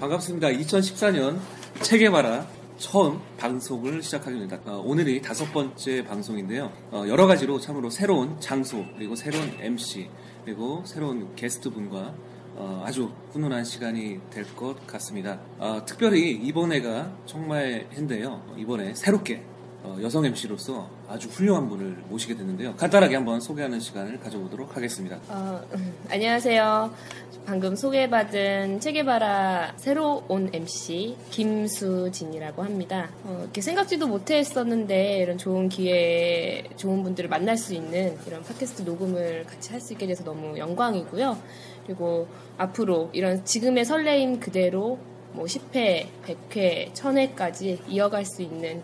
반갑습니다. 2014년 체계바라 처음 방송을 시작하게 됩니다. 어, 오늘이 다섯 번째 방송인데요. 어, 여러 가지로 참으로 새로운 장소, 그리고 새로운 MC, 그리고 새로운 게스트 분과 어, 아주 훈훈한 시간이 될 것 같습니다. 어, 특별히 이번에가 정말 인데요. 이번에 새롭게 어, 여성 MC로서 아주 훌륭한 분을 모시게 됐는데요. 간단하게 한번 소개하는 시간을 가져보도록 하겠습니다. 어, 음, 안녕하세요. 방금 소개받은 체계바라 새로 온 MC 김수진이라고 합니다. 어, 이렇게 생각지도 못했었는데 이런 좋은 기회, 좋은 분들을 만날 수 있는 이런 팟캐스트 녹음을 같이 할 수 있게 돼서 너무 영광이고요. 그리고 앞으로 이런 지금의 설레임 그대로 뭐 10회, 100회, 1000회까지 이어갈 수 있는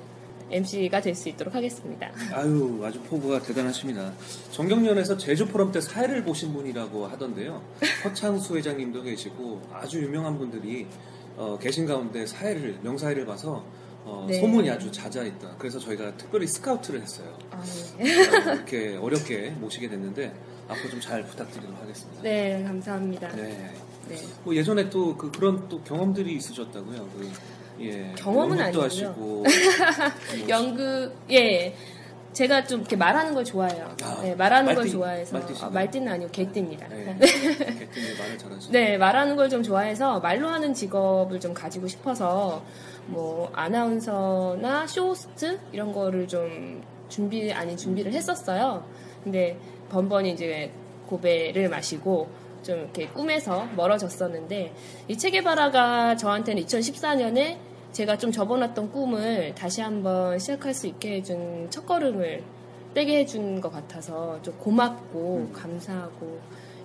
MC가 될 수 있도록 하겠습니다. 아유, 아주 포부가 대단하십니다. 정경련에서 제주 포럼 때 사회를 보신 분이라고 하던데요. 허창수 회장님도 계시고 아주 유명한 분들이 어, 계신 가운데 사회를 명사회를 봐서 어, 네. 소문이 아주 자자했다. 그래서 저희가 특별히 스카우트를 했어요. 아, 네. 어, 이렇게 어렵게 모시게 됐는데 앞으로 좀 잘 부탁드리도록 하겠습니다. 네, 감사합니다. 네. 네. 뭐 예전에 또 그, 그런 또 경험들이 있으셨다고요. 그, 예. 경험은 아니고요. 하시고 뭐 연극 예 제가 좀 이렇게 말하는 걸 좋아해요. 아, 네, 말하는 걸 말띠, 좋아해서 말띠신가요? 아, 말띠는 아니고 개띠입니다. 네. 네. 개띠인데 말을 잘하시죠. 말하는 걸 좀 좋아해서 말로 하는 직업을 좀 가지고 싶어서 뭐 아나운서나 쇼호스트 이런 거를 좀 준비 아닌 준비를 했었어요. 근데 번번이 이제 고배를 마시고 좀 이렇게 꿈에서 멀어졌었는데 이 체계바라가 저한테는 2014년에 제가 좀 접어놨던 꿈을 다시 한번 시작할 수 있게 해준 첫걸음을 떼게 해준 것 같아서 좀 고맙고 감사하고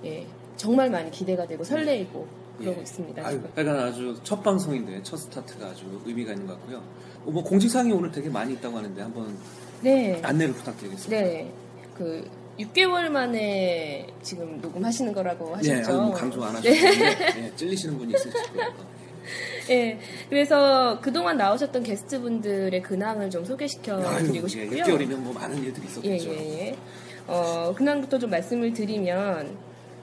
예 정말 많이 기대가 되고 설레이고 그러고 예. 있습니다. 아유. 약간 아주 첫 방송인데 첫 스타트가 아주 의미가 있는 것 같고요. 어, 뭐 공지사항이 오늘 되게 많이 있다고 하는데 한번 네, 안내를 부탁드리겠습니다. 네, 그 6개월 만에 지금 녹음하시는 거라고 네, 하셨죠. 뭐 강조 안 하셨는데 예, 찔리시는 분이 있으실 거예요. 예, 그래서 그동안 나오셨던 게스트분들의 근황을 좀 소개시켜 드리고 예, 싶고요. 6개월이면 뭐 많은 일들이 예, 있었겠죠. 예, 예. 어, 근황부터 좀 말씀을 드리면,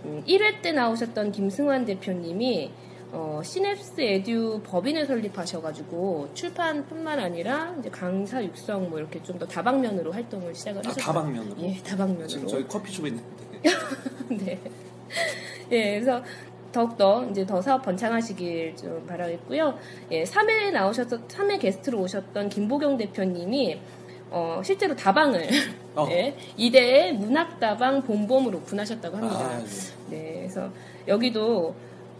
음, 1회 때 나오셨던 김승환 대표님이, 어, 시냅스 에듀 법인을 설립하셔가지고, 출판뿐만 아니라, 이제 강사 육성 뭐 이렇게 좀 더 다방면으로 활동을 시작을 아, 하셨어요. 다방면으로? 예, 다방면으로. 지금 저희 커피숍에 있는데 네. 예, 그래서 더욱더 이제 더 사업 번창하시길 좀 바라겠고요. 예, 3회에 나오셨던, 3회 게스트로 오셨던 김보경 대표님이, 어, 실제로 다방을, 어. 예, 이대의 문학다방 봄봄으로 오픈하셨다고 합니다. 아, 네. 네, 그래서 여기도,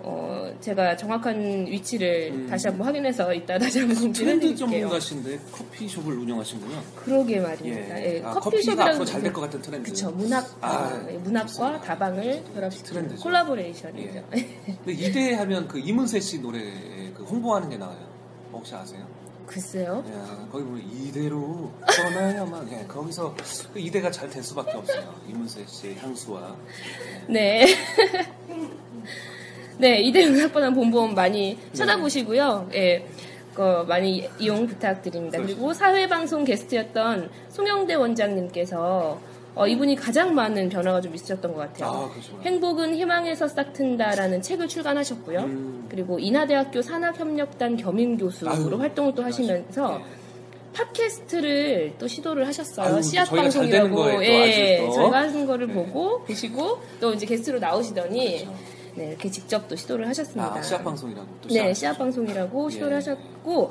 어, 제가 정확한 위치를 음. 다시 한번 확인해서 이따 다시 한번 공지를 트렌드 해드릴게요. 전문가신데 커피숍을 운영하시는군요. 그러게 말입니다. 예. 예, 아, 커피숍이랑 앞으로 잘될 것 같은 트렌드. 그쵸 문학 아, 어, 문학과 좋습니다. 다방을 결합시키는 트렌드죠. 콜라보레이션이죠. 근데 이대 하면 그 이문세 씨 노래 그 홍보하는 게 나와요. 혹시 아세요? 글쎄요. 야, 거기 보면 이대로 떠나야만 해. 거기서 그 이대가 잘 될 수밖에 없어요. 이문세 씨의 향수와 네. 네, 이대 문학보다 봄봄 많이 찾아보시고요. 예. 그 많이 이용 부탁드립니다. 그리고 사회방송 게스트였던 송영대 원장님께서 어, 이분이 가장 많은 변화가 좀 있으셨던 것 같아요. 아, 그렇죠. 행복은 희망에서 싹튼다라는 책을 출간하셨고요. 음. 그리고 인하대학교 산학협력단 겸임교수로 활동을 또 하시면서 네. 팟캐스트를 또 시도를 하셨어요. 씨앗 방송이라고 예. 저희가 하는 거를 네. 보고 보시고 또 이제 게스트로 나오시더니 그렇죠. 네, 이렇게 직접 또 시도를 하셨습니다. 아, 시합 방송이라고 또 네, 시작. 씨앗 방송이라고 시도를 예. 하셨고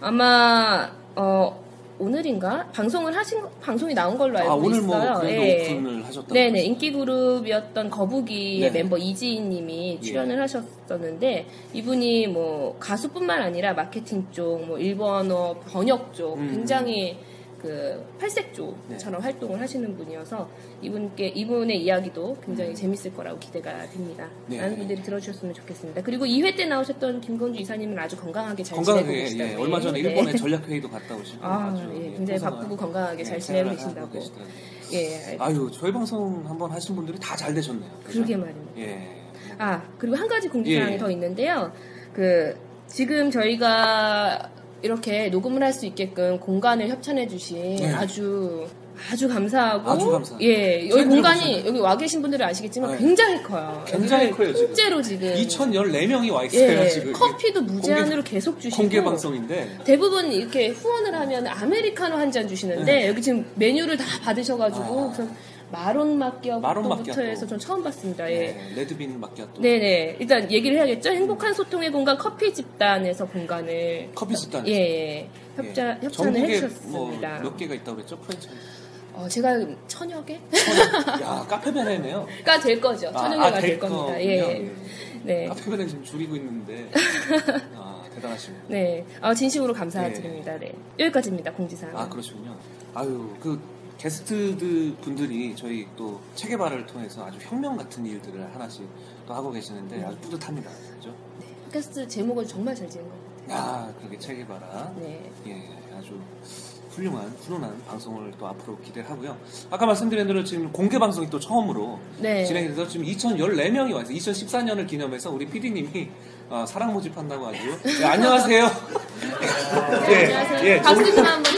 아마 어, 오늘인가 방송을 하신 거- 방송이 나온 걸로 알고 아, 오늘 있어요. 뭐 예. 오픈을 하셨다고. 네네 인기 그룹이었던 거북이의 네. 멤버 이지희님이 출연을 하셨었는데 이분이 뭐 가수뿐만 아니라 마케팅 쪽, 뭐 일본어 번역 쪽 음. 굉장히 그 팔색 쪽처럼 네. 활동을 하시는 분이어서 이분께 이분의 이야기도 굉장히 재밌을 거라고 기대가 됩니다. 음. 네. 많은 분들이 들어주셨으면 좋겠습니다. 그리고 2회 때 나오셨던 김건주 이사님은 아주 건강하게 잘 지내고 건강하게 계시다고. 예, 얼마 전에 네. 일본에 전략 회의도 갔다 오시고 아, 아주 예, 예, 굉장히 바쁘고 건강하게 잘 예, 지내고 생활을 계신다고. 예, 아유, 저희 방송 한번 하신 분들이 다 잘 되셨네요. 그죠? 그러게 말입니다. 예. 아, 그리고 한 가지 공지사항이 예. 더 있는데요. 그, 지금 저희가 이렇게 녹음을 할 수 있게끔 공간을 협찬해 주신 네. 아주, 아주 감사하고. 아주 감사합니다. 예, 여기 공간이. 여기 와 계신 분들은 아시겠지만 네. 굉장히 커요. 굉장히 커요, 지금. 통째로 지금. 2014명이 와 있어요, 예, 지금. 커피도 무제한으로 계속 주시고. 공개 방송인데. 대부분 이렇게 후원을 하면 아메리카노 한 잔 주시는데 여기 지금 메뉴를 다 받으셔가지고 네. 아. 마론 마끼아토. 해서 전 처음 봤습니다. 예. 네, 레드빈 마키아또. 네네. 일단 얘기를 해야겠죠. 행복한 소통의 공간 커피 집단에서 공간을 커피 집단. 예, 예. 협자, 예. 협찬을 해주셨습니다. 뭐 몇 개가 있다고 그랬죠? 프랜차이즈. 어, 제가 천여 개? 야, 카페베네네요. 가될 거죠. 천여 개가 될될 겁니다. 거군요. 예. 네. 카페베네 지금 줄이고 있는데. 아, 대단하십니다. 네. 아, 진심으로 감사드립니다. 네. 여기까지입니다. 공지사항. 아, 그러시군요. 아유, 그 게스트들 분들이 저희 또 체계발을 통해서 아주 혁명 같은 일들을 하나씩 또 하고 계시는데 아주 뿌듯합니다. 그죠? 팟캐스트 제목을 정말 잘 지은 것 같아요. 아, 그렇게 체계바라. 네. 예, 아주 훌륭한, 훈훈한 방송을 또 앞으로 기대하고요. 아까 말씀드린 대로 지금 공개 방송이 또 처음으로 네. 진행이 돼서 지금 2014명이 와서 2014년을 기념해서 우리 PD님이 사랑 모집한다고 아주. 예, 안녕하세요. 예, 안녕하세요. 예, 박수 전- 좀 한번.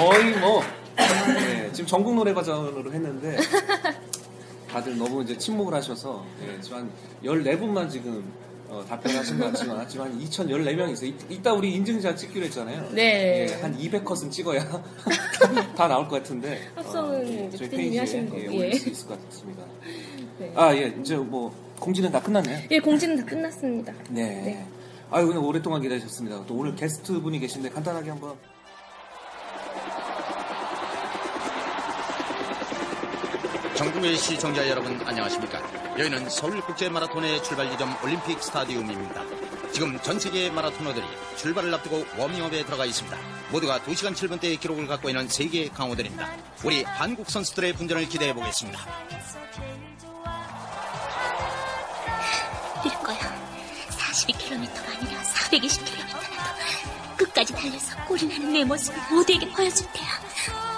예, 거의 뭐 예, 지금 전국 노래 버전으로 했는데 다들 너무 이제 침묵을 하셔서 예, 지금 한 14분만 지금 어, 답변하신 것 같지만 한 2014명 있어요. 이- 이따 우리 인증샷 찍기로 했잖아요. 네. 예, 한 200컷은 찍어야 다 나올 것 같은데 합성은 어, 이제 저희 피디님이 하시는 예, 거고, 올릴 예. 수 있을 것 같습니다. 네. 아, 예, 이제 뭐 공지는 다 끝났네요. 예, 공지는 다 끝났습니다. 네. 네. 아유, 그냥 오랫동안 기다리셨습니다. 또 오늘 게스트 분이 계신데 간단하게 한번 전국의 시청자 여러분 안녕하십니까? 여기는 서울국제 마라톤의 출발 지점 올림픽 스타디움입니다. 지금 전 세계의 마라토너들이 출발을 앞두고 워밍업에 들어가 있습니다. 모두가 2시간 7분대의 기록을 갖고 있는 세계 강호들입니다. 우리 한국 선수들의 분전을 기대해 보겠습니다. 뛸 거야. 42km가 아니라 420km라도 끝까지 달려서 골이 나는 내 모습을 모두에게 보여줄 테야.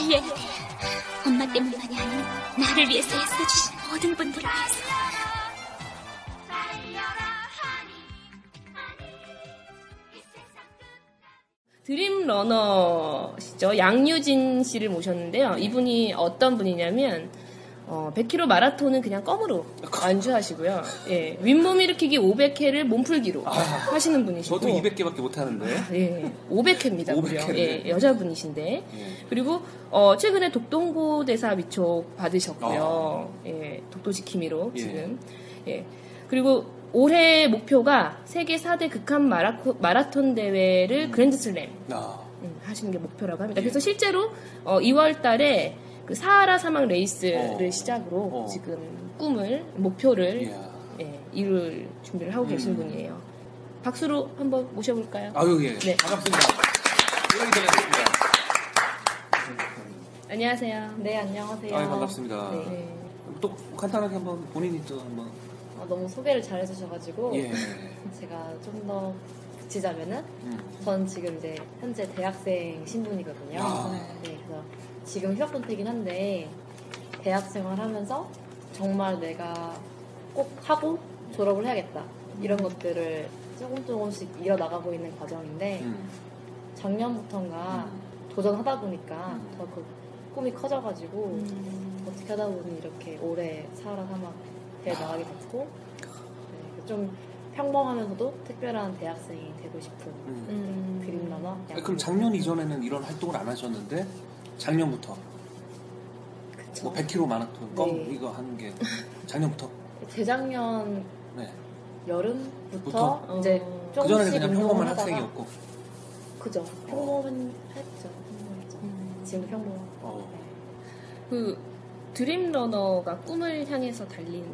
달려야 돼. 엄마 때문만이 아닌 나를 위해서 애써주신 모든 분들을 위해서. 드림 러너시죠. 양유진 씨를 모셨는데요. 이분이 어떤 분이냐면 어, 100km 마라톤은 그냥 껌으로 안주하시고요. 예, 윗몸 일으키기 500회를 몸풀기로 하시는 분이시고. 저도 200개밖에 못 하는데. 예, 500회입니다. 500 무려. 회를. 예, 여자분이신데. 예. 그리고 어, 최근에 독동고 대사 위촉 받으셨고요. 아. 예, 독도지킴이로 예. 지금. 예. 그리고 올해 목표가 세계 4대 극한 마라코, 마라톤 대회를 그랜드슬램 아, 음, 하시는 게 목표라고 합니다. 예. 그래서 실제로 어, 2월 달에 그 사하라 사막 레이스를 어. 시작으로 어. 지금 꿈을, 목표를. 예, 이룰 준비를 하고 계신 음. 분이에요. 박수로 한번 모셔볼까요? 아유, 예. 네. 반갑습니다. 되겠습니다. 안녕하세요. 네, 안녕하세요. 아유, 반갑습니다. 네. 또 간단하게 한번 본인이 또 한번. 어, 너무 소개를 잘 해주셔가지고 예. 제가 좀 더 붙이자면은 음. 전 지금 이제 현재 대학생 신분이거든요. 아. 네, 그래서 지금 휴학 상태이긴 한데 대학 생활 하면서 정말 내가 꼭 하고 졸업을 해야겠다 이런 것들을 조금 조금씩 이어 나가고 있는 과정인데 음. 작년부터인가 도전하다 보니까 음. 더그 꿈이 커져가지고 음. 어떻게 하다 보니 이렇게 오래 살아 사막 대에 나가게 됐고 네, 좀 평범하면서도 특별한 대학생이 되고 싶은 음. 음. 그림 만화. 아니, 그럼 작년 이전에는 이런 활동을 안 하셨는데 작년부터 그쵸. 뭐 100km 마라톤 껌 네. 이거 하는 게 작년부터 재작년 네. 여름부터 부터? 이제 어. 그 전에는 조금씩 그냥 평범한 하다가 학생이었고 그죠 평범했죠 평범했죠 음. 지금도 평범 어. 그 드림러너가 꿈을 향해서 달린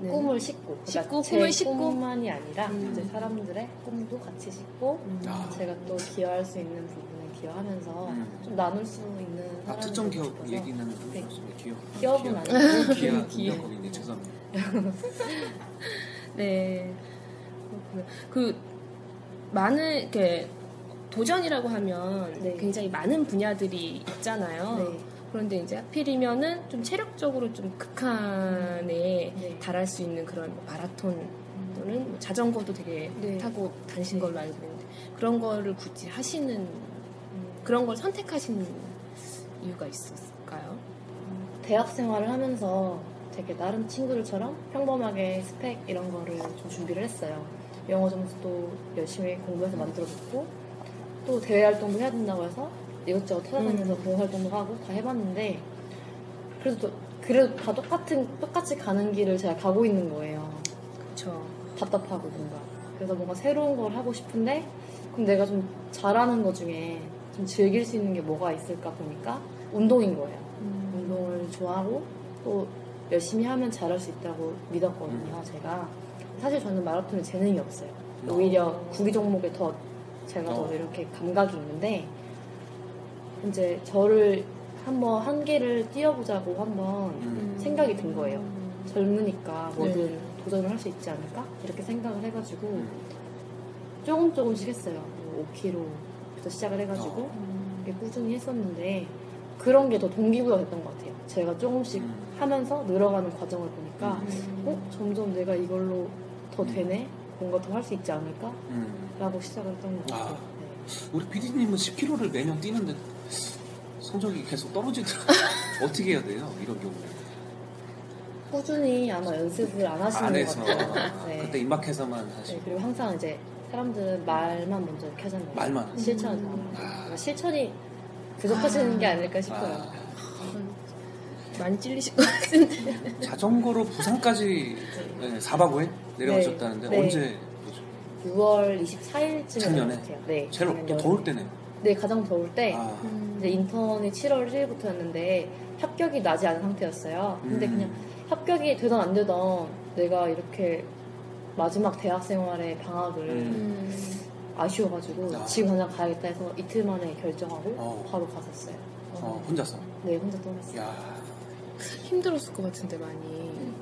네, 꿈을 싣고 싣고, 제 꿈을 싣고? 꿈만이 아니라 음. 이제 사람들의 꿈도 같이 싣고 음. 아. 제가 또 기여할 수 있는 부분 을 기여하면서 음. 좀 나눌 수 있는 아, 특정 기업 싶어서 얘기는 네. 기업. 기업은 기업. 아니고 기아 기업. 운영법인데 죄송합니다. 네. 그렇구나. 그 많은 이렇게 도전이라고 하면 네. 굉장히 많은 분야들이 있잖아요. 네. 그런데 이제 하필이면은 좀 체력적으로 좀 극한에 네. 달할 수 있는 그런 뭐 마라톤 또는 뭐 자전거도 되게 네. 타고 다니신 걸로 알고 있는데 그런 거를 굳이 하시는 음, 그런 걸 선택하신 이유가 있었을까요? 대학 생활을 하면서 되게 나름 친구들처럼 평범하게 스펙 이런 거를 좀 준비를 했어요. 영어 점수도 열심히 공부해서 만들어줬고 또 대외 활동도 해야 된다고 해서 이것저것 찾아다니면서 음. 봉사 활동도 하고 다 해봤는데 그래도 또- 그래도 다 똑같은 똑같이 가는 길을 제가 가고 있는 거예요. 그렇죠. 답답하고 뭔가 그래서 뭔가 새로운 걸 하고 싶은데 그럼 내가 좀 잘하는 것 중에 좀 즐길 수 있는 게 뭐가 있을까 보니까 운동인 거예요. 음. 운동을 좋아하고 또 열심히 하면 잘할 수 있다고 믿었거든요, 음. 제가. 사실 저는 마라톤에 재능이 없어요. 어. 오히려 구기 종목에 더 제가 어. 더 이렇게 감각이 있는데 이제 저를 한번 한계를 뛰어보자고 한번 음. 생각이 든 거예요. 음. 젊으니까 뭐든 네. 도전을 할 수 있지 않을까? 이렇게 생각을 해가지고 음. 조금 조금씩 했어요. 뭐 5kg, 때부터 시작을 해가지고 어. 꾸준히 했었는데 그런 게 더 동기부여가 됐던 것 같아요. 제가 조금씩 음. 하면서 늘어가는 과정을 보니까 음. 어? 점점 내가 이걸로 더 음. 되네? 뭔가 더 할 수 있지 않을까? 라고 시작을 했던 것 같아요. 아. 네. 우리 PD님은 10km를 매년 뛰는데 성적이 계속 떨어지더라고요. 어떻게 해야 돼요? 이런 경우에. 꾸준히 아마 연습을 안 하시는 안것 같아요. 아, 네. 그때 임박해서만 하시고. 네, 그리고 항상 이제 사람들은 말만 먼저 하잖아요. 말만 잘안 하고. 그러니까 실천이 부족하시는 게 아닐까 싶어요. 아, 많이 찔리실 것 같은데. 자전거로 부산까지 네, 4박 5일 내려가셨다는데 네. 언제 6월 24일쯤에 작년에? 네. 제일 작년. 더울 때네요. 네, 가장 더울 때 아, 이제 인턴이 7월 1일부터였는데 합격이 나지 않은 상태였어요. 근데 음. 그냥 합격이 되던 안 되던 내가 이렇게 마지막 대학 생활의 방학을 음. 아쉬워가지고 아. 지금 당장 가야겠다 해서 이틀 만에 결정하고 어. 바로 갔었어요. 어, 혼자서. 네, 혼자 떠났어요. 야, 힘들었을 것 같은데 많이.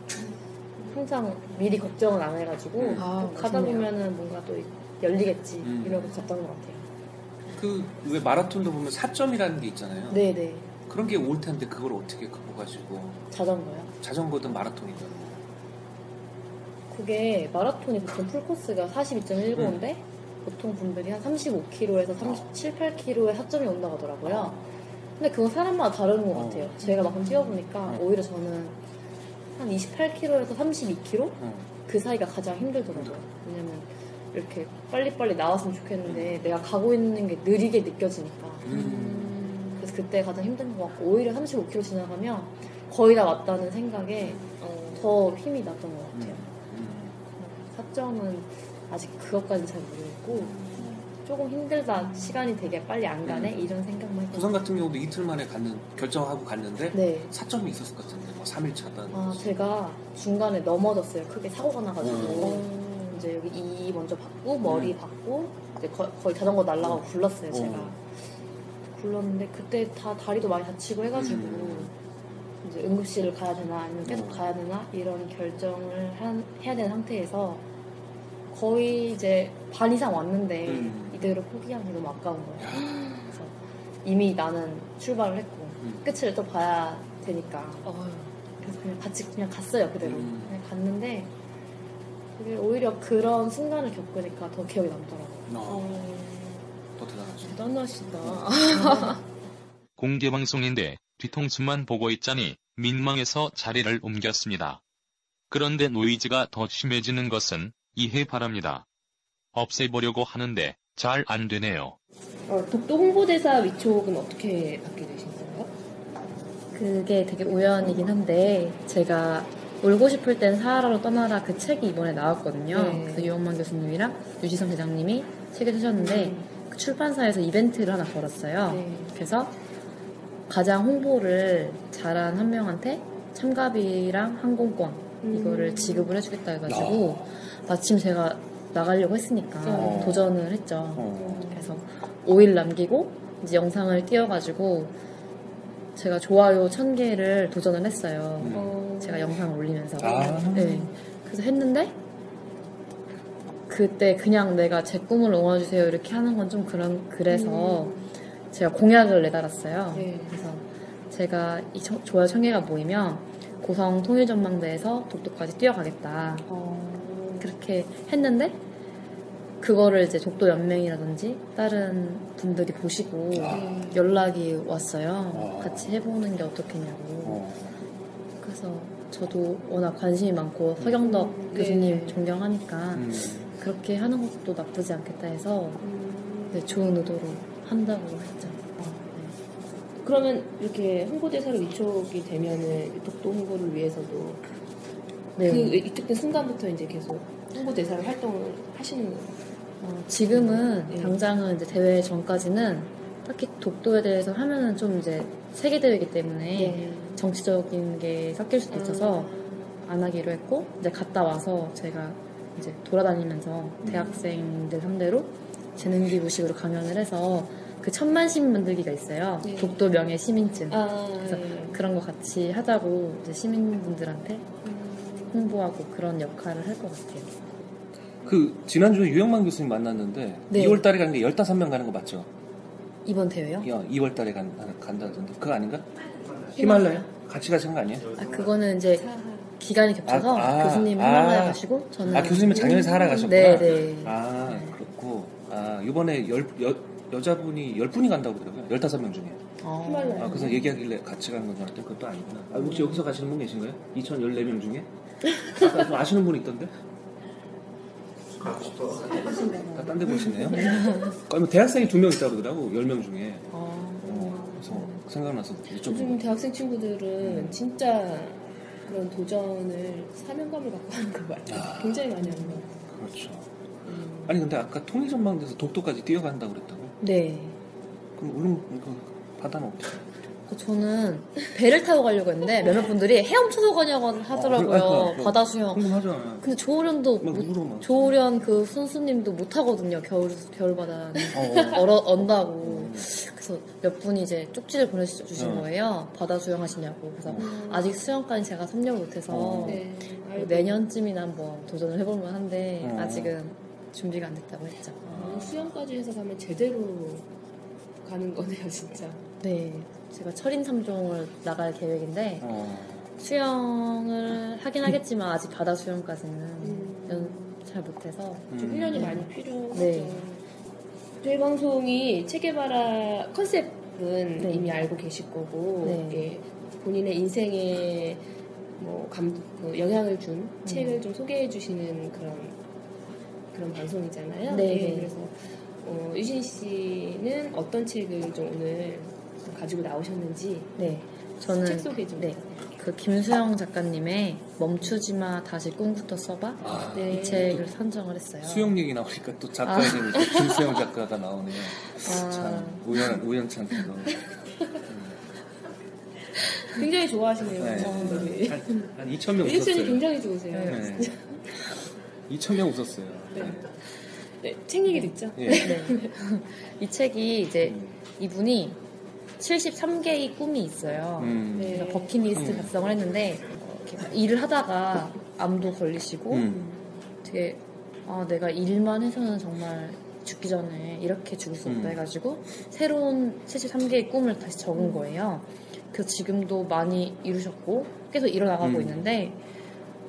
항상 미리 걱정을 안 해가지고 음. 아, 또 가다. 보면은 뭔가 또 열리겠지 음. 이러고 갔던 것 같아요. 그 왜 마라톤도 보면 4점이라는 게 있잖아요. 네네 그런 게 올 텐데 그걸 어떻게 극복하시고 자전거요. 자전거든 마라톤이든 그게 마라톤이 보통 풀코스가 42.195인데 음. 보통 분들이 한 35km에서 37, 8km에 4점이 온다고 하더라고요. 근데 그건 사람마다 다른 것 어. 같아요. 제가 막상 뛰어보니까 음. 오히려 저는 한 28km에서 32km 어. 그 사이가 가장 힘들더라고요. 왜냐면 이렇게 빨리빨리 나왔으면 좋겠는데 내가 가고 있는 게 느리게 느껴지니까. 음. 그래서 그때 가장 힘든 것 같고 오히려 35km 지나가면 거의 다 왔다는 생각에 어, 더 힘이 났던 것 같아요. 음. 사점은 아직 그것까지는 잘 모르겠고 조금 힘들다 시간이 되게 빨리 안 가네 음. 이런 생각만 했고 부산 같은 경우도 이틀 만에 갔는 결정하고 갔는데 네. 4점이 있었을 것 같은데 뭐 3일차다. 아 제가 중간에 넘어졌어요. 크게 사고가 나가지고 어. 이제 여기 이 먼저 받고 머리 음. 받고 이제 거, 의 자전거 날라가고 어. 굴렀어요 제가. 어. 굴렀는데 그때 다 다리도 많이 다치고 해가지고 음. 이제 응급실을 가야 되나 아니면 계속 어. 가야 되나 이런 결정을 한- 해야 되는 상태에서 거의 이제 반 이상 왔는데 음. 이대로 포기하는 게 너무 아까운 거예요. 야, 그래서 이미 나는 출발을 했고 음. 끝을 또 봐야 되니까 어, 그래서 그냥 같이 그냥 갔어요 그대로 음. 그냥 갔는데 오히려 그런 순간을 겪으니까 더 기억에 남더라고요. 어, 더 버텨나가죠. 대단하시다. 공개 방송인데 뒤통수만 보고 있자니 민망해서 자리를 옮겼습니다. 그런데 노이즈가 더 심해지는 것은 이해 바랍니다. 없애보려고 하는데 잘 안 되네요. 어, 독도 홍보대사 위촉은 어떻게 받게 되신 거예요? 그게 되게 우연이긴 한데 제가 울고 싶을 땐 사하라로 떠나라 그 책이 이번에 나왔거든요. 네. 그래서 유영만 교수님이랑 유지성 대장님이 책을 쓰셨는데 그 출판사에서 이벤트를 하나 걸었어요. 네. 그래서 가장 홍보를 잘한 한 명한테 참가비랑 항공권 음. 이거를 지급을 해주겠다 해가지고 마침 제가 나가려고 했으니까 어. 도전을 했죠. 어. 그래서 5일 남기고 이제 영상을 띄워가지고 제가 좋아요 1000개를 도전을 했어요. 음. 어, 제가 영상을 올리면서. 아. 네. 그래서 했는데 그때 그냥 내가 제 꿈을 응원해주세요 이렇게 하는 건 좀 그런 그래서 제가 공약을 내달았어요. 네. 그래서 제가 이 저- 좋아요 1000개가 모이면 고성 통일전망대에서 독도까지 뛰어가겠다. 어, 그렇게 했는데 그거를 이제 독도 연맹이라든지 다른 분들이 보시고 네. 연락이 왔어요. 아. 같이 해보는 게 어떻겠냐고. 어. 그래서 저도 워낙 관심이 많고 서경덕 음, 교수님 네. 존경하니까 음. 그렇게 하는 것도 나쁘지 않겠다 해서 음, 네, 좋은 의도로 한다고 했죠. 그러면 이렇게 홍보대사로 위촉이 되면은 독도 홍보를 위해서도 네. 그 위촉된 순간부터 이제 계속 홍보대사로 활동을 하시는 거예요. 어, 지금은 네. 당장은 이제 대회 전까지는 딱히 독도에 대해서 하면은 좀 이제 세계 대회이기 때문에 네. 정치적인 게 섞일 수도 있어서 안 하기로 했고 이제 갔다 와서 제가 이제 돌아다니면서 대학생들 상대로 재능기부식으로 강연을 해서 그 천만 시민 만들기가 있어요. 네. 독도 명예 시민증. 아, 그래서 네. 그런 거 같이 하자고 이제 시민분들한테 음, 홍보하고 그런 역할을 할 것 같아요. 그 지난주에 유영만 교수님 만났는데 네. 2월 달에 가는 게 15명 가는 거 맞죠? 이번 대회요? 야, 2월 달에 간, 간다던데 그거 아닌가? 히말라야? 같이 가신 거 아니에요? 아, 그거는 이제. 기간이 겹쳐서 아, 아, 교수님 아. 히말라야 가시고 저는 아 교수님은 작년에 사하라 가셨구나. 네, 네. 아 그렇고 아 이번에 열, 여, 여자분이 10분이 간다고 그러더라고요. 15명 중에. 어. 아 그래서 얘기하길래 같이 가는 건줄 알았더니 그것도 아니구나. 아, 혹시 여기서 가시는 분 계신가요? 2014명 중에? 아까 좀 아시는 분 있던데? 다딴 데 보시네요. 아니, 대학생이 두 명 있다고 그러더라고. 10명 중에. 어. 어, 그래서 생각나서 요즘 여쭤보고. 대학생 친구들은 진짜 그런 도전을 사명감을 갖고 하는 거 같아요. 아. 굉장히 많이 하는 거. 그렇죠. 음. 아니 근데 아까 통일전망대에서 독도까지 뛰어간다고 그랬다고? 네. 그럼 울릉 그 바다는 어떻게? 그 저는 배를 타고 가려고 했는데 몇몇 분들이 헤엄쳐서 가냐고 하더라고요. 어, 그러니까, 바다 수영. 궁금하잖아. 근데 조우련도 막 못-. 조우련 그 선수님도 못 하거든요. 겨울 겨울 바다는 어. 얼어 언다고. 그래서 몇 분이 이제 쪽지를 보내주신 어. 거예요. 바다 수영하시냐고. 그래서 음. 아직 수영까지 제가 섭렵을 못해서 어. 네. 뭐 아이고. 내년쯤이나 한번 도전을 해볼만 한데 어. 아직은 준비가 안 됐다고 했죠. 아, 수영까지 해서 가면 제대로 가는 거네요, 진짜. 네, 제가 철인 3종을 나갈 계획인데 어. 수영을 하긴 하겠지만 아직 바다 수영까지는 음. 연잘 못해서 좀 음. 훈련이 많이 필요하죠. 네. 저희 방송이 체계바라 컨셉은 네. 이미 알고 계실 거고 네. 이게 본인의 인생에 뭐 감, 그 영향을 준 음. 책을 좀 소개해 주시는 그런 그런 방송이잖아요. 네, 네. 그래서 어, 유진 씨는 어떤 책을 좀 오늘 가지고 나오셨는지 네, 저는 책 소개 좀. 네, 그 김수영 작가님의 멈추지마 다시 꿈부터 써봐 아, 네. 이 책을 선정을 했어요. 수영 얘기 나오니까 또 작가 이름이 또 김수영 작가가 나오네요. 아, 참 우연한 우연찮게도. 굉장히 좋아하시네요. 네. 분들이. 한, 한 2천 명 리액션이. 굉장히 좋으세요. 네. 2천 명 웃었어요. 네. 네, 책 얘기 듣죠? 예. 네. 이 책이 이제 음. 이분이 73개의 꿈이 있어요. 음. 네. 버킷리스트 음. 작성을 했는데 일을 하다가 암도 걸리시고 음. 되게 아, 내가 일만 해서는 정말 죽기 전에 이렇게 죽을 수 없다 음. 해가지고 새로운 73개의 꿈을 다시 적은 거예요. 그래서 지금도 많이 이루셨고 계속 이뤄나가고 음. 있는데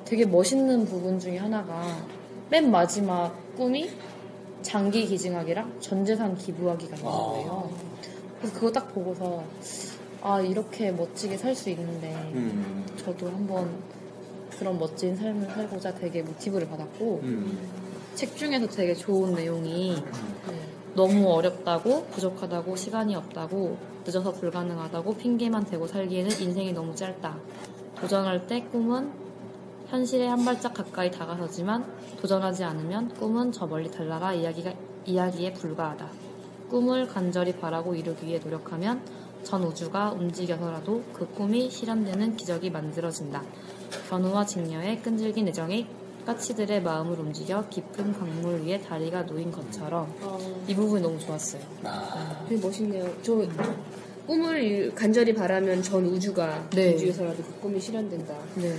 되게 멋있는 부분 중에 하나가 맨 마지막 꿈이 장기 기증하기랑 전재산 기부하기가 있는 아. 거예요. 그래서 그거 딱 보고서 아 이렇게 멋지게 살 수 있는데 음. 저도 한번 그런 멋진 삶을 살고자 되게 모티브를 받았고 음. 책 중에서 되게 좋은 내용이 너무 어렵다고 부족하다고 시간이 없다고 늦어서 불가능하다고 핑계만 대고 살기에는 인생이 너무 짧다. 도전할 때 꿈은 현실에 한 발짝 가까이 다가서지만 도전하지 않으면 꿈은 저 멀리 달나가 이야기가, 이야기에 불과하다. 꿈을 간절히 바라고 이루기 위해 노력하면 전 우주가 움직여서라도 그 꿈이 실현되는 기적이 만들어진다. 견우와 직녀의 끈질긴 애정이 까치들의 마음을 움직여 깊은 강물 위에 다리가 놓인 것처럼 이 부분이 너무 좋았어요. 아. 되게 멋있네요. 저 꿈을 간절히 바라면 전 우주가 네. 우주에서라도 그 꿈이 실현된다. 네.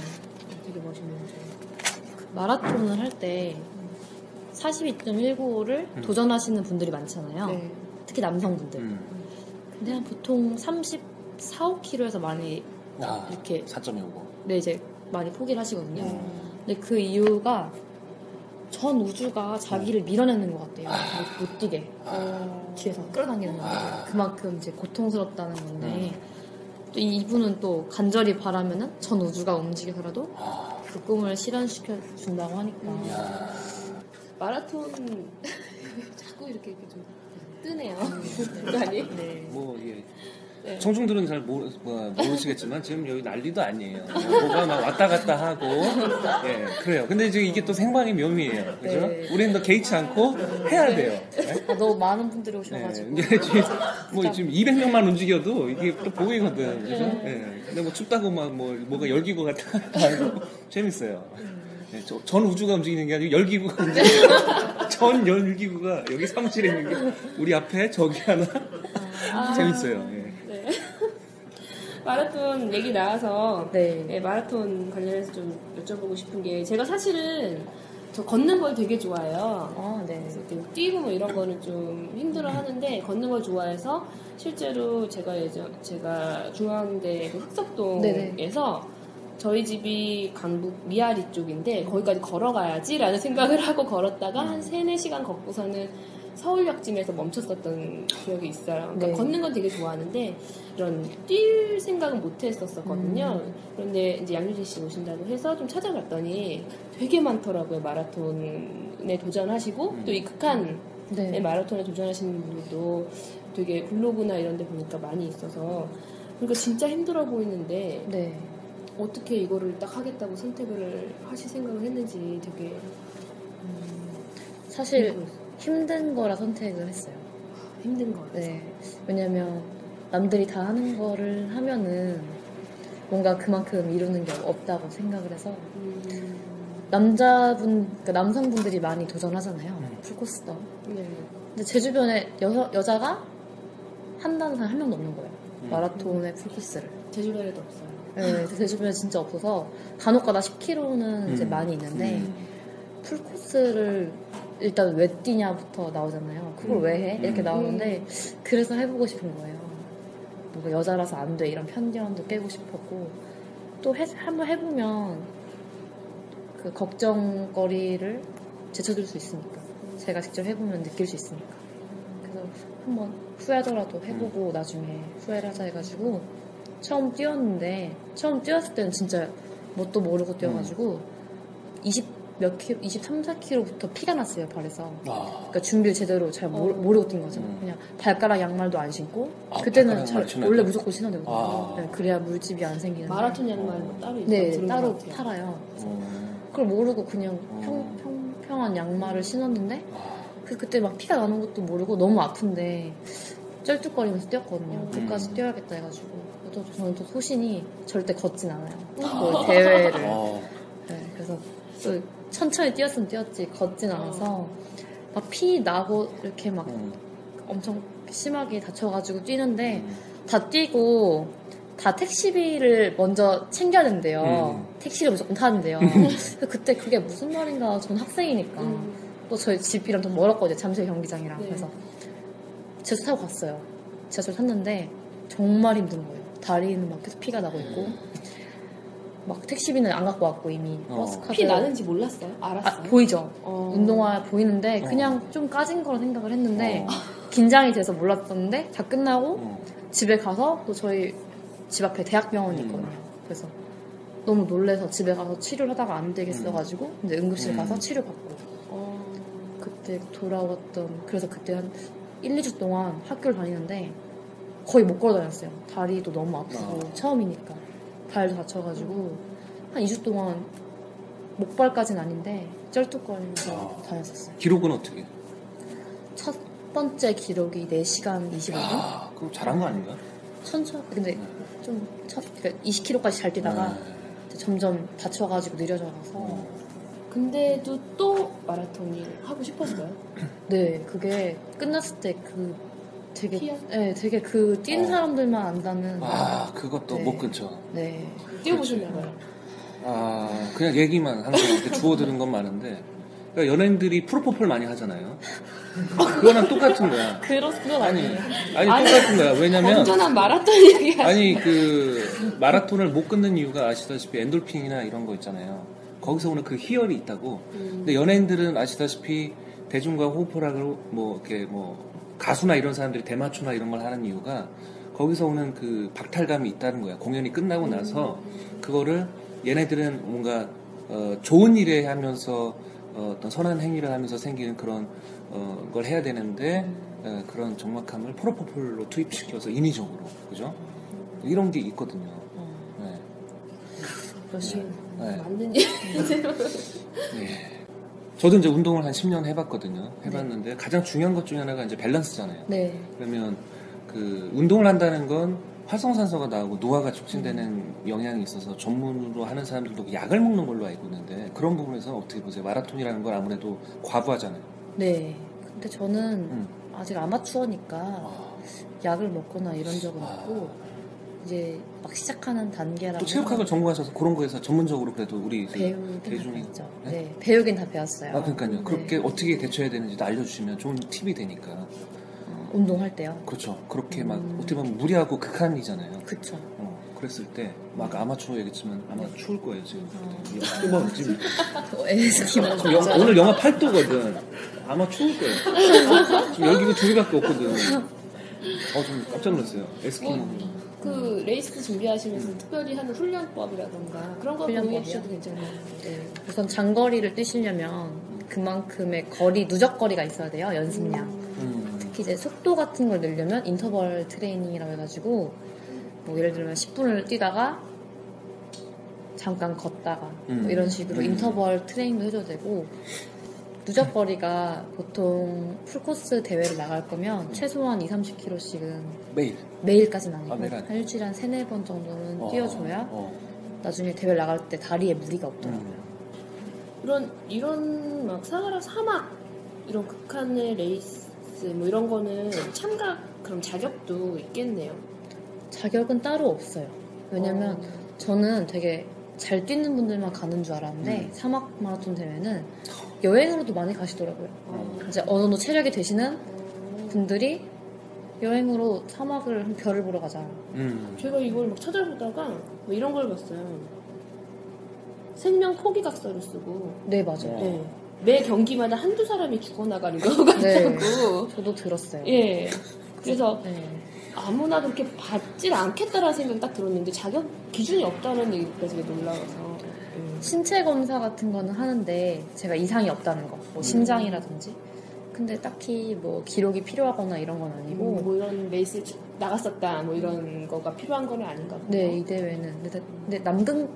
되게 멋있네요. 마라톤을 할 때 42.195를 도전하시는 분들이 많잖아요. 네. 특히 남성분들. 음. 근데 한 보통 34, 5kg에서 많이 아, 이렇게 4.25. 네, 이제 많이 포기를 하시거든요. 음. 근데 그 이유가 전 우주가 자기를 밀어내는 것 같아요. 못, 못 뛰게. 뒤에서 끌어당기는 것 같아요. 그만큼 이제 고통스럽다는 건데 또 이- 이분은 또 간절히 바라면은 전 우주가 움직여서라도 그 꿈을 실현시켜 준다고 하니까 마라톤 자꾸 이렇게, 이렇게 좀 뜨네요. 아니? 네. 뭐 이게 네. 청중들은 잘 모르, 뭐, 모르시겠지만 지금 여기 난리도 아니에요. 뭐가 막 왔다 갔다 하고 예 그래요. 근데 지금 이게 또 생방의 묘미예요. 그죠? 네. 우리는 더 개의치 않고 해야 돼요. 네? 아, 너무 많은 분들이 네, 오셔가지고 이게 지금 뭐 지금 200명만 움직여도 이게 또 보이거든. 그죠? 예. 근데 뭐 춥다고 막 뭐 뭐가 열기구 같다 하고 재밌어요. 예, 저- 전 우주가 움직이는 게 아니고 열기구가 움직여요. 전 열기구가 여기 사무실에 있는 게 우리 앞에 저기 하나 재밌어요. 예. 네. 마라톤 얘기 나와서 네. 네, 마라톤 관련해서 좀 여쭤보고 싶은 게 제가 사실은 저 걷는 걸 되게 좋아해요. 아, 네. 그래서 뛰고 뭐 이런 거는 좀 힘들어 하는데 걷는 걸 좋아해서 실제로 제가 예전 제가 중앙대 그 흑석동에서 저희 집이 강북 미아리 쪽인데 거기까지 걸어가야지라는 생각을 하고 걸었다가 한 3, 4시간 걷고서는 서울역쯤에서 멈췄었던 기억이 있어요. 그러니까 네. 걷는 건 되게 좋아하는데 이런 뛸 생각은 못 했었거든요. 그런데 이제 양유진 씨 오신다고 해서 좀 찾아봤더니 되게 많더라고요. 마라톤에 도전하시고 또이 극한 네. 마라톤에 도전하시는 분들도 되게 블로그나 이런 데 보니까 많이 있어서 그러니까 진짜 힘들어 보이는데 네. 어떻게 이거를 딱 하겠다고 선택을 하실 생각을 했는지 되게 사실 힘 든 거라 선택을 했어요. 힘든 거. 네. 왜냐면 남들이 다 하는 거를 하면은 뭔가 그만큼 이루는 게 없다고 생각을 해서 남자분, 그러니까 남성분들이 많이 도전하잖아요. 풀코스도. 네. 근데 제 주변에 여, 여자가 한다는 사람 한 명도 없는 거예요. 마라톤의 풀코스를. 제 주변에도 없어요. 네, 제 주변에 진짜 없어서 간혹가다 10km는 이제 음. 많이 있는데 음. 풀코스를 일단 왜 뛰냐부터 나오잖아요. 그걸 음. 왜 해? 이렇게 음. 나오는데 그래서 해보고 싶은 거예요. 뭔가 여자라서 안 돼 이런 편견도 깨고 싶었고 또 해- 한번 해보면 그 걱정거리를 제쳐줄 수 있으니까 제가 직접 해보면 느낄 수 있으니까 그래서 한번 후회하더라도 해보고 나중에 후회를 하자 해가지고 처음 뛰었는데 처음 뛰었을 때는 진짜 뭣도 모르고 뛰어가지고 20 몇 킬로, 23, 4킬로부터 피가 났어요 발에서. 아. 그러니까 준비를 제대로 잘 모르, 모르고 뛴 거죠. 음. 그냥 발가락 양말도 안 신고 아, 그때는 잘 원래? 무조건 신어야 되거든요. 아. 네, 그래야 물집이 안 생기는데. 마라톤 양말 따로 있다고 네, 따로. 팔아요. 음. 그걸 모르고 그냥 어. 평, 평, 평한 양말을 신었는데 아. 그, 그때 막 피가 나는 것도 모르고 너무 아픈데 쩔뚝거리면서 뛰었거든요. 음. 끝까지 뛰어야겠다 해가지고. 또 저는 또 소신이 절대 걷진 않아요. 그 대회를. 어. 네, 그래서 또 천천히 뛰었으면 뛰었지 걷진 않아서 막 피 나고 이렇게 막 음. 엄청 심하게 다쳐가지고 뛰는데 음. 다 뛰고 다 택시비를 먼저 챙겨야 된대요. 음. 택시를 무조건 타는데요. 그때 그게 무슨 말인가 전 학생이니까 음. 또 저희 집이랑 좀 멀었거든요. 잠실 경기장이랑 네. 그래서 지하철 타고 갔어요. 지하철 탔는데 정말 힘든 거예요. 다리는 막 계속 피가 나고 있고 막 택시비는 안 갖고 왔고 이미 어. 버스 카드 피 나는지 몰랐어요? 아, 알았어요? 보이죠. 어. 운동화 보이는데 어. 그냥 좀 까진 거라 생각을 했는데 어. 긴장이 돼서 몰랐었는데 다 끝나고 어. 집에 가서 또 저희 집 앞에 대학병원이 음. 있거든요. 그래서 너무 놀래서 집에 가서 치료를 하다가 안 되겠어가지고 이제 응급실 음. 가서 치료받고 어. 그때 돌아왔던 그래서 그때 한 1, 2주 동안 학교를 다니는데 거의 못 걸어 다녔어요. 다리도 너무 아프고 아. 처음이니까 발도 다쳐가지고 한 2주 동안 목발까지는 아닌데 쩔뚝거리면서 아. 다녔었어요. 기록은 어떻게? 첫 번째 기록이 4시간 25분? 아, 그럼 잘한 거 아닌가? 천천히 근데 좀 첫, 그러니까 20km까지 잘 뛰다가 네. 점점 다쳐가지고 느려져가서 어. 근데도 또 마라톤이 하고 싶었어요? 네 그게 끝났을 때 그 되게? 네 되게 그 뛴 어. 사람들만 안다는 아, 그것도 네. 못 끊죠. 네 뛰어보셨나 봐요. 아, 그냥 얘기만 항상 이렇게 주워들은 건 많은데. 그러니까 연예인들이 프로포폴 많이 하잖아요. 그거랑 똑같은 거야. 그런 그건 아니, 아니에요. 아니, 아니, 똑같은 거야. 왜냐면. 완전한 마라톤 얘기 아니, 그, 마라톤을 못 끊는 이유가 아시다시피 엔돌핀이나 이런 거 있잖아요. 거기서 오는 그 희열이 있다고. 음. 근데 연예인들은 아시다시피 대중과 호흡하라고 뭐, 이렇게 뭐, 가수나 이런 사람들이 대마초나 이런 걸 하는 이유가 거기서 오는 그 박탈감이 있다는 거야. 공연이 끝나고 나서 그거를 얘네들은 뭔가 어, 좋은 일에 하면서 어, 어떤 선한 행위를 하면서 생기는 그런 어, 걸 해야 되는데 어, 그런 적막함을 프로포폴로 투입시켜서 인위적으로 그죠? 이런 게 있거든요. 네. 그러시 네. 맞는 얘기. 예. 저도 이제 운동을 한 10년 해봤거든요. 해봤는데 가장 중요한 것 중에 하나가 이제 밸런스잖아요. 네 그러면 그 운동을 한다는 건 활성산소가 나오고 노화가 촉진되는 영향이 있어서 전문으로 하는 사람들도 약을 먹는 걸로 알고 있는데 그런 부분에서 어떻게 보세요? 마라톤이라는 건 아무래도 과부하잖아요. 네. 근데 저는 음. 아직 아마추어니까 아, 약을 먹거나 이런 적은 아. 없고 이제 막 시작하는 단계라고 또 체육학을 전공하셔서 그런 거에서 전문적으로 그래도 우리 그 배우긴 대중이. 네? 네, 배우긴 다 배웠어요. 아 그러니까요. 네. 그렇게 어떻게 대처해야 되는지도 알려주시면 좋은 팁이 되니까. 어, 운동할 때요. 그렇죠. 그렇게 막 음. 어떻게 보면 무리하고 극한이잖아요. 어, 그랬을 때 막 아마추어 얘기했지만 아마 추울 거예요 지금. 어. 지금 영- 오늘 영하 8도거든. 아마 추울 거예요. 지금 여기가 두 개밖에 없거든. 어, 좀 깜짝 놀랐어요. 에스키모. 그 레이스 준비하시면서 특별히 하는 훈련법이라던가 그런 거 공유해? 주셔도 괜찮아요. 네. 우선 장거리를 뛰시려면 그만큼의 거리, 누적거리가 있어야 돼요. 연습량. 음. 특히 이제 속도 같은 걸 늘려면 인터벌 트레이닝이라고 해가지고 뭐 예를 들면 10분을 뛰다가 잠깐 걷다가 음. 뭐 이런 식으로 음. 인터벌 트레이닝도 해줘야 되고 누적거리가 보통 풀코스 대회를 나갈 거면 최소한 2, 30km씩은 매일. 매일까지는 아니고 아, 매일. 한 일주일에 한 3, 4번 정도는 어, 뛰어줘야 어. 나중에 대회 나갈 때 다리에 무리가 없더라고요. 음. 이런 이런 막 사하라 사막 이런 극한의 레이스 뭐 이런 거는 참가 그럼 자격도 있겠네요. 자격은 따로 없어요. 왜냐면 어. 저는 되게 잘 뛰는 분들만 가는 줄 알았는데 음. 사막 마라톤 대회는 여행으로도 많이 가시더라고요. 어. 이제 어느 정도 체력이 되시는 분들이 여행으로 사막을 한 별을 보러 가자. 음. 제가 이걸 막 찾아보다가 뭐 이런 걸 봤어요. 생명 포기각서를 쓰고 네 맞아요. 어. 네. 매 경기마다 한두 사람이 죽어나가는 거 같다고. 네. 저도 들었어요. 예. 그래서 네. 아무나 그렇게 받질 않겠다라는 생각이 딱 들었는데 자격 기준이 없다는 되게 놀라워서. 음. 신체 검사 같은 거는 하는데 제가 이상이 없다는 거, 음. 뭐 심장이라든지. 근데 딱히 뭐 기록이 필요하거나 이런 건 아니고. 뭐, 뭐 이런 레이스 나갔었다 뭐 이런 거가 필요한 건 아닌가 보요 네, 이 대회는. 근데, 근데 남극,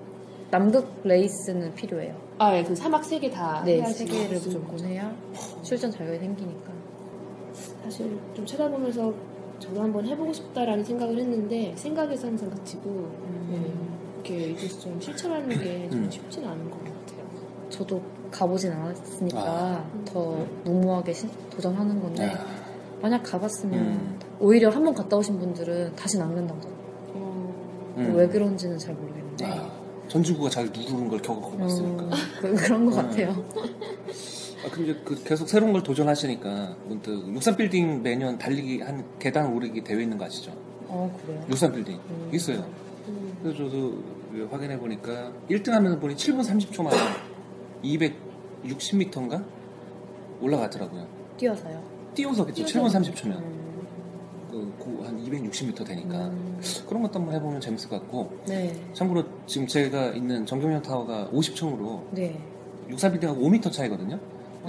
남극 레이스는 필요해요. 아, 예, 그 사막 세 개다 네, 세 개를 무조건 해야 출전 자격이 생기니까. 사실 좀 찾아보면서 저도 한번 해보고 싶다라는 생각을 했는데 생각에서 항상 그치고 음. 예, 이렇게 이제 좀 실천하는 게좀 음. 쉽진 않은 것 같아요. 저도 가보진 않았으니까 아. 더 무모하게 신- 도전하는 건데 아. 만약 가봤으면 음. 오히려 한 번 갔다 오신 분들은 다시는 안 간다고. 어, 음. 왜 그런지는 잘 모르겠는데 아, 전주구가 잘 누르는 걸 겪어봤으니까. 어, 그, 그런 것 음. 같아요. 아, 근데 그 계속 새로운 걸 도전하시니까 문득 육산 빌딩 매년 달리기 한 계단 오르기 대회 있는 거 아시죠? 어 그래요? 육산 빌딩 음. 있어요. 음. 그래서 저도 그 확인해 보니까 1등 하면서 보니 7분 30초 만에 260m인가 올라가더라고요. 뛰어서요. 뛰어서겠죠. 뛰어서. 7분 30초면. 음. 그, 고- 한 260m 되니까. 그런 것도 한번 해보면 재밌을 것 같고. 네. 참고로 지금 제가 있는 정경련 타워가 50층으로 네. 육사빌딩하고 5m 차이거든요.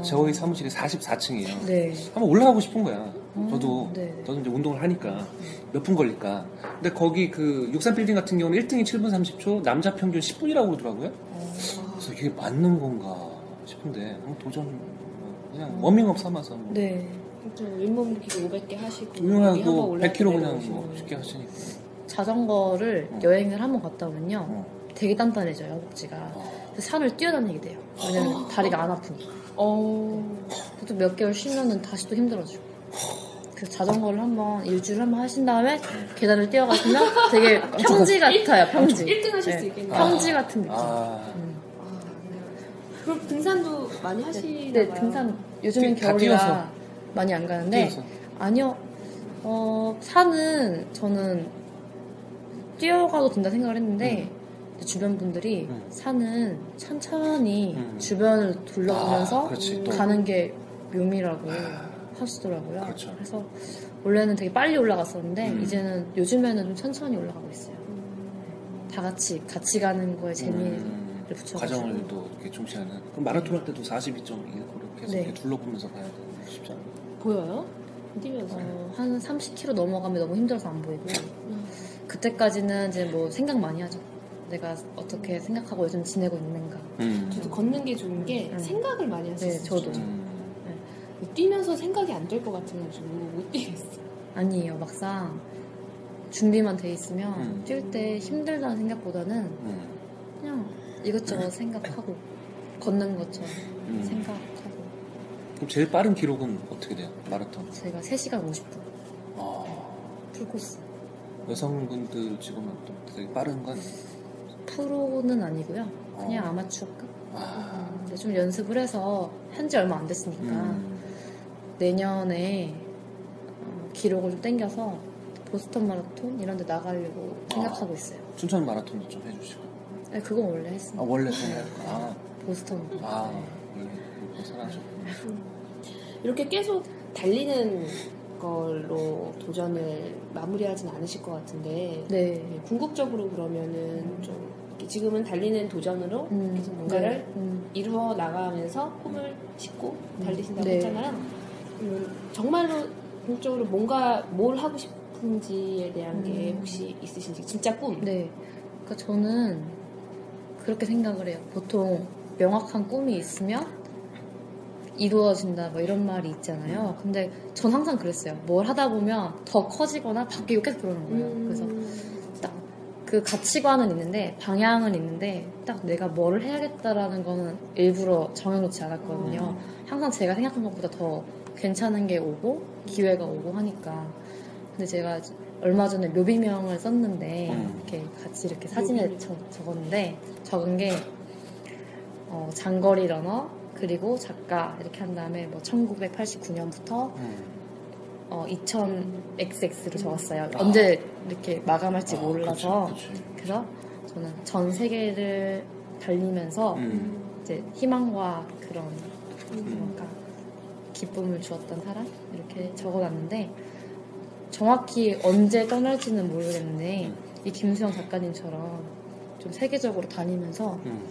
저희 사무실이 44층이에요. 네. 한번 올라가고 싶은 거야. 음, 저도 네. 저도 이제 운동을 하니까 몇 분 걸릴까. 근데 거기 그 육산 빌딩 같은 경우는 1등이 7분 30초, 남자 평균 10분이라고 그러더라고요. 어. 그래서 이게 맞는 건가 싶은데 한번 도전 그냥 워밍업 삼아서 뭐 네. 좀 윗몸 기구 500개 하시고 유명하고 올라갈 100km 때 그냥 내려오시고. 뭐 쉽게 하시니까. 자전거를 어. 여행을 한번 갔다 오면요. 되게 단단해져요, 허벅지가. 어. 산을 뛰어다니게 돼요. 왜냐면 다리가 안 아프니까. 어. 그것도 몇 개월 쉬면은 다시 또 힘들어지고. 그래서 자전거를 한번 일주일에 한번 하신 다음에 계단을 뛰어가시면 되게 평지 같아요, 평지. 1등 하실 네. 수 있겠네요. 평지 같은 느낌. 아, 그럼 등산도 많이 하시나 네, 봐요. 등산 요즘엔 뛰- 다 겨울이라 뛰어서. 많이 안 가는데 뛰어서. 아니요. 어, 산은 저는 뛰어가도 된다 생각을 했는데 주변 분들이 음. 산은 천천히 음. 주변을 둘러보면서 아, 그렇지, 또. 가는 게 묘미라고 하시더라고요. 그렇죠. 래서 원래는 되게 빨리 올라갔었는데 음. 이제는 요즘에는 좀 천천히 올라가고 있어요. 다 같이 같이 가는 거에 재미를 음, 붙여가지고 과정을 또 이렇게 중시하는. 그럼 마라톤 할 때도 42.2 계속 네. 이렇게 둘러보면서 가야 되는 게 쉽지 않아요. 보여요? 뛰면서. 어, 한 30km 넘어가면 너무 힘들어서 안 보이고 음. 그때까지는 이제 뭐 생각 많이 하죠. 내가 어떻게 생각하고 요즘 지내고 있는가. 음. 저도 걷는 게 좋은 게 음. 생각을 많이 할수 네, 있어요. 저도. 음. 뛰면서 생각이 안 될 것 같아가지고 못 뛰겠어. 아니에요. 막상 준비만 돼 있으면 음. 뛸때 힘들다는 생각보다는 음. 그냥 이것저것 생각하고 걷는 것처럼 음. 생각하고 그럼 제일 빠른 기록은 어떻게 돼요? 마라톤. 제가 3시간 50분 아, 풀코스 여성분들 지금은 또 되게 빠른 건 프로는 아니고요. 그냥 어. 아마추어급. 아, 근데 좀 연습을 해서 한 지 얼마 안 됐으니까 음. 내년에 어, 기록을 좀 땡겨서 보스턴 마라톤 이런 데 나가려고 생각하고 있어요. 춘천 마라톤도 좀 해주시고. 네, 그건 원래 했습니다. 아, 원래 그냥, 아, 보스턴. 아, 원래 그거 사랑하셨고. 이렇게 계속 달리는 걸로 도전을 마무리하진 않으실 것 같은데 네. 네, 궁극적으로 그러면은 좀 지금은 달리는 도전으로 음, 계속 뭔가를 네, 음. 이루어 나가면서 홈을 싣고 달리신다고 네. 했잖아요. 음, 정말로 궁극적으로 뭔가 뭘 하고 싶은지에 대한 게 음. 혹시 있으신지 진짜 꿈. 네. 그러니까 저는 그렇게 생각을 해요. 보통 명확한 꿈이 있으면 이루어진다 뭐 이런 말이 있잖아요. 근데 전 항상 그랬어요. 뭘 하다 보면 더 커지거나 바뀌고 계속 그러는 거예요. 음. 그래서 딱 그 가치관은 있는데 방향은 있는데 딱 내가 뭘 해야겠다라는 거는 일부러 정해놓지 않았거든요. 항상 제가 생각한 것보다 더 괜찮은 게 오고 기회가 오고 하니까. 근데 제가 얼마 전에 묘비명을 썼는데 음. 이렇게 같이 이렇게 사진에 묘비명. 적, 적었는데 적은 게 어, 장거리 러너 그리고 작가 이렇게 한 다음에 뭐 1989년부터 음. 어, 2000XX로 적었어요. 아. 언제 이렇게 마감할지 아, 몰라서. 그치, 그치. 그래서 저는 전 세계를 달리면서 음. 이제 희망과 그런 음. 뭔가 기쁨을 주었던 사람 이렇게 적어놨는데 정확히 언제 떠날지는 모르겠는데 음. 이 김수영 작가님처럼 좀 세계적으로 다니면서 음.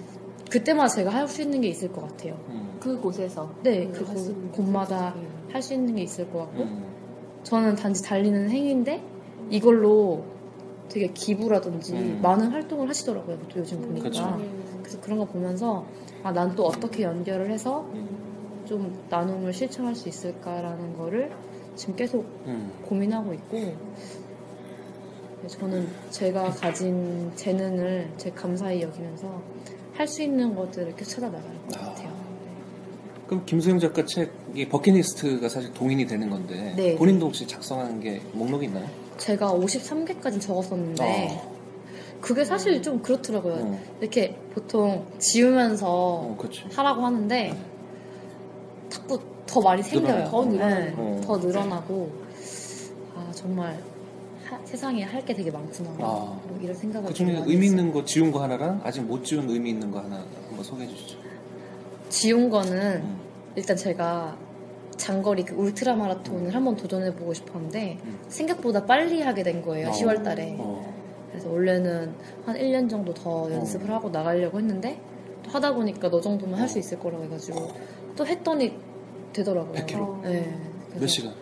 그때마다 제가 할 수 있는 게 있을 것 같아요. 음. 그 곳에서 네, 음, 그 곳, 곳마다. 할 수 있는 게 있을 것 같고 음. 저는 단지 달리는 행위인데 이걸로 되게 기부라든지 음. 많은 활동을 하시더라고요. 또 요즘 보니까. 그쵸. 음. 그래서 그런 거 보면서 아, 난 또 어떻게 연결을 해서 음. 좀 나눔을 실천할 수 있을까라는 거를 지금 계속 음. 고민하고 있고 저는 제가 가진 재능을 제 감사히 여기면서 할 수 있는 것들을 이렇게 찾아나갈 것 아. 같아요. 그럼 김수영 작가 책이 버킷리스트가 사실 동인이 되는 건데 네. 본인도 혹시 작성한 게 목록이 있나요? 제가 53개까지 적었었는데 어. 그게 사실 좀 그렇더라고요. 어. 이렇게 보통 지우면서 어. 하라고 하는데 자꾸 더 많이 생겨요. 더. 네, 어. 더 늘어나고 아 정말 하- 세상에 할 게 되게 많구나. 아. 뭐 이런 생각을 그 중에 의미 했어요. 있는 거 지운 거 하나랑 아직 못 지운 의미 있는 거 하나 한번 소개해 주시죠. 지운 거는 음. 일단 제가 장거리 그 울트라 마라톤을 음. 한번 도전해 보고 싶었는데 음. 생각보다 빨리 하게 된 거예요. 어. 10월 달에. 어. 그래서 원래는 한 1년 정도 더 연습을 하고 나가려고 했는데 또 하다 보니까 너 정도면 할 수 있을 거라고 해가지고 또 했더니 되더라고요. 100km? 네. 그래서 몇 시간?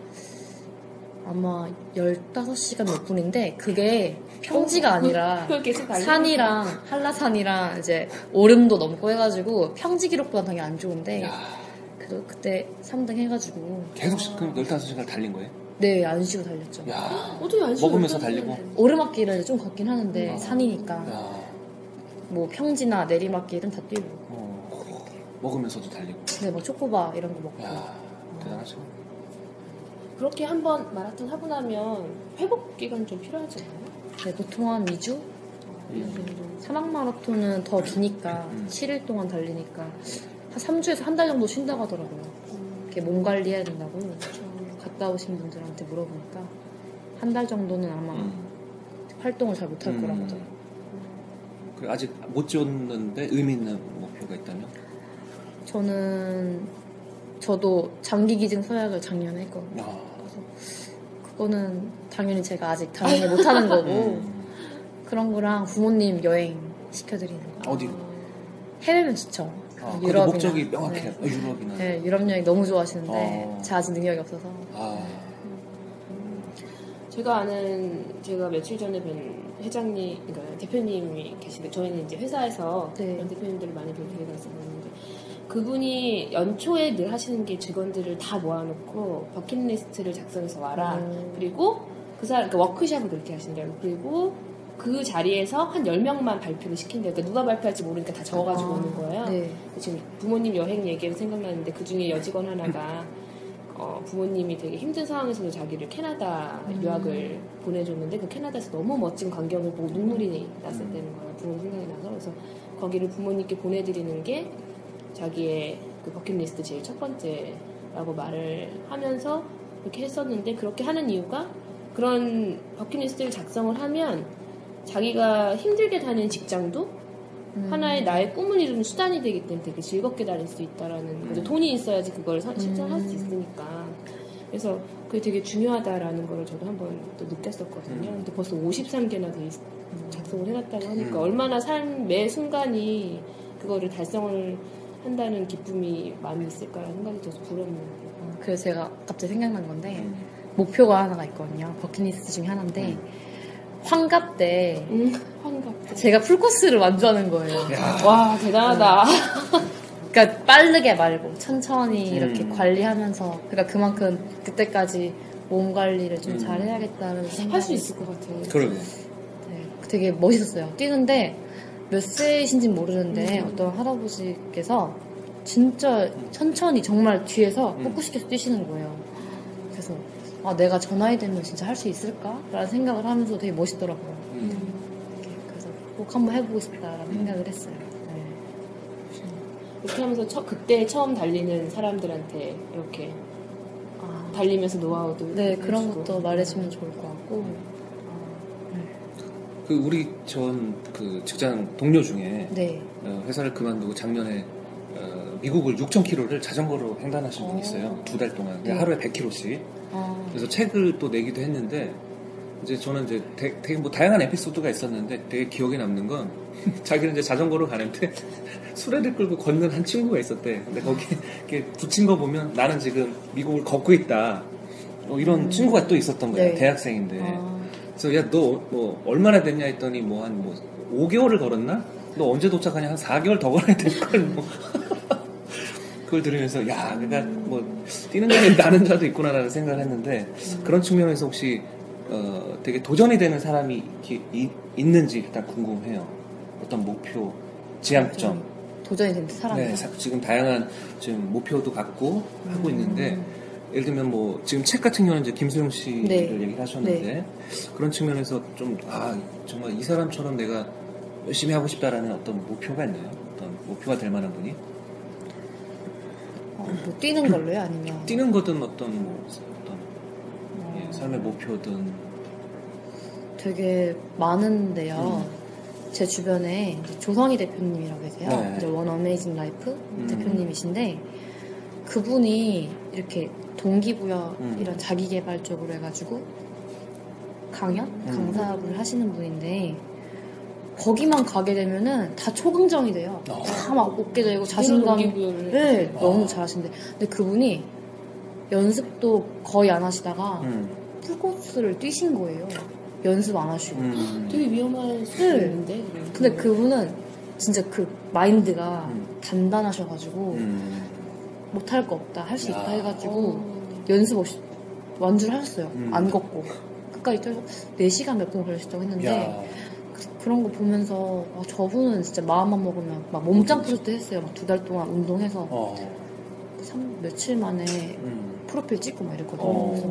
아마 15시간 몇 분인데 그게 평지가 아니라 산이랑 한라산이랑 이제 오름도 넘고 해가지고 평지 기록보다 당연히 안 좋은데 야, 그래도 그때 3등 해가지고 계속 시- 그럼 15시간 달린 거예요? 네 안 쉬고 달렸죠. 야, 어떻게 안 쉬어? 먹으면서 달리고? 오르막길을 좀 걷긴 하는데 아. 산이니까 야, 뭐 평지나 내리막길은 다 뛰고 어, 먹으면서도 달리고. 근데 뭐 초코바 이런 거 먹고 야, 대단하시고. 그렇게 한번 마라톤 하고 나면 회복 기간 좀 필요하지 않아요? 네, 보통 한 2주? 음. 사막 마라톤은 더 기니까 음. 7일 동안 달리니까 한 3주에서 한 달 정도 쉰다고 하더라고요. 이렇게 몸 관리해야 된다고 갔다 오신 분들한테 물어보니까 한 달 정도는 아마 음. 활동을 잘 못할 음. 거라고 하더라고요. 그리고 아직 못 지웠는데 의미 있는 목표가 있다면? 저는 저도 장기 기증 서약을 작년에 했거든요. 아, 그거는 당연히 제가 아직 당연히 못하는 거고 음. 그런 거랑 부모님 여행 시켜드리는 거. 어디로? 해외면 좋죠. 아, 그 유럽이나. 목적이 명확해. 네. 어, 유럽이나. 네, 유럽 여행 너무 좋아하시는데 어. 제가 아직 능력이 없어서 아, 제가 아는 제가 며칠 전에 뵌 회장님, 그러니까 대표님이 계신데 저희는 이제 회사에서 네. 대표님들을 많이 뵐 기회가 있었는데 그분이 연초에 늘 하시는 게 직원들을 다 모아놓고 버킷리스트를 작성해서 와라. 음. 그리고 그 사람 그러니까 워크숍을 그렇게 하신대요. 그리고 그 자리에서 한 10명만 발표를 시킨대요. 그러니까 누가 발표할지 모르니까 다 적어가지고 아, 오는 거예요. 네. 지금 부모님 여행 얘기가 생각나는데 그 중에 여직원 하나가 어, 부모님이 되게 힘든 상황에서도 자기를 캐나다 음. 유학을 보내줬는데 그 캐나다에서 너무 멋진 광경을 보고 눈물이 났었다는 거예요. 부모님 생각이 나서 그래서 거기를 부모님께 보내드리는 게 자기의 그 버킷리스트 제일 첫 번째라고 말을 하면서 그렇게 했었는데 그렇게 하는 이유가 그런 버킷리스트를 작성을 하면 자기가 힘들게 다니는 직장도 음. 하나의 나의 꿈을 이루는 수단이 되기 때문에 되게 즐겁게 다닐 수 있다라는 거죠. 돈이 있어야지 그걸 선- 실천할 수 음. 있으니까. 그래서 그게 되게 중요하다라는 걸 저도 한번 또 느꼈었거든요. 음. 근데 벌써 53개나 돼 있- 작성을 해놨다고 하니까 음. 얼마나 삶 매 순간이 그거를 달성을 한다는 기쁨이 많이 있을까라는 생각이 들어서 부럽네요. 어, 그래서 제가 갑자기 생각난 건데 음. 목표가 하나가 있거든요. 버킷리스트 중에 하나인데 음. 환갑 때 음, 환갑. 제가 풀코스를 완주하는 거예요. 야, 와 대단하다. 그러니까 빠르게 말고 천천히 음. 이렇게 관리하면서 그러니까 그만큼 그때까지 몸 관리를 좀 음. 잘 해야겠다는 생각이 할수 있을 것 같아요. 그러게. 네, 되게 멋있었어요. 뛰는데 몇 세이신지 모르는데 음. 어떤 할아버지께서 진짜 천천히 정말 뒤에서 음. 꿋꿋이켜서 뛰시는 거예요. 그래서 아 내가 저 나이 되면 진짜 할 수 있을까라는 생각을 하면서 되게 멋있더라고요. 음. 그래서 꼭 한번 해보고 싶다라는 음. 생각을 했어요. 네. 이렇게 하면서 처- 그때 처음 달리는 사람들한테 이렇게 아, 달리면서 노하우도 네 그런 해주고. 것도 말해주면 좋을 것 같고 그 우리 전 그 직장 동료 중에 네. 어, 회사를 그만두고 작년에 어, 미국을 6,000km를 자전거로 횡단하신 분이 있어요. 두 달 동안. 네. 하루에 100km씩. 아, 그래서 책을 또 내기도 했는데 이제 저는 이제 되, 되게 뭐 다양한 에피소드가 있었는데 되게 기억에 남는 건 자기는 이제 자전거로 가는데 수레를 끌고 걷는 한 친구가 있었대. 근데 거기 이렇게 붙인 거 보면 나는 지금 미국을 걷고 있다. 뭐 이런 음. 친구가 또 있었던 거야. 네. 대학생인데. 아, 그래서 야 너 뭐 얼마나 됐냐 했더니 뭐 한뭐 5개월을 걸었나? 너 언제 도착하냐? 한 4개월 더 걸어야 될걸 뭐. 그걸 들으면서 야, 그러니까 뭐 뛰는 게 나는 자도 있구나라는 생각을 했는데 그런 측면에서 혹시 어, 되게 도전이 되는 사람이 이렇게 이- 있는지 일단 궁금해요. 어떤 목표, 지향점. 도전이 된 사람이요. 네, 사- 지금 다양한 지금 목표도 갖고 하고 음. 있는데 예를 들면 뭐 지금 책 같은 경우는 이제 김수영 씨를 네. 얘기를 하셨는데 그런 측면에서 좀 아 정말 이 사람처럼 내가 열심히 하고 싶다라는 어떤 목표가 있나요? 어떤 목표가 될 만한 분이 어, 뭐 뛰는 걸로요? 아니면 뛰는 거든 어떤 뭐 어떤 어, 예, 삶의 목표든 되게 많은데요. 제 주변에 조성희 대표님이라고 계세요. 네. 이제 One Amazing Life 음. 대표님이신데 그분이 이렇게 동기부여 음. 이런 자기 개발 쪽으로 해가지고 강연, 음. 강사를 하시는 분인데 거기만 가게 되면은 다 초긍정이 돼요. 어. 다 막 어깨 들고 자신감 동기부여를 네, 아. 너무 잘하시는데 근데 그분이 연습도 거의 안 하시다가 음. 풀코스를 뛰신 거예요. 연습 안 하시고. 음. 되게 위험할 수 네. 있는데. 근데 그분은 진짜 그 마인드가 음. 단단하셔가지고 음. 못할 거 없다, 할수 야. 있다 해가지고 어. 연습 없이 완주를 하셨어요. 음. 안 걷고. 끝까지 뛰어서 4시간 몇 분 걸리셨다고 했는데 야. 그, 런 거 보면서 아, 저분은 진짜 마음만 먹으면 막 몸짱 프로젝트 했어요. 막 두 달 동안 운동해서 어. 삼- 며칠 만에 음. 프로필 찍고 막 이랬거든요. 어. 그래서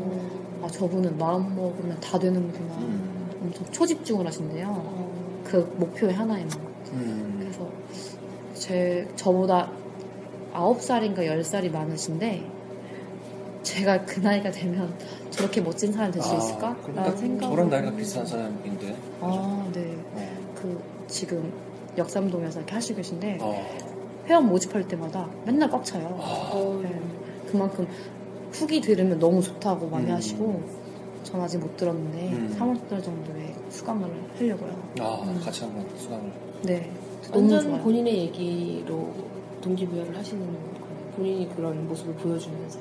아 저분은 마음 먹으면 다 되는구나. 음. 엄청 초집중을 하신대요. 어. 그 목표의 하나에만. 음. 그래서 제 저보다 9살인가 10살이 많으신데 제가 그 나이가 되면 저렇게 멋진 사람이 될수 있을까? 그러니까 라는 생각. 저랑 나이가 비슷한 사람인데. 아, 네. 어. 그 지금 역삼동에서 이렇게 하시고 계신데 어. 회원 모집할 때마다 맨날 꽉 차요. 아. 어. 네. 그만큼 후기 들으면 너무 좋다고 많이 음. 하시고 전 아직 못 들었는데 음. 3월달 정도에 수강을 하려고요. 아, 음. 같이 한번 수강을. 네. 너무 완전 좋아요. 본인의 얘기로 동기부여를 하시는 거예요. 본인이 그런 모습을 보여주면서.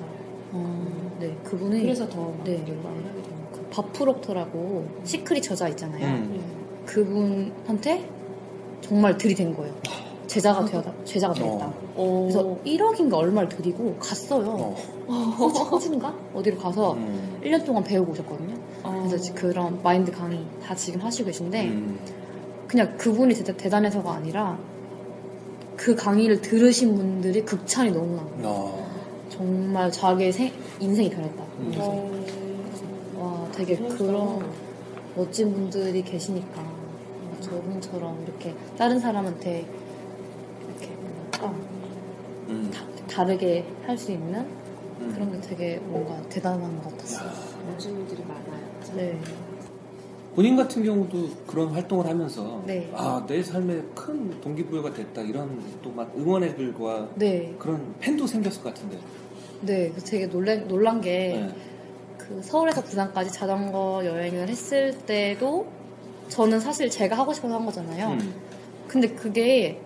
어, 네. 그분이 그래서 더 네. 연락을 하게 되는 거예요. 밥 프록터라고 Secret 저자 있잖아요. 음. 그분한테 정말 들이댄 거예요. 제자가 되었다, 제자가 되겠다. 어. 그래서 1억인가 얼마를 드리고 갔어요. 어. 호주, 호주인가? 어디로 가서 음. 1년 동안 배우고 오셨거든요. 어. 그래서 지금 그런 마인드 강의 다 지금 하시고 계신데 음. 그냥 그분이 진짜 대단해서가 아니라 그 강의를 들으신 분들이 극찬이 너무 나고 어. 정말 자기의 생- 인생이 변했다. 음. 그래서 어. 와 되게 그런 멋진 분들이 계시니까 저분처럼 이렇게 다른 사람한테 이렇게 뭔가 음. 다, 다르게 할 수 있는 음. 그런 게 되게 뭔가 대단한 것 같았어요. 멋진 분들이 많아요. 네. 본인 같은 경우도 그런 활동을 하면서 네. 아, 내 삶에 큰 동기부여가 됐다. 이런 또 막 응원의 글과 네. 그런 팬도 생겼을 것 같은데. 네. 그래서 되게 놀란, 놀란 게 네. 그 서울에서 부산까지 자전거 여행을 했을 때도 저는 사실 제가 하고 싶어서 한 거잖아요. 음. 근데 그게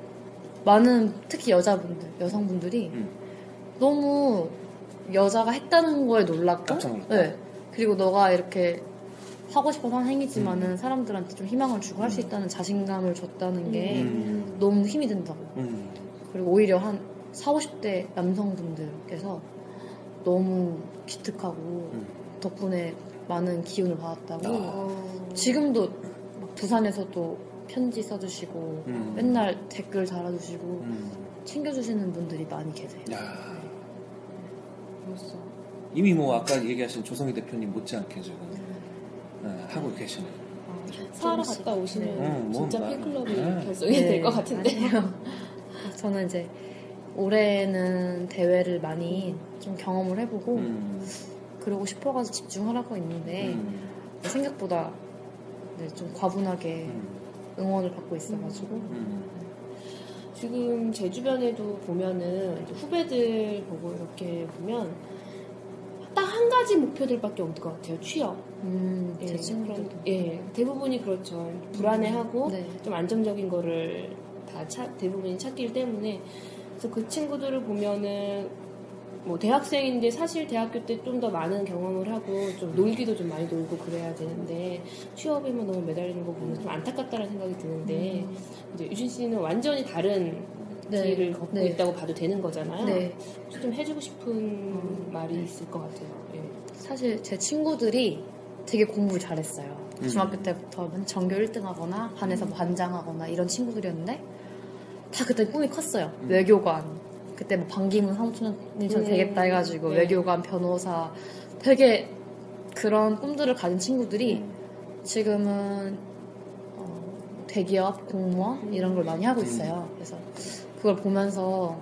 많은 특히 여자분들, 여성분들이 음. 너무 여자가 했다는 거에 놀랐고. 네. 그리고 너가 이렇게 하고 싶어서 한 행위지만은 사람들한테 좀 희망을 주고 할 수 있다는 자신감을 줬다는 게 음. 너무 힘이 된다고. 음. 그리고 오히려 한 4, 50대 남성분들께서 너무 기특하고 음. 덕분에 많은 기운을 받았다고. 어. 지금도 막 부산에서도 편지 써주시고 음. 맨날 댓글 달아주시고 음. 챙겨주시는 분들이 많이 계세요. 야. 벌써. 이미 뭐 아까 얘기하신 조성희 대표님 못지않게 지금 네, 하고 계시네. 사하라 갔다 오시면 음, 뭐 진짜 나- 팬클럽이 네. 결성이 네, 될것 같은데. 아니에요. 저는 이제 올해는 대회를 많이 좀 경험을 해보고 음. 그러고 싶어가지고 집중을 하고 있는데 음. 생각보다 네, 좀 과분하게 음. 응원을 받고 있어가지고 음. 지금 제 주변에도 보면은 이제 후배들 보고 이렇게 보면 딱 한 가지 목표들밖에 없는 것 같아요. 취업. 음, 예, 제 친구들도 그런- 예, 대부분이 그렇죠. 불안해하고 네. 좀 안정적인 거를 다 차- 대부분이 찾기 때문에 그래서 그 친구들을 보면은 뭐 대학생인데 사실 대학교 때 좀 더 많은 경험을 하고 좀 놀기도 좀 많이 놀고 그래야 되는데 취업에만 너무 매달리는 거 보면 좀 안타깝다는 생각이 드는데 이제 유진 씨는 완전히 다른 네. 길을 걷고 네. 있다고 봐도 되는 거잖아요. 네. 좀 해주고 싶은 말이 있을 것 같아요. 예. 사실 제 친구들이 되게 공부를 잘했어요. 음. 중학교 때부터 맨 전교 1등 하거나 반에서 뭐 반장하거나 이런 친구들이었는데 다 그때 꿈이 컸어요. 음. 외교관. 그때 뭐 반기문 전 음. 되겠다 해가지고 네. 외교관, 변호사 되게 그런 꿈들을 가진 친구들이 음. 지금은 어, 대기업, 공무원 이런 걸 많이 하고 있어요. 그래서 그걸 보면서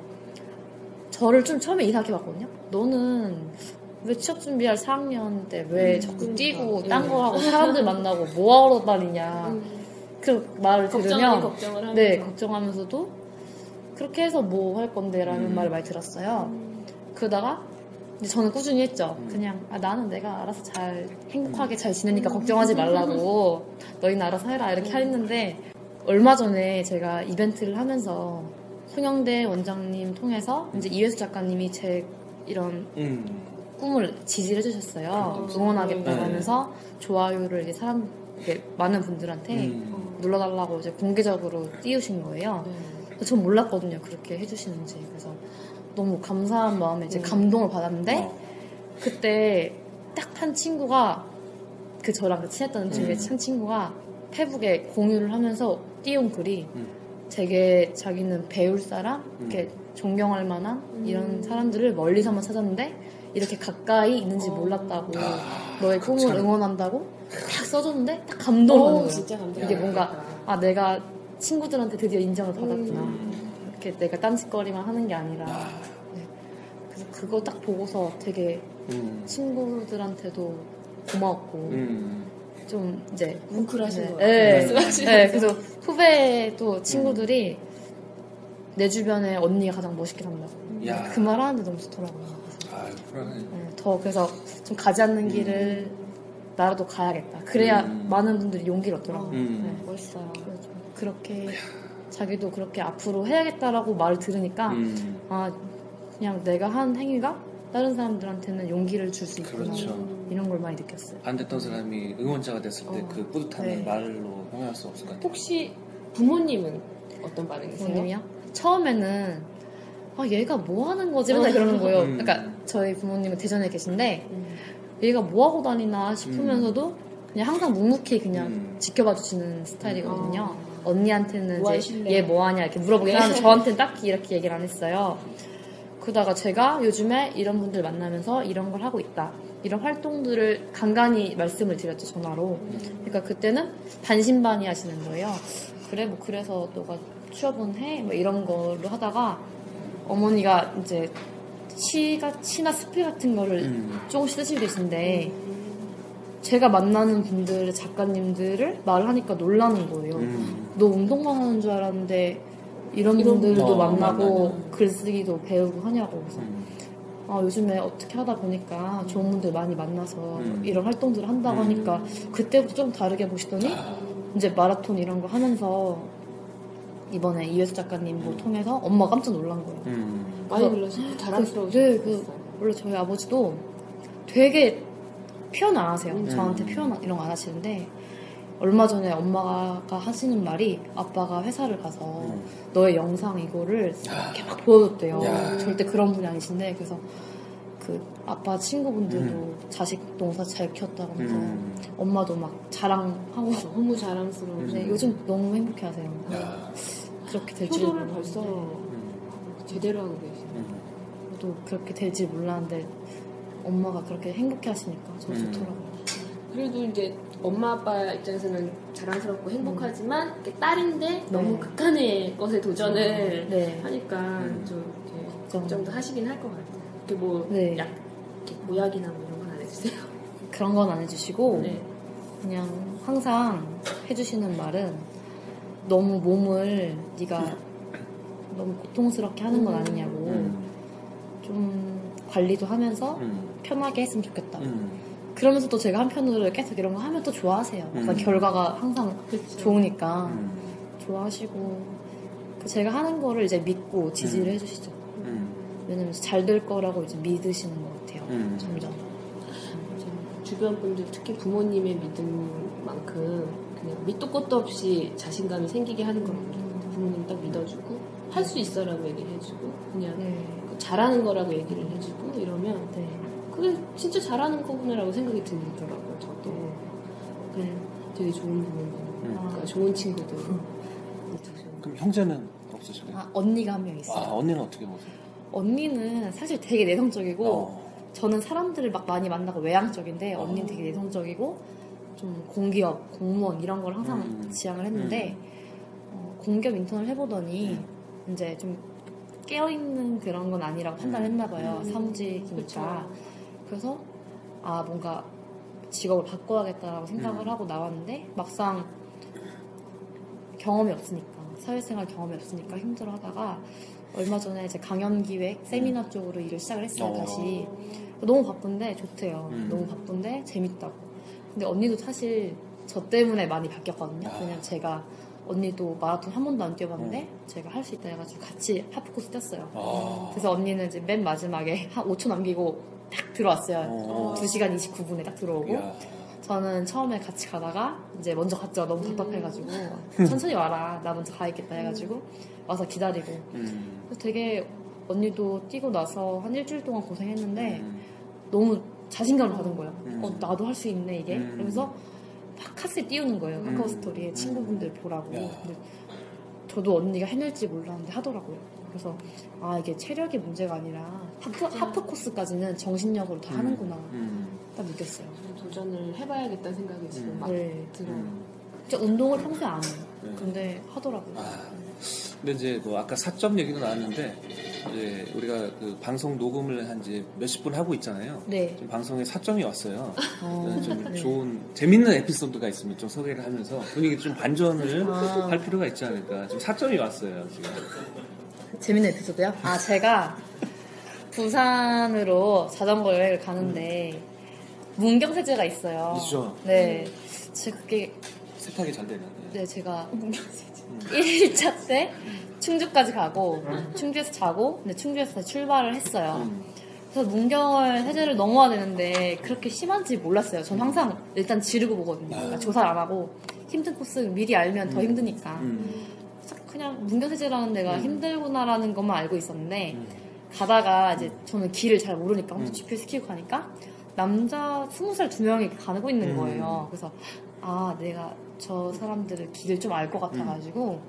저를 좀 처음에 이상하게 봤거든요. 너는 왜 취업 준비할 4학년 때왜 음. 자꾸 뛰고 그러니까. 딴거 하고 사람들 만나고 뭐 하러 다니냐 음. 그 말을 걱정하니 들으면 걱정을 하면서. 네 걱정하면서도 그렇게 해서 뭐 할 건데 라는 음. 말을 많이 들었어요. 그러다가 이제 저는 꾸준히 했죠. 음. 그냥 아, 나는 내가 알아서 잘 행복하게 잘 지내니까 걱정하지 말라고 너희는 알아서 해라 이렇게 했는데 얼마 전에 제가 이벤트를 하면서 송영대 원장님 통해서 이제 이회수 작가님이 제 이런 음. 꿈을 지지를 해주셨어요. 응원하겠다고 네. 하면서 좋아요를 이제 사람 많은 분들한테 음. 눌러달라고 이제 공개적으로 띄우신 거예요. 네. 전 몰랐거든요. 그렇게 해주시는지. 그래서 너무 감사한 마음에 이제 음. 감동을 받았는데 어. 그때 딱 한 친구가 그 저랑 그 친했던 중에 음. 한 친구가 페북에 공유를 하면서 띄운 글이 음. 되게 자기는 배울 사람, 음. 이렇게 존경할 만한 음. 이런 사람들을 멀리서만 찾았는데 이렇게 가까이 있는지 어. 몰랐다고 아, 너의 꿈을 참. 응원한다고 딱 써줬는데 딱 감동하는 오, 거예요. 이게 뭔가 아 내가 친구들한테 드디어 인정을 받았구나. 음. 이렇게 내가 딴짓거리만 하는 게 아니라. 네. 그래서 그거 딱 보고서 되게 음. 친구들한테도 고마웠고 음. 좀 이제 뭉클하신 네. 거 네. 말씀하시면서. 네. 그래서 후배 또 친구들이 내 주변에 언니가 가장 멋있게 산다고. 야. 그말 하는데 너무 좋더라고요. 아유, 불안해. 네, 더 그래서 좀 가지 않는 길을 나라도 가야겠다. 그래야 음. 많은 분들이 용기를 얻더라고요. 음. 네. 멋있어요. 그래서 좀 그렇게 자기도 그렇게 앞으로 해야겠다라고 말을 들으니까 음. 아 그냥 내가 한 행위가 다른 사람들한테는 용기를 줄 수 있구나 그렇죠. 이런 걸 많이 느꼈어요. 안 됐던 사람이 응원자가 됐을 때 어. 그 뿌듯함을 네. 말로 표현할 수 없을 것 같아요. 혹시 부모님은 어떤 반응이세요? 부모님이요? 처음에는 아 얘가 뭐 하는 거지? 맨날 그러는 거예요. 음. 그러니까 저희 부모님은 대전에 계신데 음. 얘가 뭐 하고 다니나 싶으면서도 그냥 항상 묵묵히 그냥 음. 지켜봐 주시는 스타일이거든요. 아. 언니한테는 뭐 이제? 얘 뭐 하냐 이렇게 물어보긴 네. 하는데 저한테는 딱히 이렇게 얘기를 안 했어요. 그러다가 제가 요즘에 이런 분들 만나면서 이런 걸 하고 있다. 이런 활동들을 간간히 말씀을 드렸죠, 전화로. 그러니까 그때는 반신반의 하시는 거예요. 그래, 뭐, 그래서 너가 취업은 해? 뭐 이런 걸로 하다가 어머니가 이제 시가, 시나 스피 같은 거를 음. 조금씩 쓰시고 계신데 제가 만나는 분들, 작가님들을 말하니까 놀라는 거예요. 음. 너 운동만 하는 줄 알았는데 이런 이런 분들도 만나고 만나냐. 글쓰기도 배우고 하냐고 그래서 음. 아, 요즘에 어떻게 하다 보니까 좋은 분들 많이 만나서 음. 이런 활동들을 한다고 음. 하니까 그때부터 좀 다르게 보시더니 이제 마라톤 이런 거 하면서 이번에 이회수 작가님 뭐 통해서 엄마 가 깜짝 놀란 거예요. 음. 많이 놀라시고 자랑스러우시고 네, 그 원래 저희 아버지도 되게 표현 안 하세요. 음. 저한테 표현 이런 거 안 하시는데 얼마 전에 엄마가 하시는 말이 아빠가 회사를 가서 음. 너의 영상 이거를 이렇게 막 보여줬대요. 야. 절대 그런 분이 아니신데 그래서 그 아빠 친구분들도 음. 자식 농사 잘 키웠다고 하면서 음. 엄마도 막 자랑하고 너무 자랑스러운 근데 음. 요즘 너무 행복해 하세요. 야. 그렇게 될 줄 몰랐는데 벌써 음. 제대로 하고 계시네요. 음. 저도 그렇게 될 줄 몰랐는데 엄마가 그렇게 행복해 하시니까 저 음. 좋더라고요. 그래도 이제 엄마 아빠 입장에서는 자랑스럽고 행복하지만 이렇게 딸인데 너무 네. 극한의 것에 도전을 네. 하니까 음. 좀 이렇게 걱정. 걱정 도 하시긴 할 것 같아요. 이렇게 뭐 네. 약, 이렇게 모약이나 뭐 이런 건 안 해주세요. 그런 건 안 해주시고 네. 그냥 항상 해주시는 말은 너무 몸을 네가 너무 고통스럽게 하는 건 아니냐고 음. 좀 관리도 하면서 음. 편하게 했으면 좋겠다. 음. 그러면서 또 제가 한편으로 계속 이런 거 하면 또 좋아하세요. 그러니까 음. 결과가 항상 그렇죠. 좋으니까 음. 좋아하시고 그 제가 하는 거를 이제 믿고 지지를 음. 해주시죠. 음. 왜냐면 잘 될 거라고 이제 믿으시는 것 같아요. 음. 점점. 주변 분들 특히 부모님의 믿음만큼 그냥 밑도 끝도 없이 자신감이 생기게 하는 것 같아요. 부모님 딱 믿어주고 할 수 있어라고 얘기를 해주고 그냥 네. 잘하는 거라고 얘기를 해주고 이러면 네. 그게 진짜 잘하는 거구나라고 생각이 들더라고요. 저도 네, 되게 좋은 부모님, 음. 그러니까 좋은 친구들. 그럼 형제는 없으신가요? 아, 언니가 한 명 있어요. 아, 언니는 어떻게 보세요? 언니는 사실 되게 내성적이고 어. 저는 사람들을 막 많이 만나고 외향적인데 어. 언니는 되게 내성적이고 좀 공기업, 공무원 이런 걸 항상 음. 지향을 했는데 어, 공기업 인턴을 해보더니 이제 좀 깨어있는 그런 건 아니라고 판단했나 봐요. 음. 사무직이니까. 그래서 아 뭔가 직업을 바꿔야겠다라고 생각을 음. 하고 나왔는데 막상 경험이 없으니까 사회생활 경험이 없으니까 힘들어하다가 얼마 전에 이제 강연 기획 세미나 쪽으로 일을 시작을 했어요 어. 다시 너무 바쁜데 좋대요 음. 너무 바쁜데 재밌다고 근데 언니도 사실 저 때문에 많이 바뀌었거든요 아. 그냥 제가 언니도 마라톤 한 번도 안 뛰어봤는데 제가 할 수 있다 해가지고 같이 하프 코스 뛰었어요 아. 그래서 언니는 이제 맨 마지막에 한 5초 남기고 딱 들어왔어요 어. 2시간 29분에 딱 들어오고 야. 저는 처음에 같이 가다가 이제 먼저 갔죠. 너무 답답해가지고 천천히 와라. 나 먼저 가야겠다 해가지고 와서 기다리고. 음. 그래서 되게 언니도 뛰고 나서 한 일주일 동안 고생했는데 음. 너무 자신감을 받은 거예요. 음. 어 나도 할 수 있네 이게. 음. 그러면서 막 카스에 띄우는 거예요. 카카오 음. 스토리에 친구분들 보라고. 야. 근데 저도 언니가 해낼지 몰랐는데 하더라고요. 그래서 아 이게 체력의 문제가 아니라 하프, 하프 코스까지는 정신력으로 다 하는구나. 음. 딱 느꼈어요. 도전을 해봐야겠다는 생각이 지금 막 네. 들어요. 음. 진짜 운동을 평소에 안 해요. 네. 근데 하더라고요. 아. 근데 이제 뭐 아까 사점 얘기도 나왔는데 이제 우리가 그 방송 녹음을 한 지 몇십 분 하고 있잖아요. 네. 좀 방송에 사점이 왔어요. 어, 좀 네. 좋은 재밌는 에피소드가 있으면 좀 소개를 하면서 분위기 좀 반전을 아. 할 필요가 있지 않을까. 좀 사점이 왔어요 지금. 재밌는 에피소드요? 아, 제가 부산으로 자전거 여행을 가는데 문경세제가 있어요. 있죠. 네. 제가 그게, 세탁이 잘 되는. 네, 제가 문경세제. 1일차 때 충주까지 가고, 충주에서 자고, 근데 충주에서 다시 출발을 했어요. 음. 그래서 문경을 해제를 넘어야 되는데 그렇게 심한지 몰랐어요. 전 항상 일단 지르고 보거든요. 그러니까 조사를 안 하고 힘든 코스 미리 알면 더 힘드니까. 음. 그래서 그냥 문경세제라는 데가 음. 힘들구나라는 것만 알고 있었는데 음. 가다가 이제 저는 길을 잘 모르니까 혼자 음. GPS 키고 가니까 남자 스무 살 두 명이 가고 있는 음. 거예요. 그래서 아 내가 저 사람들을 길을 좀 알 것 같아가지고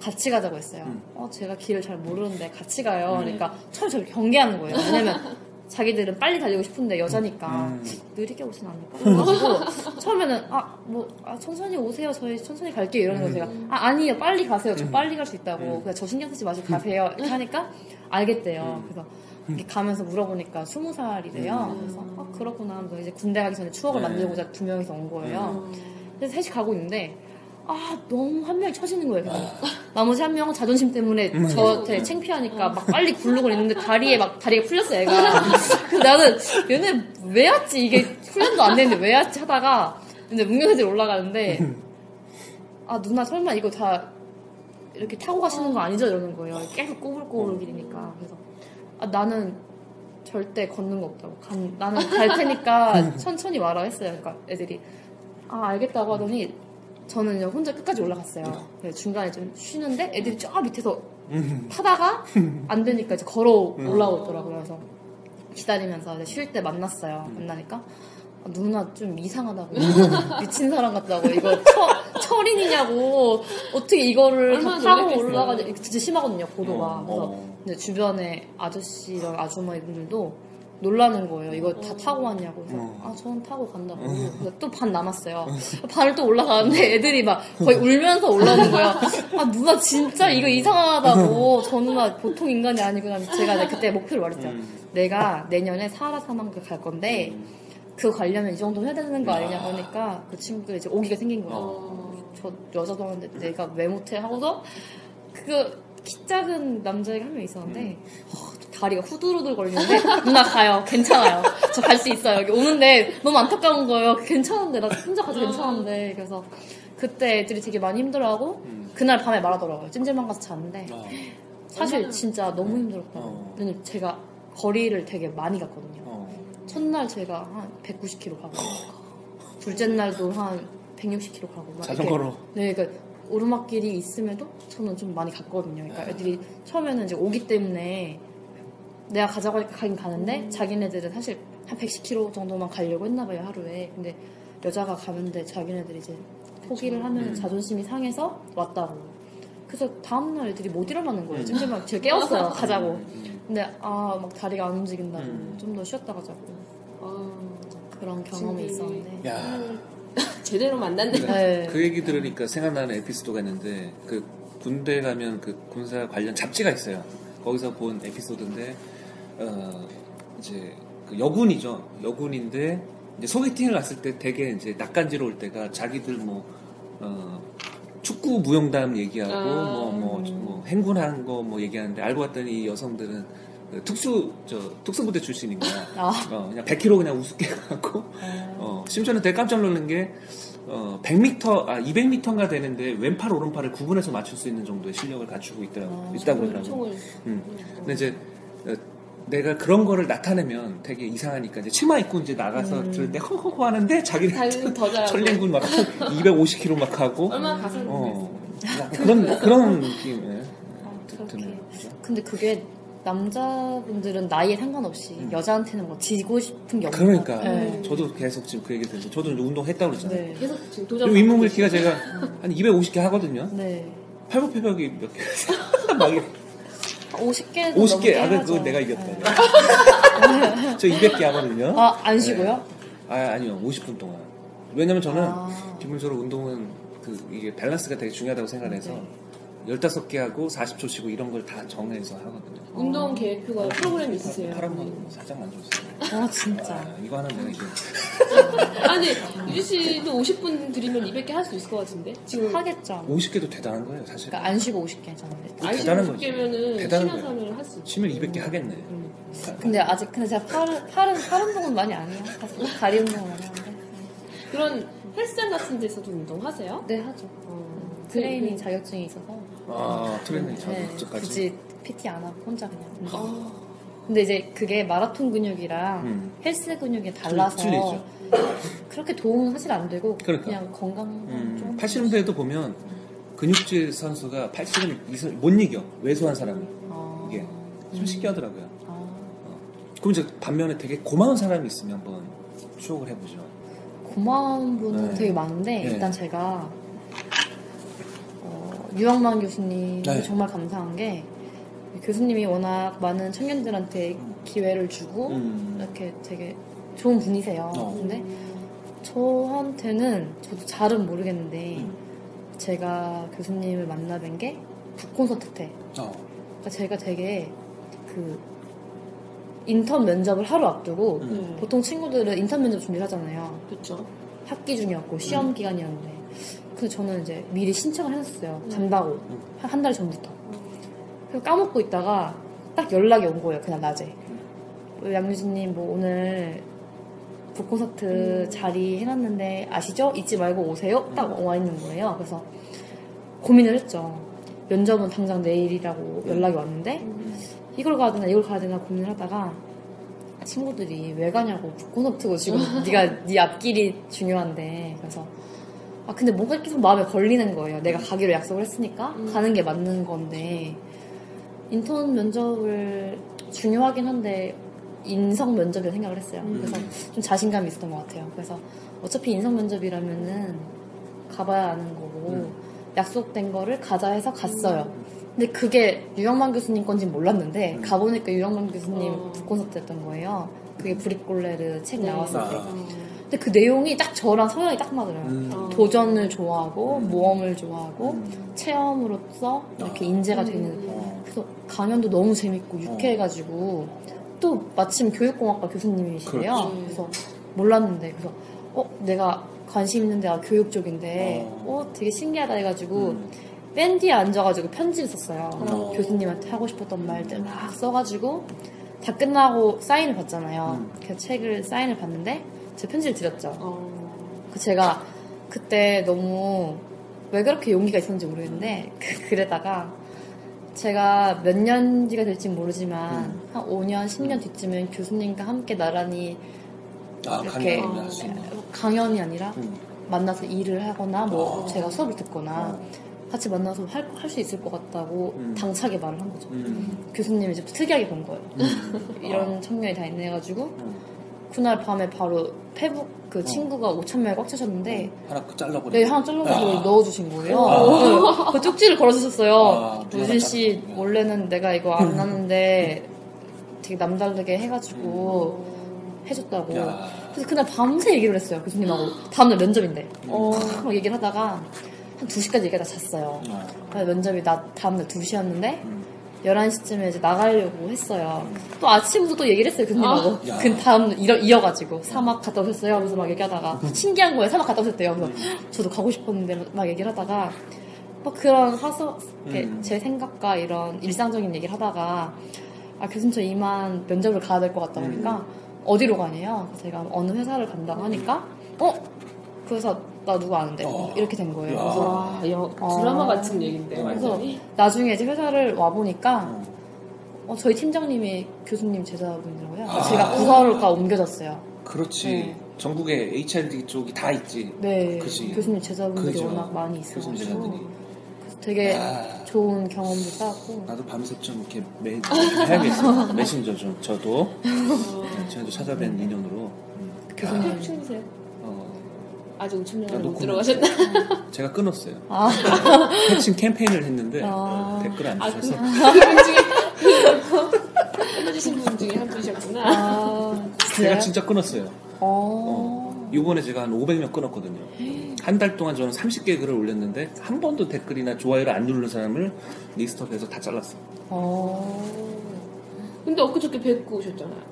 같이 가자고 했어요. 음. 어 제가 길을 잘 모르는데 같이 가요. 음. 그러니까 처음에 저를 경계하는 거예요. 왜냐면 자기들은 빨리 달리고 싶은데 여자니까 음. 느리게 오진 않을까? 그래가지고 처음에는 아뭐 천천히 오세요. 저희 천천히 갈게요. 이러는 거예요. 제가 아 아니요 빨리 가세요. 저 음. 빨리 갈 수 있다고. 음. 그냥 저 신경 쓰지 마시고 가세요. 이렇게 하니까 알겠대요. 음. 그래서 이렇게 가면서 물어보니까 스무 살이래요. 음. 그래서 아 그렇구나. 하면서 이제 군대 가기 전에 추억을 네. 만들고자 두 명이서 온 거예요. 음. 그래서 셋이 가고 있는데 아 너무 한 명이 처지는 거예요. 그냥. 나머지 한 명은 자존심 때문에 음. 저한테 창피하니까 막 빨리 굴르고 있는데 다리에 막 다리가 풀렸어 얘가. 그래서 나는 얘네 왜 왔지 이게 훈련도 안 되는데 왜 왔지 하다가 이제 문경세제 올라가는데 아 누나 설마 이거 다 이렇게 타고 가시는 거 아니죠 이러는 거예요. 계속 꼬불꼬불 길이니까 그래서 아 나는 절대 걷는 거 없다고. 간- 나는 갈 테니까 천천히 와라 했어요. 그러니까 애들이 아 알겠다고 하더니 저는 그냥 혼자 끝까지 올라갔어요. 그래서 중간에 좀 쉬는데 애들이 저 밑에서 음. 타다가 안 되니까 이제 걸어 올라오고 있더라고요. 그래서 기다리면서 이제 쉴때 만났어요. 만나니까 아, 누나 좀 이상하다고 미친 사람 같다고 이거 처, 철인이냐고 어떻게 이거를 타고. 올라가지 진짜 심하거든요 고도가. 그래서 어. 주변에 아저씨랑 아주머니분들도 놀라는 거예요. 이거 다 타고 왔냐고. 어. 아, 저는 타고 간다고. 그래서 또반 남았어요. 반을 또 올라가는데 애들이 막 거의 울면서 올라오는 거야. 아, 누나 진짜 이거 이상하다고. 저 누나 보통 인간이 아니구나. 제가 그때 목표를 말했어요. 음. 내가 내년에 사하라 사막을 갈 건데 그거 가려면 이 정도 해야 되는 거 아니냐 그러니까 그 친구가 이제 오기가 생긴 거예요. 어. 저 여자도 하는데 내가 왜 못해 하고서 그 키 작은 남자애가 한 명 있었는데 어, 다리가 후들후들 걸리는데 누나 가요 괜찮아요 저 갈 수 있어요 여기 오는데 너무 안타까운 거예요 괜찮은데 나 혼자 가도 괜찮은데 그래서 그때 애들이 되게 많이 힘들어하고 음. 그날 밤에 말하더라고요 찜질방 가서 잤는데 어. 사실 진짜 너무 힘들었다고 어. 왜냐면 제가 거리를 되게 많이 갔거든요 어. 첫날 제가 한 190km 가고 둘째 날도 한 160km 가고 막 자전거로. 네, 그러니까 오르막길이 있음에도 저는 좀 많이 갔거든요. 그러니까 애들이 처음에는 이제 오기 때문에 내가 가자고 하니까 가긴 가는데 자기네들은 사실 한 110km 정도만 가려고 했나 봐요 하루에. 근데 여자가 가는데 자기네들이 이제 포기를 하면 음. 자존심이 상해서 왔다고. 그래서 다음날 애들이 못 일어나는 거예요. 음. 찜질방 제가 깨웠어요. 가자고. 음. 근데 아 막 다리가 안 움직인다고 음. 좀더 쉬었다 가자고 어. 그런 경험이. 있었는데. 야. 제대로 만났네. 네. 그 얘기 들으니까 생각나는 에피소드가 있는데 그 군대 가면 그 군사 관련 잡지가 있어요. 거기서 본 에피소드인데 어 이제 그그 여군이죠. 여군인데 이제 소개팅을 갔을 때 되게 이제 낯간지러 올 때가 자기들 뭐 어, 축구 무용담 얘기하고 아. 뭐, 뭐, 뭐 행군한 거 뭐 얘기하는데 알고 봤더니 이 여성들은 그 특수 저 특수부대 출신인 거야. 아. 어, 그냥 100km 그냥 우습게 가고 어, 심지어는 되게 깜짝 놀란 게 어, 100m, 아, 200m인가 되는데 왼팔, 오른팔을 구분해서 맞출 수 있는 정도의 실력을 갖추고 있더라고, 있다고 그러더라고. 총을 음. 근데 이제 어, 내가 그런 거를 나타내면 되게 이상하니까 이제 치마 입고 이제 나가서 음. 들을 때 허허허 하는데 자기는. 천랭군 막 250km 막 하고 얼마나 가슴 어, 그런 그런 느낌의 드네요. 그죠? 근데 그게 남자분들은 나이에 상관없이 여자한테는 뭐 지고 싶은 음. 그러니까. 네. 저도 계속 지금 그 얘기 듣는데 저도 운동했다고 그랬잖아요. 네. 계속 지금 도전. 그리고 윗몸일기가 제가 한 250개 하거든요. 네. 팔굽혀펴기 몇 개? 막 이렇게 50개 50개. 아, 그거 내가 이겼다. 저 200개 하거든요. 아, 안 쉬고요? 아, 아니요. 50분 동안. 왜냐면 저는 아. 기본적으로 운동은 그 이게 밸런스가 되게 중요하다고 생각해서 네. 15개 하고 40초 쉬고 이런 걸 다 정해서 하거든요. 운동 계획표가 프로그램 있으세요? 파란 거 살짝 만들었어요. 아, 진짜. 아, 이거 하나 내가 이제 아니 유지 씨도 50분 드리면 200개 할 수 있을 것 같은데 지금 하겠죠. 50개도 대단한 거예요, 사실. 그러니까 안 쉬고 50개잖아요. 안 대단한 쉬고 거지. 50개면은 대단한 쉬면서. 하면 할수 있죠. 치면 200개 하겠네. 근데 아직 근데 제가 팔은 팔은 팔 운동은 많이 안 해요. 사실 다리 운동은 많이 하는데. 그런 헬스장 같은 데서도 운동하세요? 네 하죠. 트레이닝 자격증이 있어서. 아, 트레이닝 네, 자격증까지. 굳이 PT 안 하고 혼자 그냥. 근데 이제 그게 마라톤 근육이랑 음. 헬스 근육이 달라서 틀리죠. 그렇게 도움은 사실 안 되고 그 그러니까. 냥 건강 음, 좀 80년대에도 보면 근육질 선수가 80은 이상- 못 이겨. 왜소한 사람이. 아. 이게. 좀 신기하더라고요. 아. 어. 그럼 이제 반면에 되게 고마운 사람이 있으면 한번 추억을 해보죠. 고마운 분은 네. 되게 많은데 네. 일단 제가 어, 유학만 교수님 네. 정말 감사한 게 교수님이 워낙 많은 청년들한테 기회를 주고 음. 이렇게 되게 좋은 분이세요. 어. 근데 저한테는 저도 잘은 모르겠는데 음. 제가 교수님을 만나 뵌 게 북콘서트 때 어. 그러니까 제가 되게 그 인턴 면접을 하루 앞두고 음. 보통 친구들은 인턴 면접 준비를 하잖아요. 그렇죠. 학기 중이었고 시험 음. 기간이었는데 근데 저는 이제 미리 신청을 해놨어요. 간다고 음. 한한달 전부터. 그래서 까먹고 있다가 딱 연락이 온 거예요. 그날 낮에. 어, 양유진님 뭐 오늘 북콘서트 자리 해놨는데 아시죠? 잊지 말고 오세요. 딱 와 있는 거예요. 그래서 고민을 했죠. 면접은 당장 내일이라고 연락이 왔는데 이걸 가야 되나 이걸 가야 되나 고민을 하다가 친구들이 왜 가냐고 북콘서트고 지금 네가 네 앞길이 중요한데 그래서 아 근데 뭔가 계속 마음에 걸리는 거예요. 내가 가기로 약속을 했으니까 가는 게 맞는 건데 인턴 면접을 중요하긴 한데 인성 면접이라 생각을 했어요. 음. 그래서 좀 자신감이 있었던 것 같아요. 그래서 어차피 인성 면접이라면은 가봐야 아는 거고 음. 약속된 거를 가자 해서 갔어요. 근데 그게 유영만 교수님 건지 몰랐는데 음. 가보니까 유영만 교수님 어. 북콘서트였던 거예요. 그게 브릭골레르 책 네. 나왔을 때. 아. 근데 그 내용이 딱 저랑 성향이 딱 맞아요. 음. 도전을 좋아하고 모험을 좋아하고 음. 체험으로서 이렇게 아. 인재가 되는 어. 그래서 강연도 너무 재밌고 유쾌해가지고 또 마침 교육공학과 교수님이시래요. 그렇죠. 그렇지. 그래서 몰랐는데 그래서 어 내가 관심 있는 데가 교육 쪽인데 어. 어 되게 신기하다 해가지고 음. 밴디에 앉아가지고 편지를 썼어요. 어. 교수님한테 하고 싶었던 말들 막 써가지고 다 끝나고 사인을 받잖아요. 음. 그 책을 사인을 받는데 제 편지를 드렸죠. 어. 그 제가 그때 너무 왜 그렇게 용기가 있었는지 모르겠는데 그 글에다가 제가 몇 년지가 될지 모르지만 음. 한 5년, 10년 뒤쯤엔 교수님과 함께 나란히 아, 이렇게 할수 있는. 강연 이 아니라 음. 만나서 일을 하거나 뭐 어. 제가 수업을 듣거나 같이 만나서 할 수 있을 것 같다고 음. 당차게 말을 한 거죠. 음. 교수님이 이제 특이하게 본 거예요. 음. 이런 청년이 다 있네 해가지고 음. 그날 밤에 바로 페북 그 친구가 5천 명을 꽉 차셨는데 하나 그 잘라버려. 네, 하나 잘라가지고 아. 넣어주신 거예요. 아. 그, 그 쪽지를 걸어주셨어요. 아, 우진 씨, 원래는 내가 이거 안 하는데 되게 남다르게 해가지고 해줬다고. 야. 그래서 그날 밤새 얘기를 했어요, 교수님하고. 다음날 면접인데. 어. 막 얘기를 하다가 한 2시까지 얘기하다 잤어요. 어. 면접이 나 다음날 2시였는데 음. 11시쯤에 이제 나가려고 했어요. 또 아침부터 또 얘기를 했어요, 교수님하고. 야. 그 다음 이어, 이어가지고 사막 갔다 오셨어요? 하면서 막 얘기하다가 신기한 거예요. 사막 갔다 오셨대요. 그래서 저도 가고 싶었는데 막 얘기를 하다가 뭐 그런 이렇게 음. 제 생각과 이런 일상적인 얘기를 하다가 아 교수님 저 이만 면접을 가야 될 것 같다 보니까 어디로 가냐요? 그래서 제가 어느 회사를 간다고 하니까 어 그래서 나 누구 아는데 이렇게 된 거예요. 그래서 와, 여, 드라마 같은 얘긴데. 그래서. 나중에 이제 회사를 와 보니까 어, 저희 팀장님이 교수님 제자분이더라고요. 아. 제가 부서가 옮겨졌어요. 그렇지. 네. 전국에 HRD 쪽이 다 있지. 네, 그치. 교수님 제자분들이 그죠. 워낙 많이 있어가지고. 그래서 되게 아. 좋은 경험도 쌓았고 나도 밤새 좀 이렇게 매, 좀 해야겠어. 메신저 좀, 저도. 네, 저도 찾아뵌 인연으로. 음. 교수님 추우세요? 어, 아직 나 우천명을 못 들어가셨나? 제가 끊었어요. 아. 패칭 캠페인을 했는데 아. 댓글 안 아, 주셔서. 그분 중에 끊어주신 분 중에 한 분이셨구나. 아, 제가 진짜 끊었어요. 어. 이번에 제가 한 500명 끊었거든요. 한 달 동안 저는 30개 글을 올렸는데 한 번도 댓글이나 좋아요를 안 누르는 사람을 리스트업해서 다 잘랐어. 어. 근데 엊그저께 뵙고 오셨잖아요.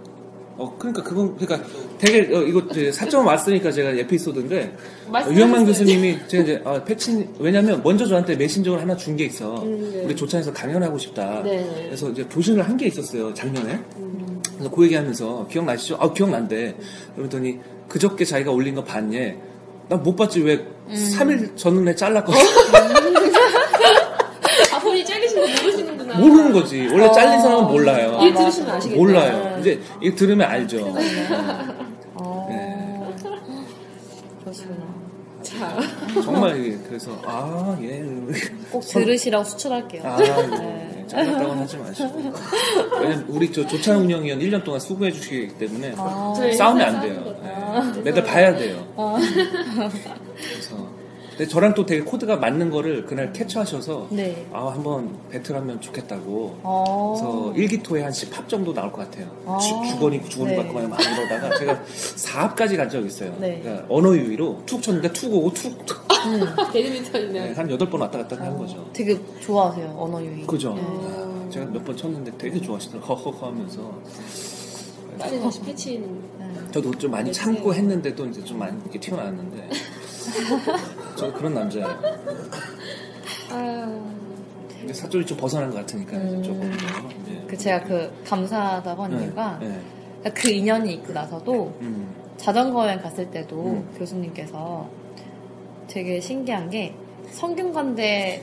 어, 그러니까 그건 그러니까 되게 어, 이거 사점 왔으니까 제가 에피소드인데 말씀하셨어요. 유영만 교수님이 제가 이제 아, 패친 왜냐면 먼저 저한테 메신저를 하나 준 게 있어. 음, 네. 우리 조찬에서 강연하고 싶다. 네. 그래서 이제 도신을 한 게 있었어요 작년에. 음. 그래서 그 얘기하면서 기억나시죠? 아 기억난대. 그러더니 그저께 자기가 올린 거 봤냐? 난 못 봤지 왜 음. 3일 전에 잘랐거든. 아, 본인이 잘리신 거 모르는 거지. 원래 잘린 사람은 몰라요. 일 들으시면 아시겠네요. 몰라요. 이제 이거 들으면 알죠. 어. 네. 그러시구나. 자, 정말 그래서 아 예. 꼭 들으시라고 수출할게요. 아, 네. 잘렸다고는 하지 마시고. 왜냐면 우리 저 조찬 운영위원 1년 동안 수고해 주시기 때문에 아. 싸우면 안 돼요. 싸우는 네. 매달 봐야 돼요. 아. 근데 저랑 또 되게 코드가 맞는 거를 그날 캡처하셔서 네. 아 한번 배틀하면 좋겠다고. 어. 그래서 일기토에 한 10합 정도 나올 것 같아요. 아. 주, 주거니 주거니 네. 받고 막 이러다가 제가 4합까지 간 적이 있어요. 네. 그러니까 언어 유희로 툭 쳤는데 툭 오고 툭, 툭. 배드민턴이면 네, 한 8번 왔다 갔다 한 거죠. 되게 좋아하세요, 언어 유희. 그죠? 네. 아, 제가 몇 번 쳤는데 되게 좋아하시더라고요. 허허허 하면서. 빨리 다시 패치는. 네. 저도 좀 많이 네, 참고 네. 했는데도 이제 좀 많이 이렇게 튀어나왔는데. 저 그런 남자예요. 아, 근데 사투리 좀 벗어난 것 같으니까 이제 조금. 음. 이제. 그 제가 그 감사하다고 하는 네, 이유가 네. 그 인연이 있고 나서도 음. 자전거 여행 갔을 때도 음. 교수님께서 되게 신기한 게 성균관대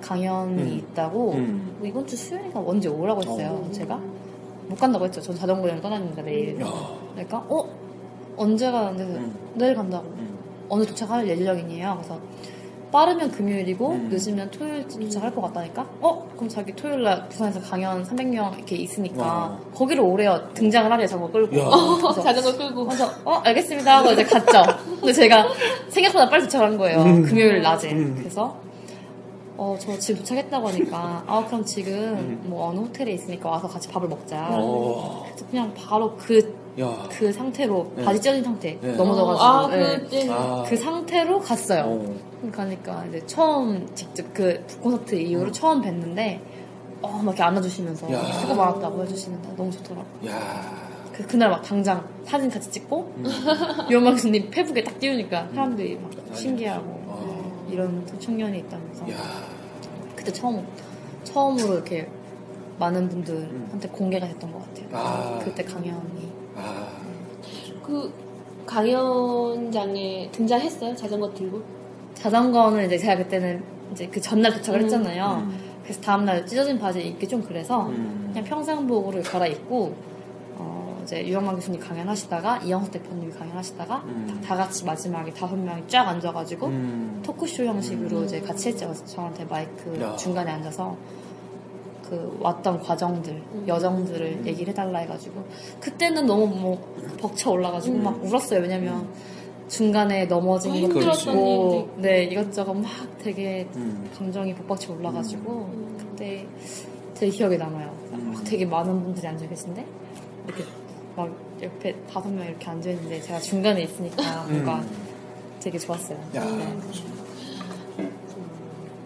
강연이 음. 있다고 음. 뭐 이번 주 수요일인가 언제 오라고 했어요. 어. 제가 못 간다고 했죠. 전 자전거 여행 떠나니까 내일. 야. 그러니까 어 언제 가는데 음. 내일 간다고. 음. 어느 도착할 예정이에요. 그래서 빠르면 금요일이고 음. 늦으면 토요일쯤 도착할 것 같다니까. 어 그럼 자기 토요일 날 부산에서 강연 300명 이렇게 있으니까 와. 거기로 오래요. 등장을 하래요. 자전거 끌고. 야. 그래서 자전거 끌고. 그래서 어 알겠습니다 하고 이제 갔죠. 근데 제가 생각보다 빨리 도착한 거예요. 음. 금요일 낮에. 음. 그래서 어 저 지금 도착했다고 하니까 아 그럼 지금 음. 뭐 어느 호텔에 있으니까 와서 같이 밥을 먹자. 어. 그래서 그냥 바로 그 그 야. 상태로 네. 바지 찢어진 상태 네. 넘어져가지고 아, 네. 그때. 아. 그 상태로 갔어요. 어. 가니까 이제 처음 직접 그 콘서트 이후로 처음 뵀는데 어, 막 이렇게 안아주시면서 음. 야. 수고 많았다고 해주시는데 너무 좋더라고. 야. 그, 그날 막 당장 사진 같이 찍고 음. 유엄마 교수님 페북에 딱 띄우니까 사람들이 막 신기하고 아. 이런 또 청년이 있다면서 야. 그때 처음 처음으로 이렇게 많은 분들한테 공개가 됐던 것 같아요. 음. 아. 그때 강연이 아. 그 강연장에 등장했어요? 자전거 들고? 자전거는 이제 제가 그때는 이제 그 전날 도착을 음. 했잖아요. 음. 그래서 다음날 찢어진 바지 입기 좀 그래서 음. 그냥 평상복으로 갈아입고 어, 이제 유영만 교수님 강연하시다가 이영석 대표님이 강연하시다가 음. 다 같이 마지막에 다섯 명이 쫙 앉아가지고 음. 토크쇼 형식으로 음. 이제 같이 했죠. 저한테 마이크 야. 중간에 앉아서 그 왔던 과정들, 음. 여정들을 얘기를 해달라 해가지고 그때는 너무 뭐 벅차 올라가지고 음. 막 울었어요. 왜냐면 중간에 넘어진 아, 것도 있고 네 이것저것 막 되게 음. 감정이 복받쳐 올라가지고 음. 그때 되게 기억에 남아요. 음. 막 되게 많은 분들이 앉아 계신데 이렇게 막 옆에 다섯 명 이렇게 앉아 있는데 제가 중간에 있으니까 뭔가 음. 되게 좋았어요. 야. 네.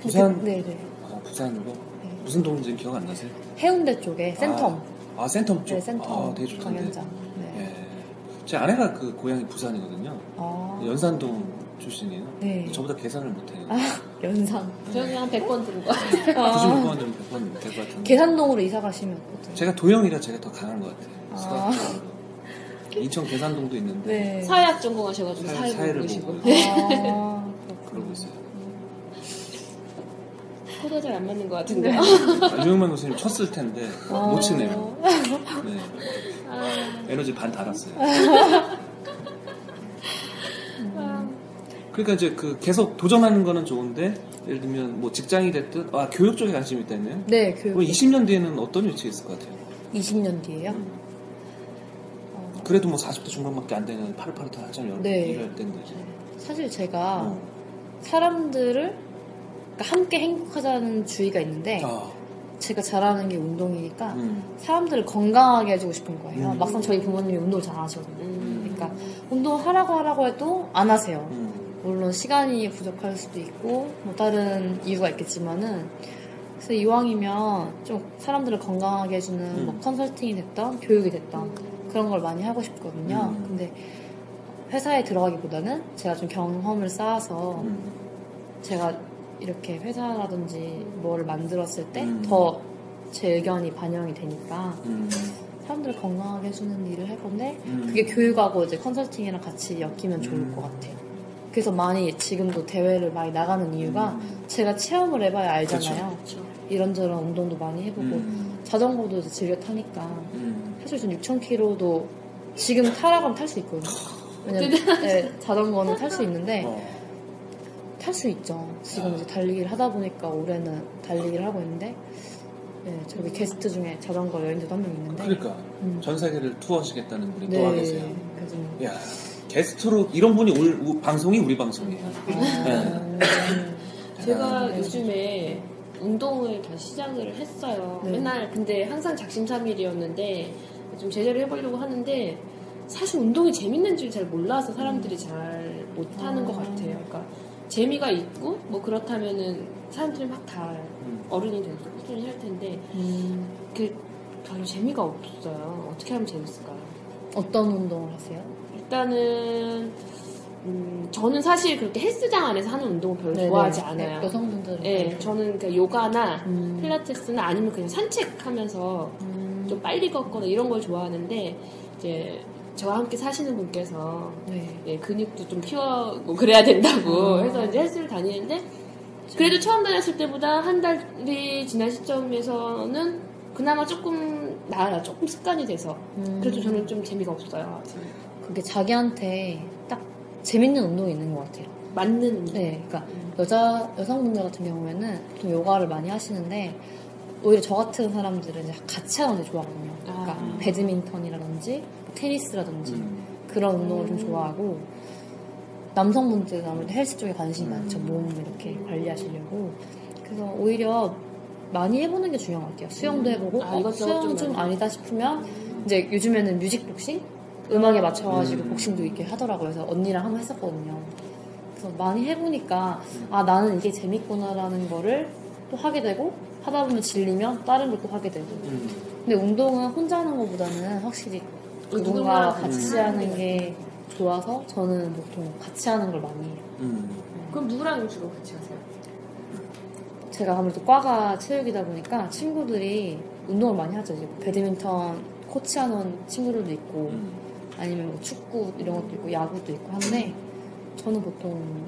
부산 네, 네. 어, 부산으로 네. 무슨 동인지는 기억 안 나세요? 해운대 쪽에 센텀. 아, 센텀 쪽. 네, 센텀. 아, 되게 좋던데. 강연장. 네. 예. 제 아내가 그 고향이 부산이거든요. 아, 연산동 출신이에요. 네. 저보다 계산을 못해요. 아, 연산. 저는 한 100번 들은 것 같아요. 아, 96번은 100번 될 것 같은데. 계산동으로 이사 가시면 어때요? 제가 도형이라 제가 더 강한 것 같아요. 아. 인천 계산동도 있는데 네. 사회학 전공하셔가지고 사회- 사회 사회를 보시고 보고. 아, 그러고 있어요. 코드 잘 안 맞는 것 같은데요. 아, 유영만 교수님 쳤을 텐데 못 치네요. 네. 아, 에너지 반 달았어요. 그러니까 이제 그 계속 도전하는 거는 좋은데 예를 들면 뭐 직장이 됐든 아 교육 쪽에 관심이 있다면 네, 교육. 그럼 20년 뒤에는 어떤 위치에 있을 것 같아요? 20년 뒤에요? 그래도 뭐 40대 중반밖에 안 되는 파릇파릇한 한참 열 네. 일할 때인데 사실 제가 어. 사람들을 그러니까 함께 행복하자는 주의가 있는데 아, 제가 잘하는 게 운동이니까 음. 사람들을 건강하게 해주고 싶은 거예요. 음. 막상 저희 부모님이 운동을 잘안 하시거든요. 음. 그러니까 운동을 하라고 하라고 해도 안 하세요. 음. 물론 시간이 부족할 수도 있고 뭐 다른 이유가 있겠지만은 그래서 이왕이면 좀 사람들을 건강하게 해주는 음. 뭐 컨설팅이 됐던 교육이 됐던 그런 걸 많이 하고 싶거든요. 음. 근데 회사에 들어가기보다는 제가 좀 경험을 쌓아서 음. 제가 이렇게 회사라든지 뭘 만들었을 때 음. 더제 의견이 반영이 되니까 음. 사람들을 건강하게 해주는 일을 할 건데 음. 그게 교육하고 이제 컨설팅이랑 같이 엮이면 좋을 음. 것 같아요. 그래서 많이 지금도 대회를 많이 나가는 이유가 음. 제가 체험을 해봐야 알잖아요. 그렇죠. 이런저런 운동도 많이 해보고 음. 자전거도 이제 즐겨 타니까 음. 사실 전 6,000km도 지금 타라가면 탈 수 있거든요. 왜냐면 네, 자전거는 탈 수 있는데 어. 탈 수 있죠. 지금 이제 달리기를 하다 보니까 올해는 달리기를 하고 있는데 네, 저기 게스트 중에 자전거 여인들도 한 명 있는데 그러니까 음. 전 세계를 투어하시겠다는 분이 네, 또와 계세요. 그래서 야 게스트로 이런 분이 올 우- 방송이 우리 방송이에요. 아, 제가 네. 요즘에 운동을 다시 시작을 했어요. 네. 맨날 근데 항상 작심삼일이었는데 좀 제대로 해보려고 하는데 사실 운동이 재밌는 줄 잘 몰라서 사람들이 잘 못하는 아. 것 같아요. 그러니까 재미가 있고 뭐 그렇다면은 사람들이 막다 음. 어른이 돼서 꾸준히 할 텐데 음, 그 별로 재미가 없어요. 어떻게 하면 재밌을까요? 어떤 운동을 하세요? 일단은 음, 저는 사실 그렇게 헬스장 안에서 하는 운동을 별로 네네. 좋아하지 않아요. 네, 여성분들은 네, 저는 그 요가나 음. 필라테스나 아니면 그냥 산책하면서 음, 좀 빨리 걷거나 이런 걸 좋아하는데 이제 저와 함께 사시는 분께서 네. 예, 근육도 좀 키워고 그래야 된다고 아. 해서 이제 헬스를 다니는데 그래도 처음 다녔을 때보다 한 달이 지난 시점에서는 그나마 조금 나아요. 조금 습관이 돼서 음, 그래도 저는 좀 재미가 없어요. 아직. 그게 자기한테 딱 재밌는 운동이 있는 것 같아요. 맞는 운동. 네, 그러니까 음. 여자 여성분들 같은 경우에는 보통 요가를 많이 하시는데 오히려 저 같은 사람들은 이제 같이 하는 게 좋아하거든요. 그러니까 아. 배드민턴이라든지 테니스라든지 음. 그런 운동을 좀 음. 좋아하고 남성분들은 아무래도 헬스 쪽에 관심이 음. 많죠. 몸 이렇게 관리하시려고. 그래서 오히려 많이 해보는 게 중요한 것 같아요. 수영도 음. 해보고 아, 어, 수영 좀 좀. 아니다 싶으면 이제 요즘에는 뮤직 복싱 음악에 맞춰가지고 음. 복싱도 이렇게 하더라고요. 그래서 언니랑 한번 했었거든요. 그래서 많이 해보니까 아 나는 이게 재밌구나라는 거를 또 하게 되고 하다 보면 질리면 다른 걸또 하게 되고. 음. 근데 운동은 혼자 하는 것보다는 확실히 누군가 누군가랑 같이 음. 하는 게 좋아서 저는 보통 같이 하는 걸 많이 해요. 음. 그럼 누구랑 주로 같이 가세요? 제가 아무래도 과가 체육이다 보니까 친구들이 운동을 많이 하죠. 이제 배드민턴 코치하는 친구들도 있고 음. 아니면 뭐 축구 이런 것도 있고 야구도 있고 한데 저는 보통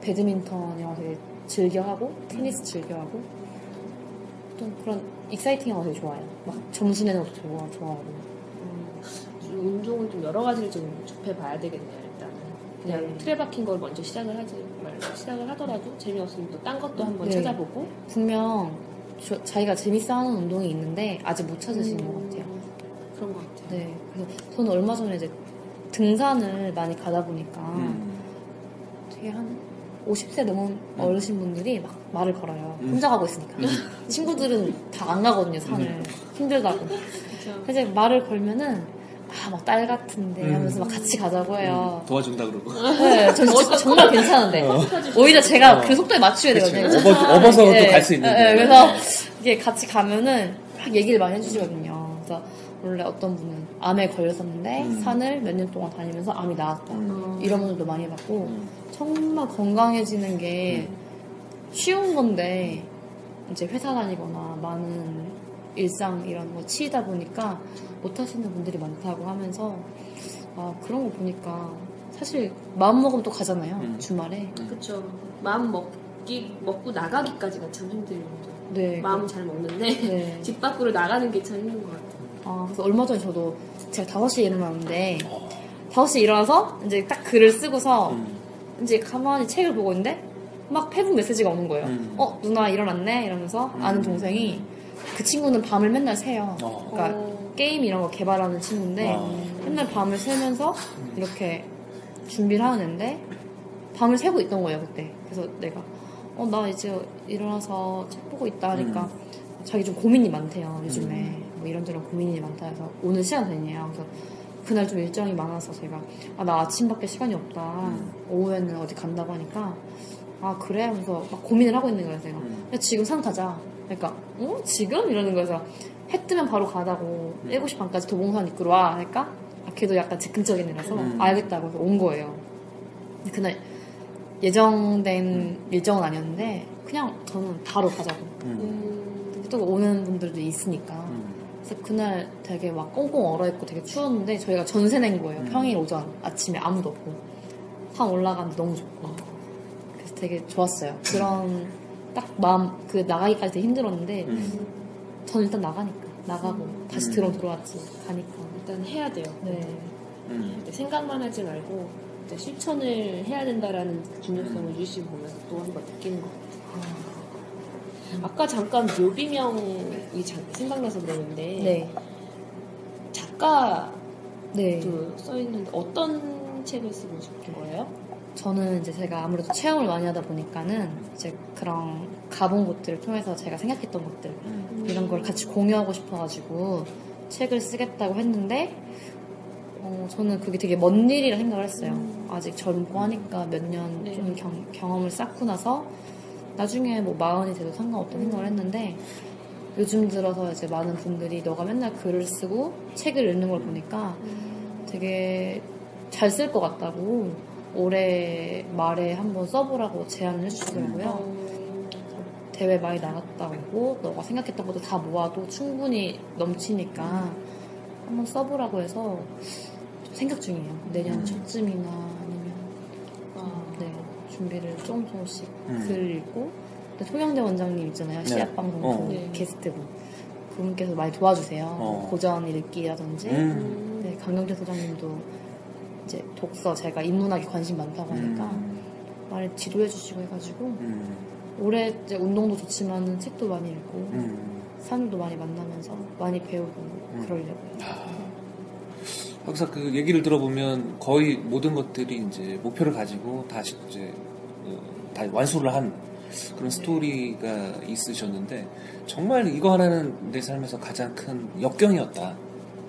배드민턴 이런 거 되게 즐겨하고 테니스 즐겨하고 좀 그런 exciting한 거 되게 좋아해요. 막 점수 내는 것도 좋아, 좋아하고 음, 운동을 좀 여러 가지를 좀 접해봐야 되겠네요, 일단은. 그냥 네. 틀에 박힌 걸 먼저 시작을 하지 말고, 시작을 하더라도 재미없으면 또 딴 것도 한번 네. 찾아보고. 분명 저- 자기가 재밌어 하는 운동이 있는데 아직 못 찾으시는 음, 것 같아요. 그런 것 같아요. 네, 그래서 저는 얼마 전에 이제 등산을 많이 가다 보니까 음. 되게 한 50세 넘은 어르신 분들이 막 말을 걸어요. 음. 혼자 가고 있으니까. 친구들은 다 안 가거든요, 산을. 힘들다고. 그래서 말을 걸면은 아, 막 딸 같은데 음. 하면서 막 같이 가자고 해요. 도와준다 그러고. 네, 전 진짜 정말 괜찮은데. 오히려 제가 그 속도에 맞추게. 되거든요. 업어- 업어서 네, 또 갈 수 있는데. 네, 그래서 이게 같이 가면은 막 얘기를 많이 해주시거든요. 그래서 원래 어떤 분은 암에 걸렸었는데 음. 산을 몇 년 동안 다니면서 암이 나았다. 음. 이런 분들도 많이 봤고 음. 정말 건강해지는 게 쉬운 건데 이제 회사 다니거나 많은 일상 이런 거 치이다 보니까 못 하시는 분들이 많다고 하면서 아 그런 거 보니까 사실 마음 먹으면 또 가잖아요 음. 주말에 그쵸. 마음 먹기, 먹고 나가기까지가 참 힘들죠. 네 마음은 잘 먹는데, 네. 집 밖으로 나가는 게 참 힘든 것 같아요. 아, 그래서 얼마 전에 저도 제가 5시에 일어났는데 5시에 일어나서 이제 딱 글을 쓰고서 음. 이제 가만히 책을 보고 있는데 막 페북 메시지가 오는 거예요. 음. 어 누나 일어났네 이러면서 아는 동생이 그 친구는 밤을 맨날 새요. 어. 그러니까 어. 게임 이런 거 개발하는 친구인데 아. 맨날 밤을 새면서 이렇게 준비를 하는 애인데 밤을 새고 있던 거예요 그때. 그래서 내가 어 나 이제 일어나서 책 보고 있다 하니까 자기 좀 고민이 많대요 요즘에 뭐 이런저런 고민이 많다 해서 오늘 시간 되냐 그래서 그날 좀 일정이 많아서 제가 아 나 아침밖에 시간이 없다 오후에는 어디 간다고 하니까 아 그래 하면서 막 고민을 하고 있는 거예요 제가 음. 야, 지금 상 타자 그러니까 어 지금? 이러는 거여서 해 뜨면 바로 가자고 음. 7시 반까지 도봉산 입구로 와. 하니까 아, 걔도 약간 즉흥적인 애라서 음. 알겠다고 해서 온 거예요. 그날 예정된 일정은 아니었는데 그냥 저는 바로 가자고. 음. 음, 또 오는 분들도 있으니까. 음. 그래서 그날 되게 막 꽁꽁 얼어있고 되게 추웠는데 저희가 전세 낸 거예요. 음. 평일 오전 아침에 아무도 없고. 산 올라가는데 너무 좋고. 그래서 되게 좋았어요. 그런 딱 마음 그 나가기까지 되게 힘들었는데 음. 저는 일단 나가니까 나가고 다시 음. 들어오면 들어왔지 가니까 일단 해야 돼요. 네 음. 생각만 하지 말고 이제 실천을 해야 된다라는 그 중요성을 유시 보면서 또 한 번 느끼는 것 같아요. 아까 잠깐 묘비명이 자- 생각나서 그러는데 네. 작가도 네. 써있는데 어떤 책을 쓰고 싶은 거예요? 저는 이제 제가 아무래도 체험을 많이 하다 보니까는 이제 그런 가본 곳들을 통해서 제가 생각했던 것들 음. 이런 걸 같이 공유하고 싶어가지고 책을 쓰겠다고 했는데 어, 저는 그게 되게 먼 일이라 생각을 했어요. 아직 젊고 하니까 몇년 네. 좀 경험을 쌓고 나서 나중에 뭐 마흔이 돼도 상관없다 고 생각을 했는데 요즘 들어서 이제 많은 분들이 너가 맨날 글을 쓰고 책을 읽는 걸 보니까 되게 잘 쓸 것 같다고 올해 말에 한번 써보라고 제안을 해주시더라고요. 대회 많이 나갔다 오고 너가 생각했던 것도 다 모아도 충분히 넘치니까 한번 써보라고 해서 좀 생각 중이에요. 내년 음. 초쯤이나 아니면 네 준비를 조금 조금씩 음. 글 읽고 송영대 원장님 있잖아요. 네. 시합 방송 어. 그 네. 게스트분 그분께서 많이 도와주세요. 어. 고전 읽기라든지 음. 네, 강경재 소장님도 이제 독서 제가 인문학에 관심 많다고 하니까 음. 많이 지도해 주시고 해가지고 음. 올해 이제 운동도 좋지만 책도 많이 읽고 음. 사람도 많이 만나면서 많이 배우고 그러려고요. 항상 그 얘기를 들어보면 거의 모든 것들이 이제 목표를 가지고 다시 이제 어, 다 완수를 한 그런 스토리가 있으셨는데 정말 이거 하나는 내 삶에서 가장 큰 역경이었다.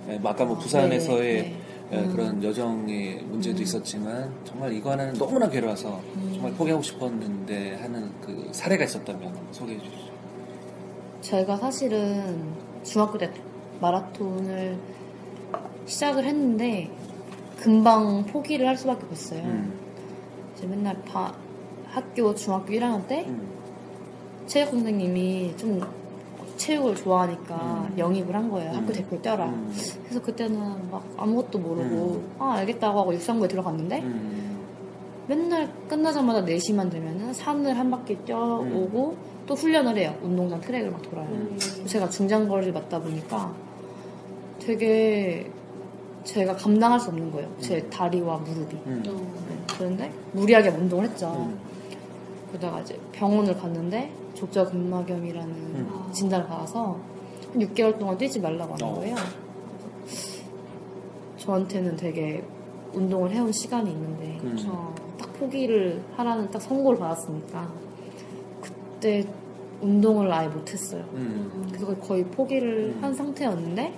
예, 뭐 아까 뭐 부산에서의 네, 예, 음. 그런 여정의 문제도 음. 있었지만 정말 이거 하나는 너무나 괴로워서 음. 정말 포기하고 싶었는데 하는 그 사례가 있었다면 소개해 주시죠. 제가 사실은 중학교 때 마라톤을 시작을 했는데 금방 포기를 할 수밖에 없었어요. 음. 이제 맨날 바- 학교 중학교 1학년 때 음. 체육 선생님이 좀 체육을 좋아하니까 음. 영입을 한 거예요. 음. 학교 댓글 떼라. 음. 그래서 그때는 막 아무것도 모르고 음. 아 알겠다고 하고 육상부에 들어갔는데 음. 맨날 끝나자마자 4시만 되면은 산을 한 바퀴 뛰어오고 또 훈련을 해요. 운동장 트랙을 막 돌아요. 음. 제가 중장거리를 맞다 보니까 되게 제가 감당할 수 없는 거예요. 제 다리와 무릎이. 음. 네, 그런데 무리하게 운동을 했죠. 음. 그러다가 이제 병원을 갔는데 족저 근막염이라는 음. 진단을 받아서 한 6개월 동안 뛰지 말라고 하는 어. 거예요. 저한테는 되게 운동을 해온 시간이 있는데 음. 어, 딱 포기를 하라는 딱 선고를 받았으니까 그때 운동을 아예 못했어요. 음. 그래서 거의 포기를 음. 한 상태였는데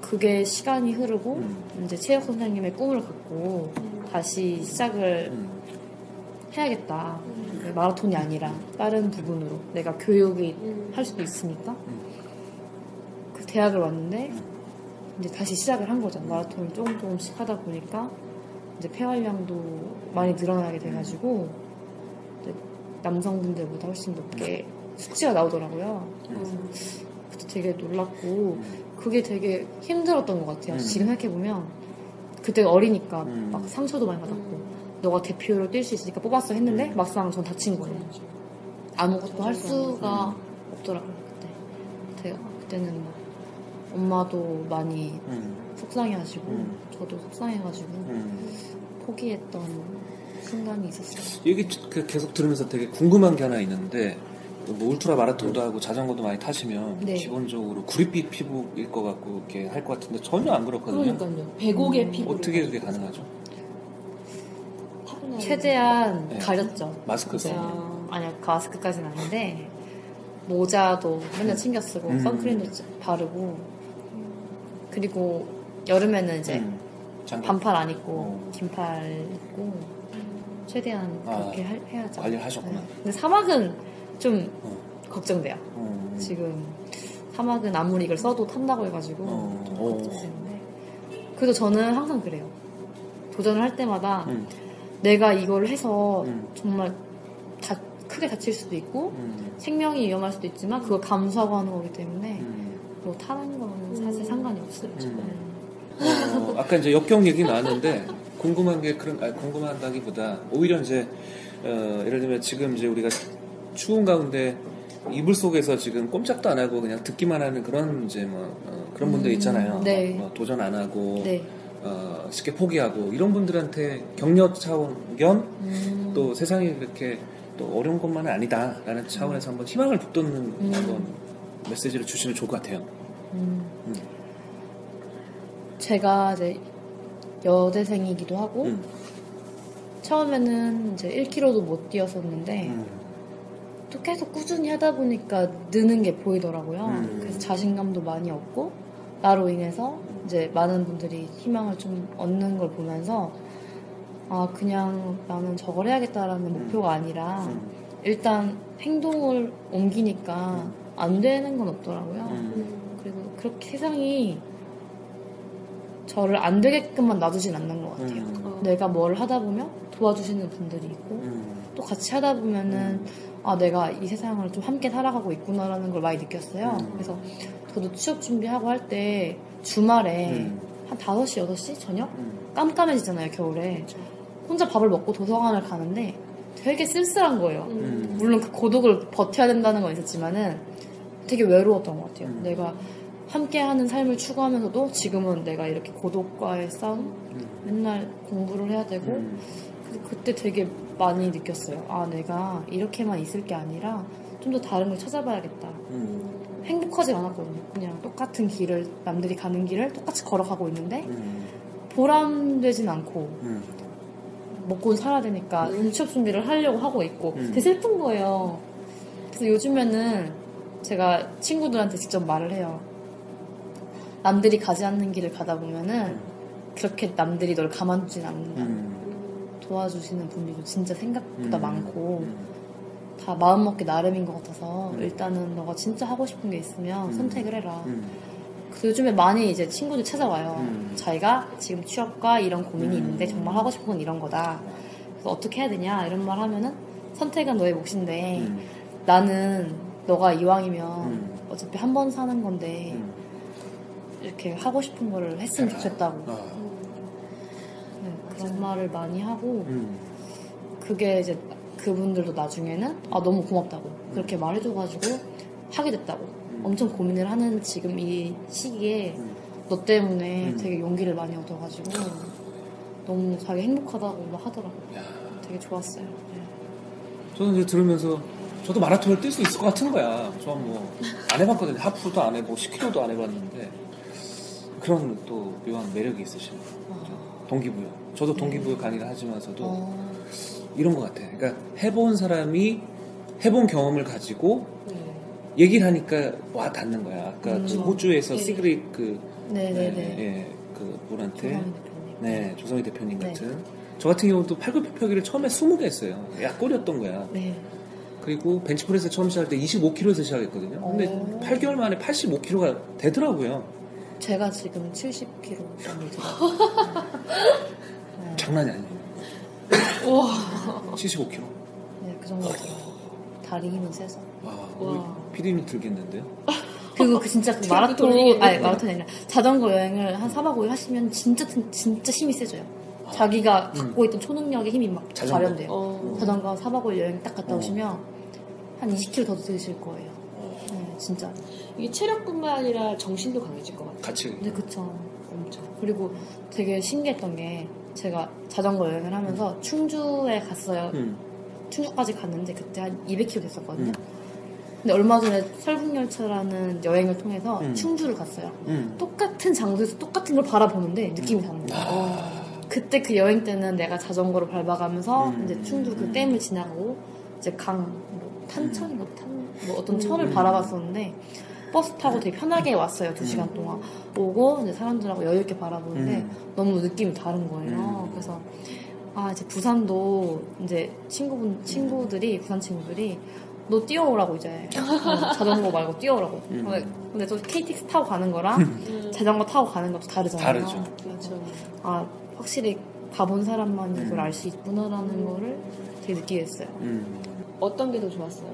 그게 시간이 흐르고 음. 이제 체육 선생님의 꿈을 갖고 다시 시작을 음. 해야겠다. 그 마라톤이 아니라 다른 부분으로 내가 교육이 할 수도 있으니까 그 대학을 왔는데 이제 다시 시작을 한 거죠. 마라톤을 조금 조금씩 하다 보니까 이제 폐활량도 많이 늘어나게 돼가지고 이제 남성분들보다 훨씬 높게 수치가 나오더라고요. 그래서 그때 되게 놀랐고 그게 되게 힘들었던 것 같아요. 음. 지금 생각해 보면 그때 어리니까 음. 막 상처도 많이 받았고 너가 대표로 뛸 수 있으니까 뽑았어 했는데 막상 전 다친 거예요. 아무것도 할 수가 없더라고요 그때. 제가 그때는 막 엄마도 많이 음. 속상해하시고 음. 저도 속상해가지고 음. 포기했던 순간이 있었어요. 얘기 그 계속 들으면서 되게 궁금한 게 하나 있는데 뭐 울트라 마라톤도 하고 자전거도 많이 타시면 네. 기본적으로 구릿빛 피부일 것 같고 이렇게 할 것 같은데 전혀 안 그렇거든요. 그러니까요. 배곡의 음. 피부. 어떻게 그게 가능하죠? 최대한 네. 가렸죠. 마스크 쓰고. 아니요 마스크까지는 아닌데 모자도 맨날 챙겨 쓰고 음. 선크림도 바르고 그리고 여름에는 이제 음. 반팔 안 입고 어. 긴팔 입고 최대한 아, 그렇게 할- 해야죠. 관리를 하셨구나. 네. 근데 사막은 좀 어. 걱정돼요. 음. 지금 사막은 아무리 이걸 써도 탄다고 해가지고 어. 좀 어. 걱정되는데 그래도 저는 항상 그래요. 도전을 할 때마다 음. 내가 이걸 해서 음. 정말 다, 크게 다칠 수도 있고 음. 생명이 위험할 수도 있지만 그걸 감수하고 하는 거기 때문에 음. 뭐 타는 거는 사실 상관이 없어요. 음. 어, 아까 이제 역경 얘기 나왔는데 궁금한 게 그런 아니, 궁금하다기보다 오히려 이제 어, 예를 들면 지금 이제 우리가 추운 가운데 이불 속에서 지금 꼼짝도 안 하고 그냥 듣기만 하는 그런 이제 뭐 어, 그런 분들 음, 있잖아요. 네. 뭐 도전 안 하고 네. 어, 쉽게 포기하고 이런 분들한테 격려 차원 겸 음. 또 세상이 그렇게 또 어려운 것만은 아니다라는 차원에서 한번 희망을 북돋는 음. 한번 메시지를 주시면 좋을 것 같아요. 음. 음. 제가 이제 여대생이기도 하고 음. 처음에는 이제 1km도 못 뛰었었는데 음. 또 계속 꾸준히 하다 보니까 느는 게 보이더라고요. 음. 그래서 자신감도 많이 얻고 나로 인해서 이제 많은 분들이 희망을 좀 얻는 걸 보면서 아 그냥 나는 저걸 해야겠다라는 목표가 아니라 음. 일단 행동을 옮기니까 안 되는 건 없더라고요. 음. 그리고 그렇게 세상이 저를 안 되게끔만 놔두진 않는 것 같아요. 음. 내가 뭘 하다 보면 도와주시는 분들이 있고 음. 또 같이 하다 보면은 아 내가 이 세상을 좀 함께 살아가고 있구나라는 걸 많이 느꼈어요. 음. 그래서 저도 취업 준비하고 할 때 주말에 음. 한 5시, 6시 저녁? 음. 깜깜해지잖아요, 겨울에. 혼자 밥을 먹고 도서관을 가는데 되게 쓸쓸한 거예요. 음. 물론 그 고독을 버텨야 된다는 건 있었지만은 되게 외로웠던 것 같아요. 음. 내가 함께하는 삶을 추구하면서도 지금은 내가 이렇게 고독과의 싸움? 음. 맨날 공부를 해야 되고 음. 그때 되게 많이 느꼈어요. 아, 내가 이렇게만 있을 게 아니라 좀 더 다른 걸 찾아봐야겠다. 음. 행복하지 않았거든요. 그냥 똑같은 길을, 남들이 가는 길을 똑같이 걸어가고 있는데 음. 보람되진 않고 음. 먹고 살아야 되니까 취업 준비를 하려고 하고 있고 음. 되게 슬픈 거예요. 그래서 요즘에는 제가 친구들한테 직접 말을 해요. 남들이 가지 않는 길을 가다 보면은 그렇게 남들이 널 가만두진 않는다. 음. 도와주시는 분들도 진짜 생각보다 음. 많고 음. 다 마음먹기 나름인 것 같아서 음. 일단은 너가 진짜 하고 싶은 게 있으면 음. 선택을 해라. 음. 그래서 요즘에 많이 이제 친구들 찾아와요. 음. 자기가 지금 취업과 이런 고민이 음. 있는데 정말 하고 싶은 건 이런 거다. 그래서 어떻게 해야 되냐 이런 말 하면은 선택은 너의 몫인데 음. 나는 너가 이왕이면 음. 어차피 한 번 사는 건데 음. 이렇게 하고 싶은 거를 했으면 좋겠다고 아. 네, 그런 말을 많이 하고 음. 그게 이제 그분들도 나중에는 아 너무 고맙다고 그렇게 말해줘가지고 하게 됐다고 엄청 고민을 하는 지금 이 시기에 음. 너 때문에 음. 되게 용기를 많이 얻어가지고 너무 자기 행복하다고 막 하더라고요. 야. 되게 좋았어요. 네. 저는 이제 들으면서 저도 마라톤을 뛸 수 있을 것 같은 거야. 저 뭐 안 해봤거든요. 하프도 안 해보고 10km도 안 해봤는데 그런 또 묘한 매력이 있으시네요. 동기부여. 저도 동기부여 강의를 하지만서도 어, 이런 것 같아요. 그러니까 해본 사람이 해본 경험을 가지고 얘기를 하니까 와 닿는 거야. 아까 음. 그 호주에서 네. 시그릿 그 네네네. 예, 그 분한테 조성희 대표님. 네 조성희 대표님 네. 같은 저 같은 경우도 팔굽혀펴기를 처음에 20개 했어요. 약골이었던 거야. 네. 그리고 벤치프레스 처음 시작할 때 25kg에서 시작했거든요. 근데 오. 8개월 만에 85kg가 되더라고요. 제가 지금 70kg 정도. 네. 장난이 아니에요. 와. 75kg. 네, 그 정도. 다리 힘은 세서. 와, 와. 우리 피디님 들겠는데요? 그리고 그 진짜 그 마라톤. 아니 마라톤이 아니라 자전거 여행을 한 4박 5일 하시면 진짜, 진짜 힘이 세져요. 자기가 음. 갖고 있던 초능력의 힘이 막 자전거. 발현돼요. 어. 자전거 4박 5일 여행 딱 갔다 어. 오시면 한 20kg 더 드실 거예요. 네, 진짜. 이게 체력뿐만 아니라 정신도 강해질 것 같아요. 같이. 네, 그쵸. 엄청. 그리고 되게 신기했던 게 제가 자전거 여행을 하면서 충주에 갔어요. 음. 충주까지 갔는데 그때 한 200km 됐었거든요. 음. 근데 얼마 전에 설국열차라는 여행을 통해서 음. 충주를 갔어요. 음. 똑같은 장소에서 똑같은 걸 바라보는데 느낌이 다른 거예요. 아. 그때 그 여행 때는 내가 자전거를 밟아가면서 음. 이제 충주 그 댐을 지나고 이제 강, 뭐 탄천, 뭐, 탄, 뭐 어떤 천을 음. 바라봤었는데 버스 타고 되게 편하게 왔어요. 두 시간 동안 오고 이제 사람들하고 여유 있게 바라보는데 음. 너무 느낌이 다른 거예요. 음. 그래서 아 이제 부산도 이제 친구분 친구들이 부산 친구들이 너 뛰어오라고 이제 어, 자전거 말고 뛰어오라고. 음. 근데, 근데 또 KTX 타고 가는 거랑 음. 자전거 타고 가는 것도 다르잖아요. 다르죠. 그렇죠. 아 확실히 가본 사람만 이걸 음. 알수 있구나라는 거를 되게 느끼게 했어요. 음. 어떤 게 더 좋았어요?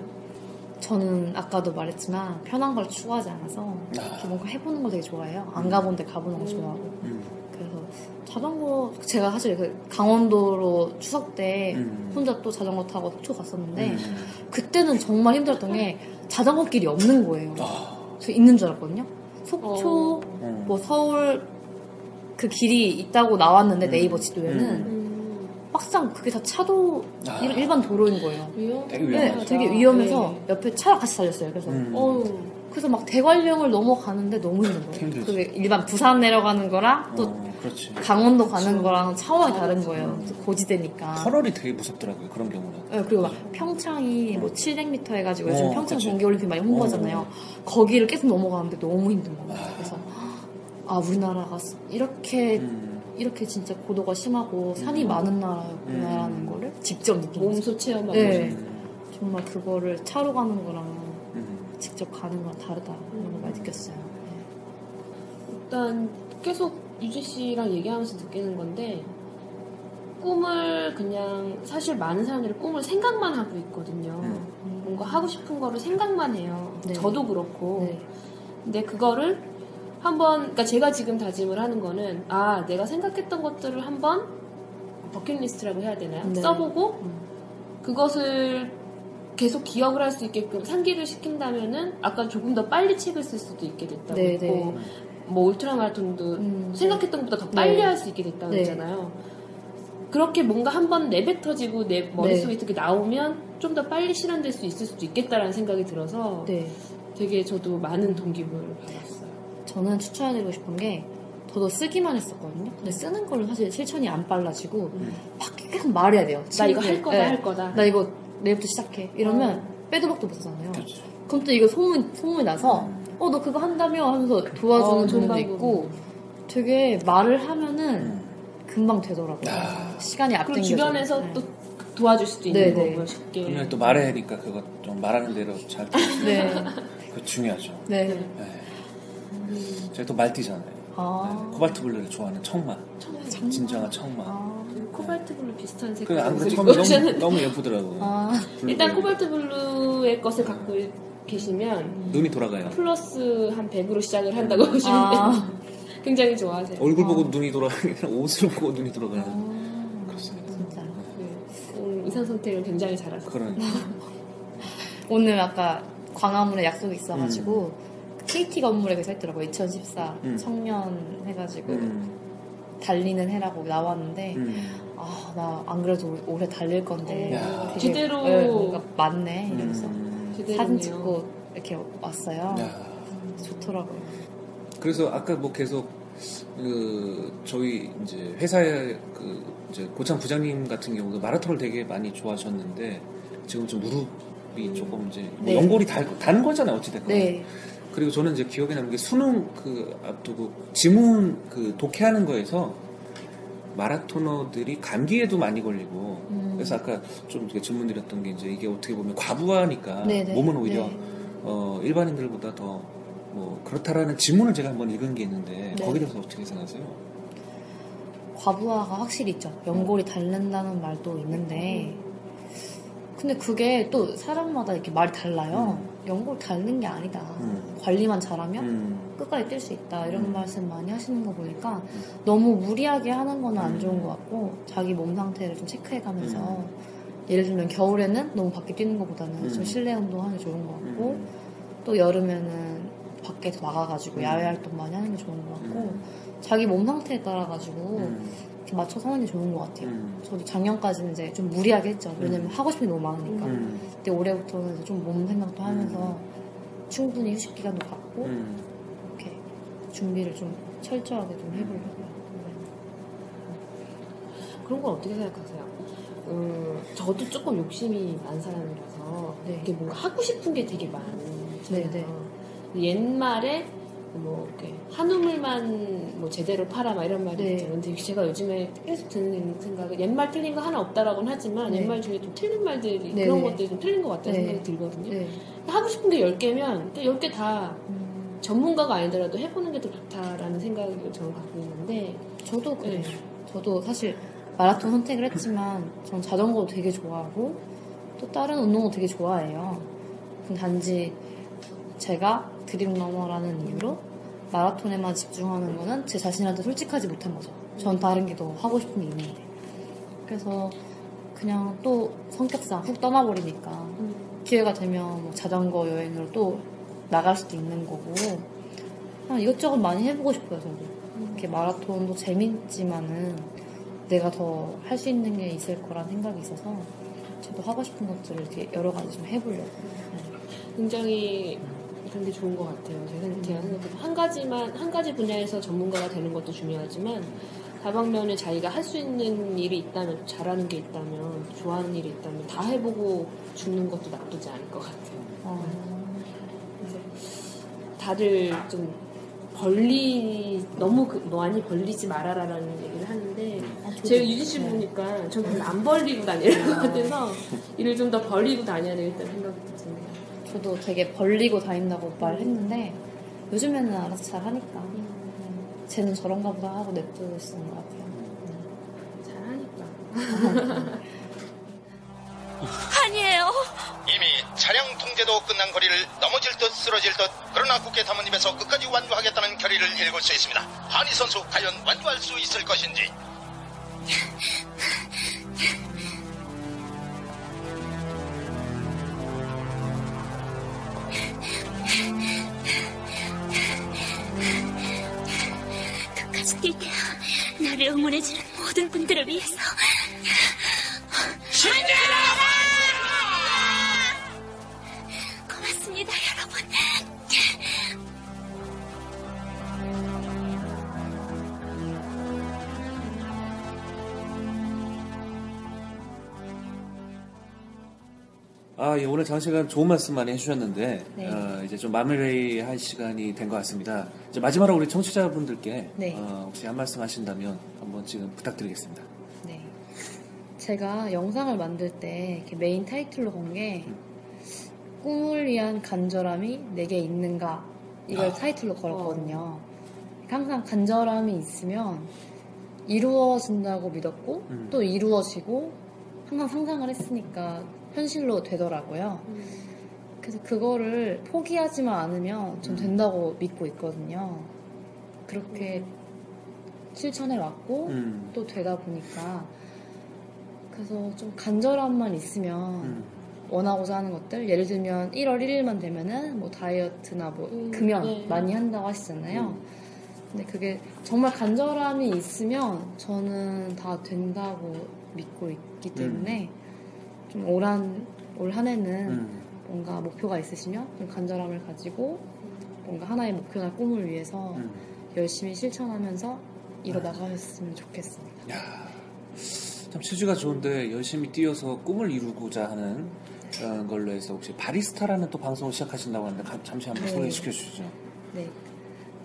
저는 아까도 말했지만 편한 걸 추구하지 않아서 아. 이렇게 뭔가 해보는 거 되게 좋아해요. 안 가본 데 가보는 거 좋아하고. 음. 그래서 자전거 제가 사실 그 강원도로 추석 때 음. 혼자 또 자전거 타고 속초 갔었는데 음. 그때는 정말 힘들었던 게 자전거 길이 없는 거예요. 아. 저 있는 줄 알았거든요. 속초, 음. 뭐 서울 그 길이 있다고 나왔는데 음. 네이버 지도에는 음. 막상 그게 다 차도 아. 일- 일반 도로인 거예요. 위험? 되게 네, 위험하죠. 되게 위험해서 옆에 차랑 같이 달렸어요. 그래서 음. 어우. 그래서 막 대관령을 넘어가는데 너무 힘든 거예요. 힘들지. 그게 일반 부산 내려가는 거랑 또 어, 그렇지. 강원도 가는 거랑 차원이 다른 거예요. 또 고지대니까. 터널이 되게 무섭더라고요. 그런 경우는. 네, 그리고 막 평창이 뭐 700m 해가지고 요즘 어, 평창. 동계올림픽 많이 홍보하잖아요. 거기를 계속 넘어가는데 너무 힘든 거예요. 아. 그래서 아 우리나라가 이렇게 음. 이렇게 진짜 고도가 심하고 산이 음. 많은 나라였구나라는 음. 거를 직접 거죠. 몸소 체험하고 네. 정말 그거를 차로 가는 거랑 음. 직접 가는 거랑 다르다 이런 걸 많이 느꼈어요. 일단 계속 유진 씨랑 얘기하면서 느끼는 건데 꿈을 그냥 사실 많은 사람들이 꿈을 생각만 하고 있거든요. 음. 뭔가 하고 싶은 거를 생각만 해요. 네. 저도 그렇고. 네. 근데 그거를 한번 그러니까 제가 지금 다짐을 하는 거는 아 내가 생각했던 것들을 한번 버킷리스트라고 해야 되나요? 네. 써보고 음. 그것을 계속 기억을 할 수 있게끔 상기를 시킨다면은 아까 조금 더 빨리 책을 쓸 수도 있게 됐다고 네, 했고 네. 뭐 울트라 마라톤도 음, 생각했던 것보다 더 빨리 네. 할수 있게 됐다고 네. 했잖아요. 그렇게 뭔가 한번 내뱉어지고 내 머릿속에 네. 이렇게 나오면 좀 더 빨리 실현될 수 있을 수도 있겠다라는 생각이 들어서 네. 되게 저도 많은 동기부여를 받았어요. 저는 추천해드리고 싶은 게 저도 쓰기만 했었거든요. 근데 쓰는 거는 사실 실천이 안 빨라지고 막 계속 말해야 돼요. 나 이거 할. 거다 네. 할 거다. 나 이거 내일부터 시작해. 이러면 어. 빼도 박도 못하잖아요. 그렇죠. 그럼 또 이거 소문, 소문이 나서 어 너 그거 한다며 하면서 도와주는 어, 분도. 있고 되게 말을 하면은 음. 금방 되더라고요. 아. 시간이 그리고 앞당겨져. 주변에서 네. 또 도와줄 수도 있는 네, 네. 거고요. 쉽게. 그러면 또 말해야 하니까 그거 좀 말하는 대로 잘 네. 그거 중요하죠. 네. 네. 네. 음, 제가 또 말띠잖아요. 아. 네. 코발트 블루를 좋아하는 청마. 정말. 진정한 청마. 아. 코발트 블루 비슷한 그 색깔. 안 그래도 너무, 너무 예쁘더라고요. 아. 일단. 코발트 블루의 것을 갖고 계시면 눈이 돌아가요. 플러스 한 100으로 시작을 한다고 보시면 아. 굉장히 좋아하세요. 얼굴 아. 보고 눈이 돌아가는 게 옷을 보고 눈이 돌아가는. 아. 그렇습니다. 진짜. 네. 오늘 의상 선택을 굉장히 잘하세요. 그런. 오늘 아까 광화문에 약속이 있어가지고 음. KT 건물에 서 있더라고요. 2014 음. 청년 해가지고 음, 달리는 해라고 나왔는데 음. 아나 안 그래도 올- 올해 달릴 건데 야. 되게, 제대로 네, 뭔가 많네 이러면서 음. 제대로네요. 사진 찍고 이렇게 왔어요. 야. 좋더라고요. 그래서 아까 뭐 계속 그 저희 이제 회사의 그 이제 고창 부장님 같은 경우도 마라톤을 되게 많이 좋아하셨는데 지금 좀 무릎 조금 이제 뭐 네. 연골이 달, 다는 거잖아요 어찌됐건 네. 그리고 저는 이제 기억에 남는 게 수능 그 앞두고 지문 그 독해하는 거에서 마라토너들이 감기에도 많이 걸리고 음. 그래서 아까 좀 이렇게 질문 드렸던 게 이제 이게 어떻게 보면 과부하니까 네네. 몸은 오히려 네. 어, 일반인들보다 더 뭐 그렇다라는 지문을 제가 한번 읽은 게 있는데 네. 거기에 대해서 어떻게 생각하세요? 과부하가 확실히 있죠. 연골이 닳는다는 말도 있는데, 근데 그게 또 사람마다 이렇게 말이 달라요. 연골 닳는 게 아니다. 음. 관리만 잘하면 음. 끝까지 뛸 수 있다. 이런 음. 말씀 많이 하시는 거 보니까 너무 무리하게 하는 거는 안 좋은 것 같고, 자기 몸 상태를 좀 체크해 가면서, 예를 들면 겨울에는 너무 밖에 뛰는 것보다는 음. 좀 실내 운동하는 게 좋은 것 같고, 음. 또 여름에는 밖에서 나가가지고 음. 야외 활동 많이 하는 게 좋은 것 같고, 음. 자기 몸 상태에 따라 가지고 음. 이렇게 맞춰서 하는 게 좋은 것 같아요. 음. 저도 작년까지는 이제 좀 무리하게 했죠. 왜냐면 하고 싶은 게 너무 많으니까. 음. 근데 올해부터는 좀 몸 생각도 하면서 충분히 휴식 기간도 갖고 음. 이렇게 준비를 좀 철저하게 좀 해보려고요. 그런 건 어떻게 생각하세요? 음, 저도 조금 욕심이 많은 사람이라서 네. 이게 뭔가 하고 싶은 게 되게 많잖아요. 네, 네. 옛말에 뭐 이렇게 한우물만 뭐 제대로 팔아 막 이런 말이 네. 있잖아요. 근데 제가 요즘에 계속 드는 생각은 옛말 틀린 거 하나 없다라고는 하지만 네. 옛말 중에 좀 틀린 말들이 네, 그런 네. 것들이 좀 틀린 것 같다는 네. 생각이 들거든요. 네. 하고 싶은 게 10개면 10개 다 음, 전문가가 아니더라도 해보는 게 더 좋다라는 생각을 저는 갖고 있는데 저도 그래요. 네. 저도 사실 마라톤 선택을 했지만 전 자전거도 되게 좋아하고 또 다른 운동도 되게 좋아해요. 단지 제가 드림러너라는 이유로 마라톤에만 집중하는 거는 제 자신한테 솔직하지 못한 거죠. 전 다른 게 더 하고 싶은 게 있는데. 그래서 그냥 또 성격상 훅 떠나버리니까 기회가 되면 뭐 자전거 여행으로 또 나갈 수도 있는 거고. 그냥 이것저것 많이 해보고 싶어요 저도. 이렇게 마라톤도 재밌지만은 내가 더 할 수 있는 게 있을 거란 생각이 있어서 저도 하고 싶은 것들을 이렇게 여러 가지 좀 해보려고. 굉장히 그런 게 좋은 것 같아요. 제가 제가 생각해도 한 가지만 한 가지 분야에서 전문가가 되는 것도 중요하지만 다방면에 자기가 할 수 있는 일이 있다면 잘하는 게 있다면 좋아하는 일이 있다면 다 해보고 죽는 것도 나쁘지 않을 것 같아요. 어, 그래서 다들 좀 벌리 너무 그- 많이 벌리지 말아라라는 얘기를 하는데 아, 저도- 제가 유진 씨 네. 보니까 전 별로 안 벌리고 다니는 것 같아서 일을 좀 더 벌리고 다녀야 되겠다는 생각이 드네요. 저도 되게 벌리고 다닌다고 말을 했는데 요즘에는 알아서 잘 하니까 음. 쟤는 저런가 보다 하고 냅두고 있는 것 같아요 잘하니까. 아니에요. 이미 차량 통제도 끝난 거리를 넘어질 듯 쓰러질 듯 그러나 국회 담원님에서 끝까지 완주하겠다는 결의를 읽을 수 있습니다. 한희 선수 과연 완주할 수 있을 것인지 응원해주는 모든 분들을 위해서. 고맙 아, 예, 오늘 장시간 좋은 말씀 많이 해주셨는데, 네. 어, 이제 좀 마무리할 시간이 된 것 같습니다. 이제 마지막으로 우리 청취자분들께 네. 어, 혹시 한 말씀 하신다면 한번 지금 부탁드리겠습니다. 네. 제가 영상을 만들 때 이렇게 메인 타이틀로 건게 꿈을 위한 간절함이 내게 있는가 이걸 타이틀로 걸었거든요. 항상 간절함이 있으면 이루어진다고 믿었고 음. 또 이루어지고 항상 상상을 했으니까 현실로 되더라고요. 그래서 그거를 포기하지만 않으면 전 된다고 믿고 있거든요. 그렇게 실천해 왔고 음. 또 되다 보니까 그래서 좀 간절함만 있으면 음. 원하고자 하는 것들 예를 들면 1월 1일만 되면은 뭐 다이어트나 뭐 음, 금연 네. 많이 한다고 하시잖아요. 음. 근데 그게 정말 간절함이 있으면 저는 다 된다고 믿고 있기 때문에 좀 올한 올 한 해는 음. 뭔가 목표가 있으시면 좀 간절함을 가지고 뭔가 하나의 목표나 꿈을 위해서 음. 열심히 실천하면서 이뤄 나가셨으면 좋겠습니다. 야, 참 취지가 좋은데 열심히 뛰어서 꿈을 이루고자 하는 어, 걸로 해서 혹시 바리스타라는 또 방송을 시작하신다고 하는데 가- 잠시 한번 네. 소개시켜 주시죠. 네.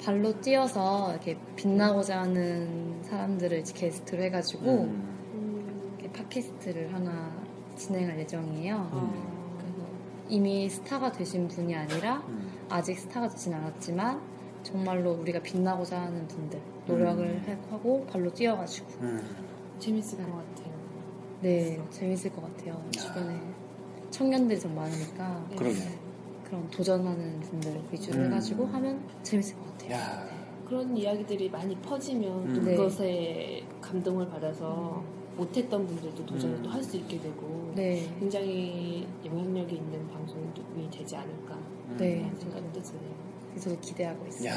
발로 뛰어서 이렇게 빛나고자 하는 사람들을 게스트로 해가지고 음, 팟캐스트를 하나 진행할 예정이에요. 음. 그래서 이미 스타가 되신 분이 아니라 음. 아직 스타가 되진 않았지만 정말로 우리가 빛나고자 하는 분들 노력을 음. 하고 발로 뛰어가지고 음. 재밌을 것 같아요. 네 재밌을 것 같아요. 주변에 청년들이 좀 많으니까 그러게. 그런 도전하는 분들 위주로 음. 해가지고 하면 재밌을 것 같아요. 야, 그런 이야기들이 많이 퍼지면 또 음. 네. 그것에 감동을 받아서 못했던 분들도 도전을 음. 또할 수 있게 되고 네, 굉장히 영향력이 있는 방송이 되지 않을까 네. 하는 생각도 드네요. 그래서 기대하고. 야.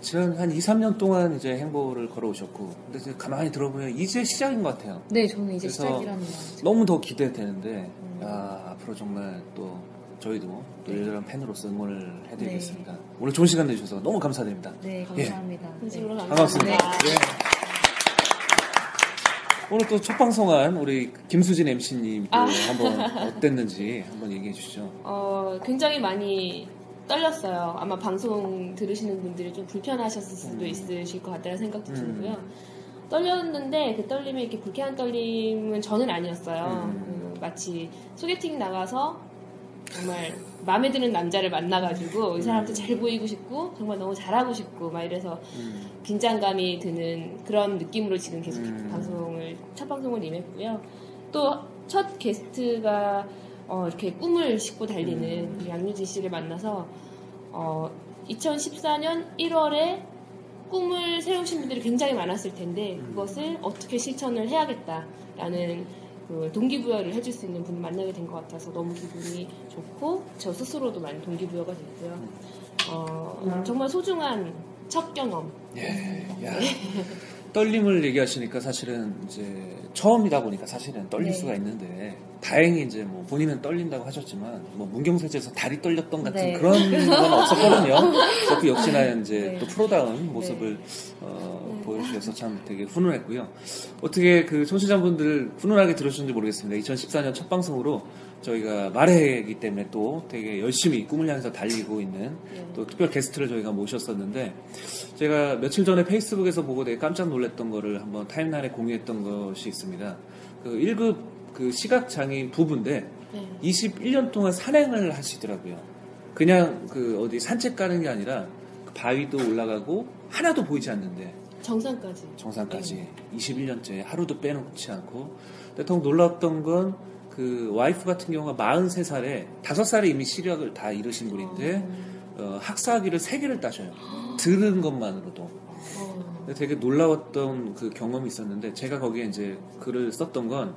지난 한 2, 3년 동안 이제 행보를 걸어오셨고, 근데 이제 가만히 들어보면 이제 시작인 것 같아요. 네, 저는 이제 시작이라는 말이죠. 너무 더 기대되는데, 음. 야, 앞으로 정말 또 저희도 또 네. 열렬한 팬으로서 응원을 해드리겠습니다. 오늘 좋은 시간 내주셔서 너무 감사드립니다. 네, 감사합니다. 진심으로 네. 반갑습니다. 감사합니다. 예. 오늘 또 첫 방송한 우리 김수진 MC님 또 아. 한번 어땠는지 한번 얘기해 주시죠. 어, 굉장히 많이 떨렸어요. 아마 방송 들으시는 분들이 좀 불편하셨을 수도 음. 있으실 것 같다는 생각도 음. 들고요. 떨렸는데 그 떨림이 이렇게 불쾌한 떨림은 저는 아니었어요. 음. 음, 마치 소개팅 나가서 정말 마음에 드는 남자를 만나가지고 이 사람도 잘 보이고 싶고 정말 너무 잘하고 싶고 막 이래서 음. 긴장감이 드는 그런 느낌으로 지금 계속 음. 방송을 첫 방송을 임했고요. 또 첫 게스트가 어, 이렇게 꿈을 싣고 달리는 음. 양유진 씨를 만나서 어, 2014년 1월에 꿈을 세우신 분들이 굉장히 많았을 텐데 음. 그것을 어떻게 실천을 해야겠다라는 그 동기부여를 해줄 수 있는 분을 만나게 된 것 같아서 너무 기분이 좋고 저 스스로도 많이 동기부여가 됐고요. 음. 어, 정말 소중한 첫 경험. 예, 야. 떨림을 얘기하시니까 사실은 이제 처음이다 보니까 사실은 떨릴 네. 수가 있는데 다행히 이제 뭐 본인은 떨린다고 하셨지만 뭐 문경세제에서 다리 떨렸던 같은 네. 그런 건 없었거든요. 그 역시나 이제 네. 또 프로다운 모습을 어, 보여주셔서 참 되게 훈훈했고요. 어떻게 그 청취자분들 훈훈하게 들으셨는지 모르겠습니다. 2014년 첫 방송으로 저희가 말해기 때문에 또 되게 열심히 꿈을 향해서 달리고 있는 또 특별 게스트를 저희가 모셨었는데 제가 며칠 전에 페이스북에서 보고 되게 깜짝 놀랐던 거를 한번 타임라인에 공유했던 것이 있습니다. 그 1급 그 시각장애인 부부인데 네. 21년 동안 산행을 하시더라고요. 그냥 그 어디 산책 가는 게 아니라 그 바위도 올라가고 하나도 보이지 않는데 정상까지. 정상까지 21년째 하루도 빼놓지 않고 근데 더 놀랐던 건 그 와이프 같은 경우가 43살에 5살에 이미 시력을 다 잃으신 분인데 어, 학사학위를 3개를 따셔요. 들은 것만으로도. 되게 놀라웠던 그 경험이 있었는데 제가 거기에 이제 글을 썼던 건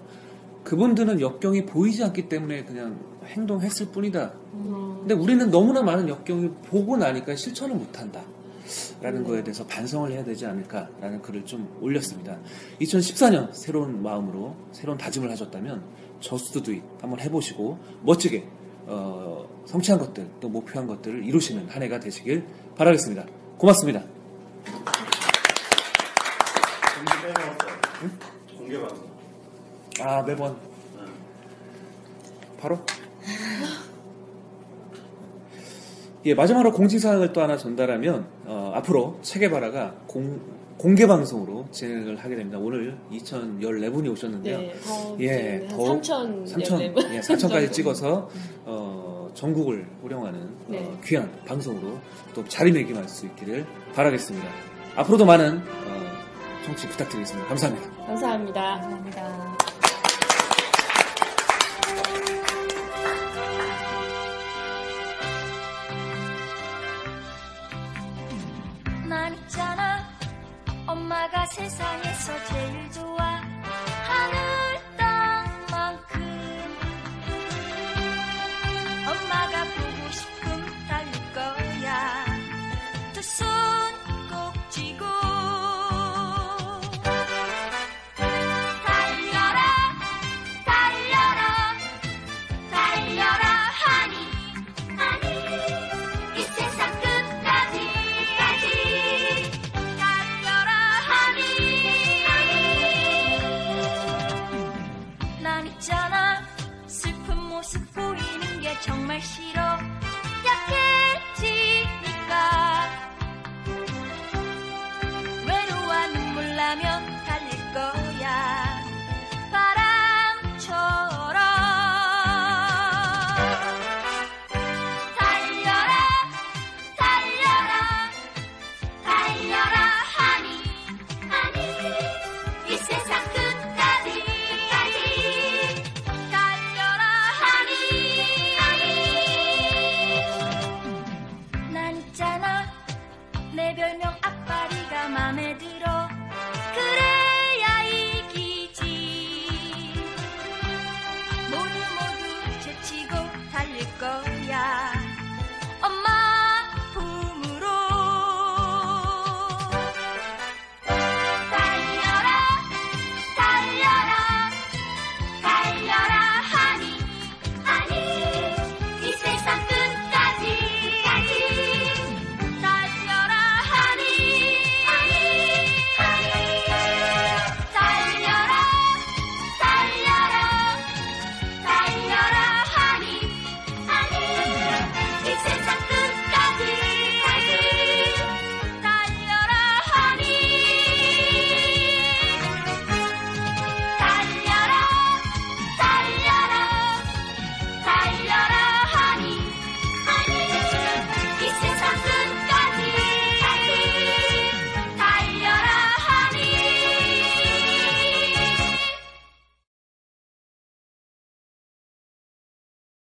그분들은 역경이 보이지 않기 때문에 그냥 행동했을 뿐이다. 어, 근데 우리는 너무나 많은 역경을 보고 나니까 실천을 못한다. 라는 거에 대해서 반성을 해야 되지 않을까라는 글을 좀 올렸습니다. 2014년 새로운 마음으로 새로운 다짐을 하셨다면 저스트 두잇 한번 해보시고 멋지게 어, 성취한 것들 또 목표한 것들을 이루시는 한 해가 되시길 바라겠습니다. 고맙습니다. 공개 방송. 아 매번 바로 예 마지막으로 공지사항을 또 하나 전달하면 어, 앞으로 체계바라가 공, 공개 방송으로 진행을 하게 됩니다. 오늘 2,014분이 오셨는데요. 네, 다음 예, 더욱 3,000 3,000, 예, 3,000까지 찍어서 어, 전국을 호령하는 네. 어, 귀한 방송으로 또 자리매김할 수 있기를 바라겠습니다. 앞으로도 많은 어, 청취 부탁드리겠습니다. 감사합니다. 감사합니다. 감사합니다.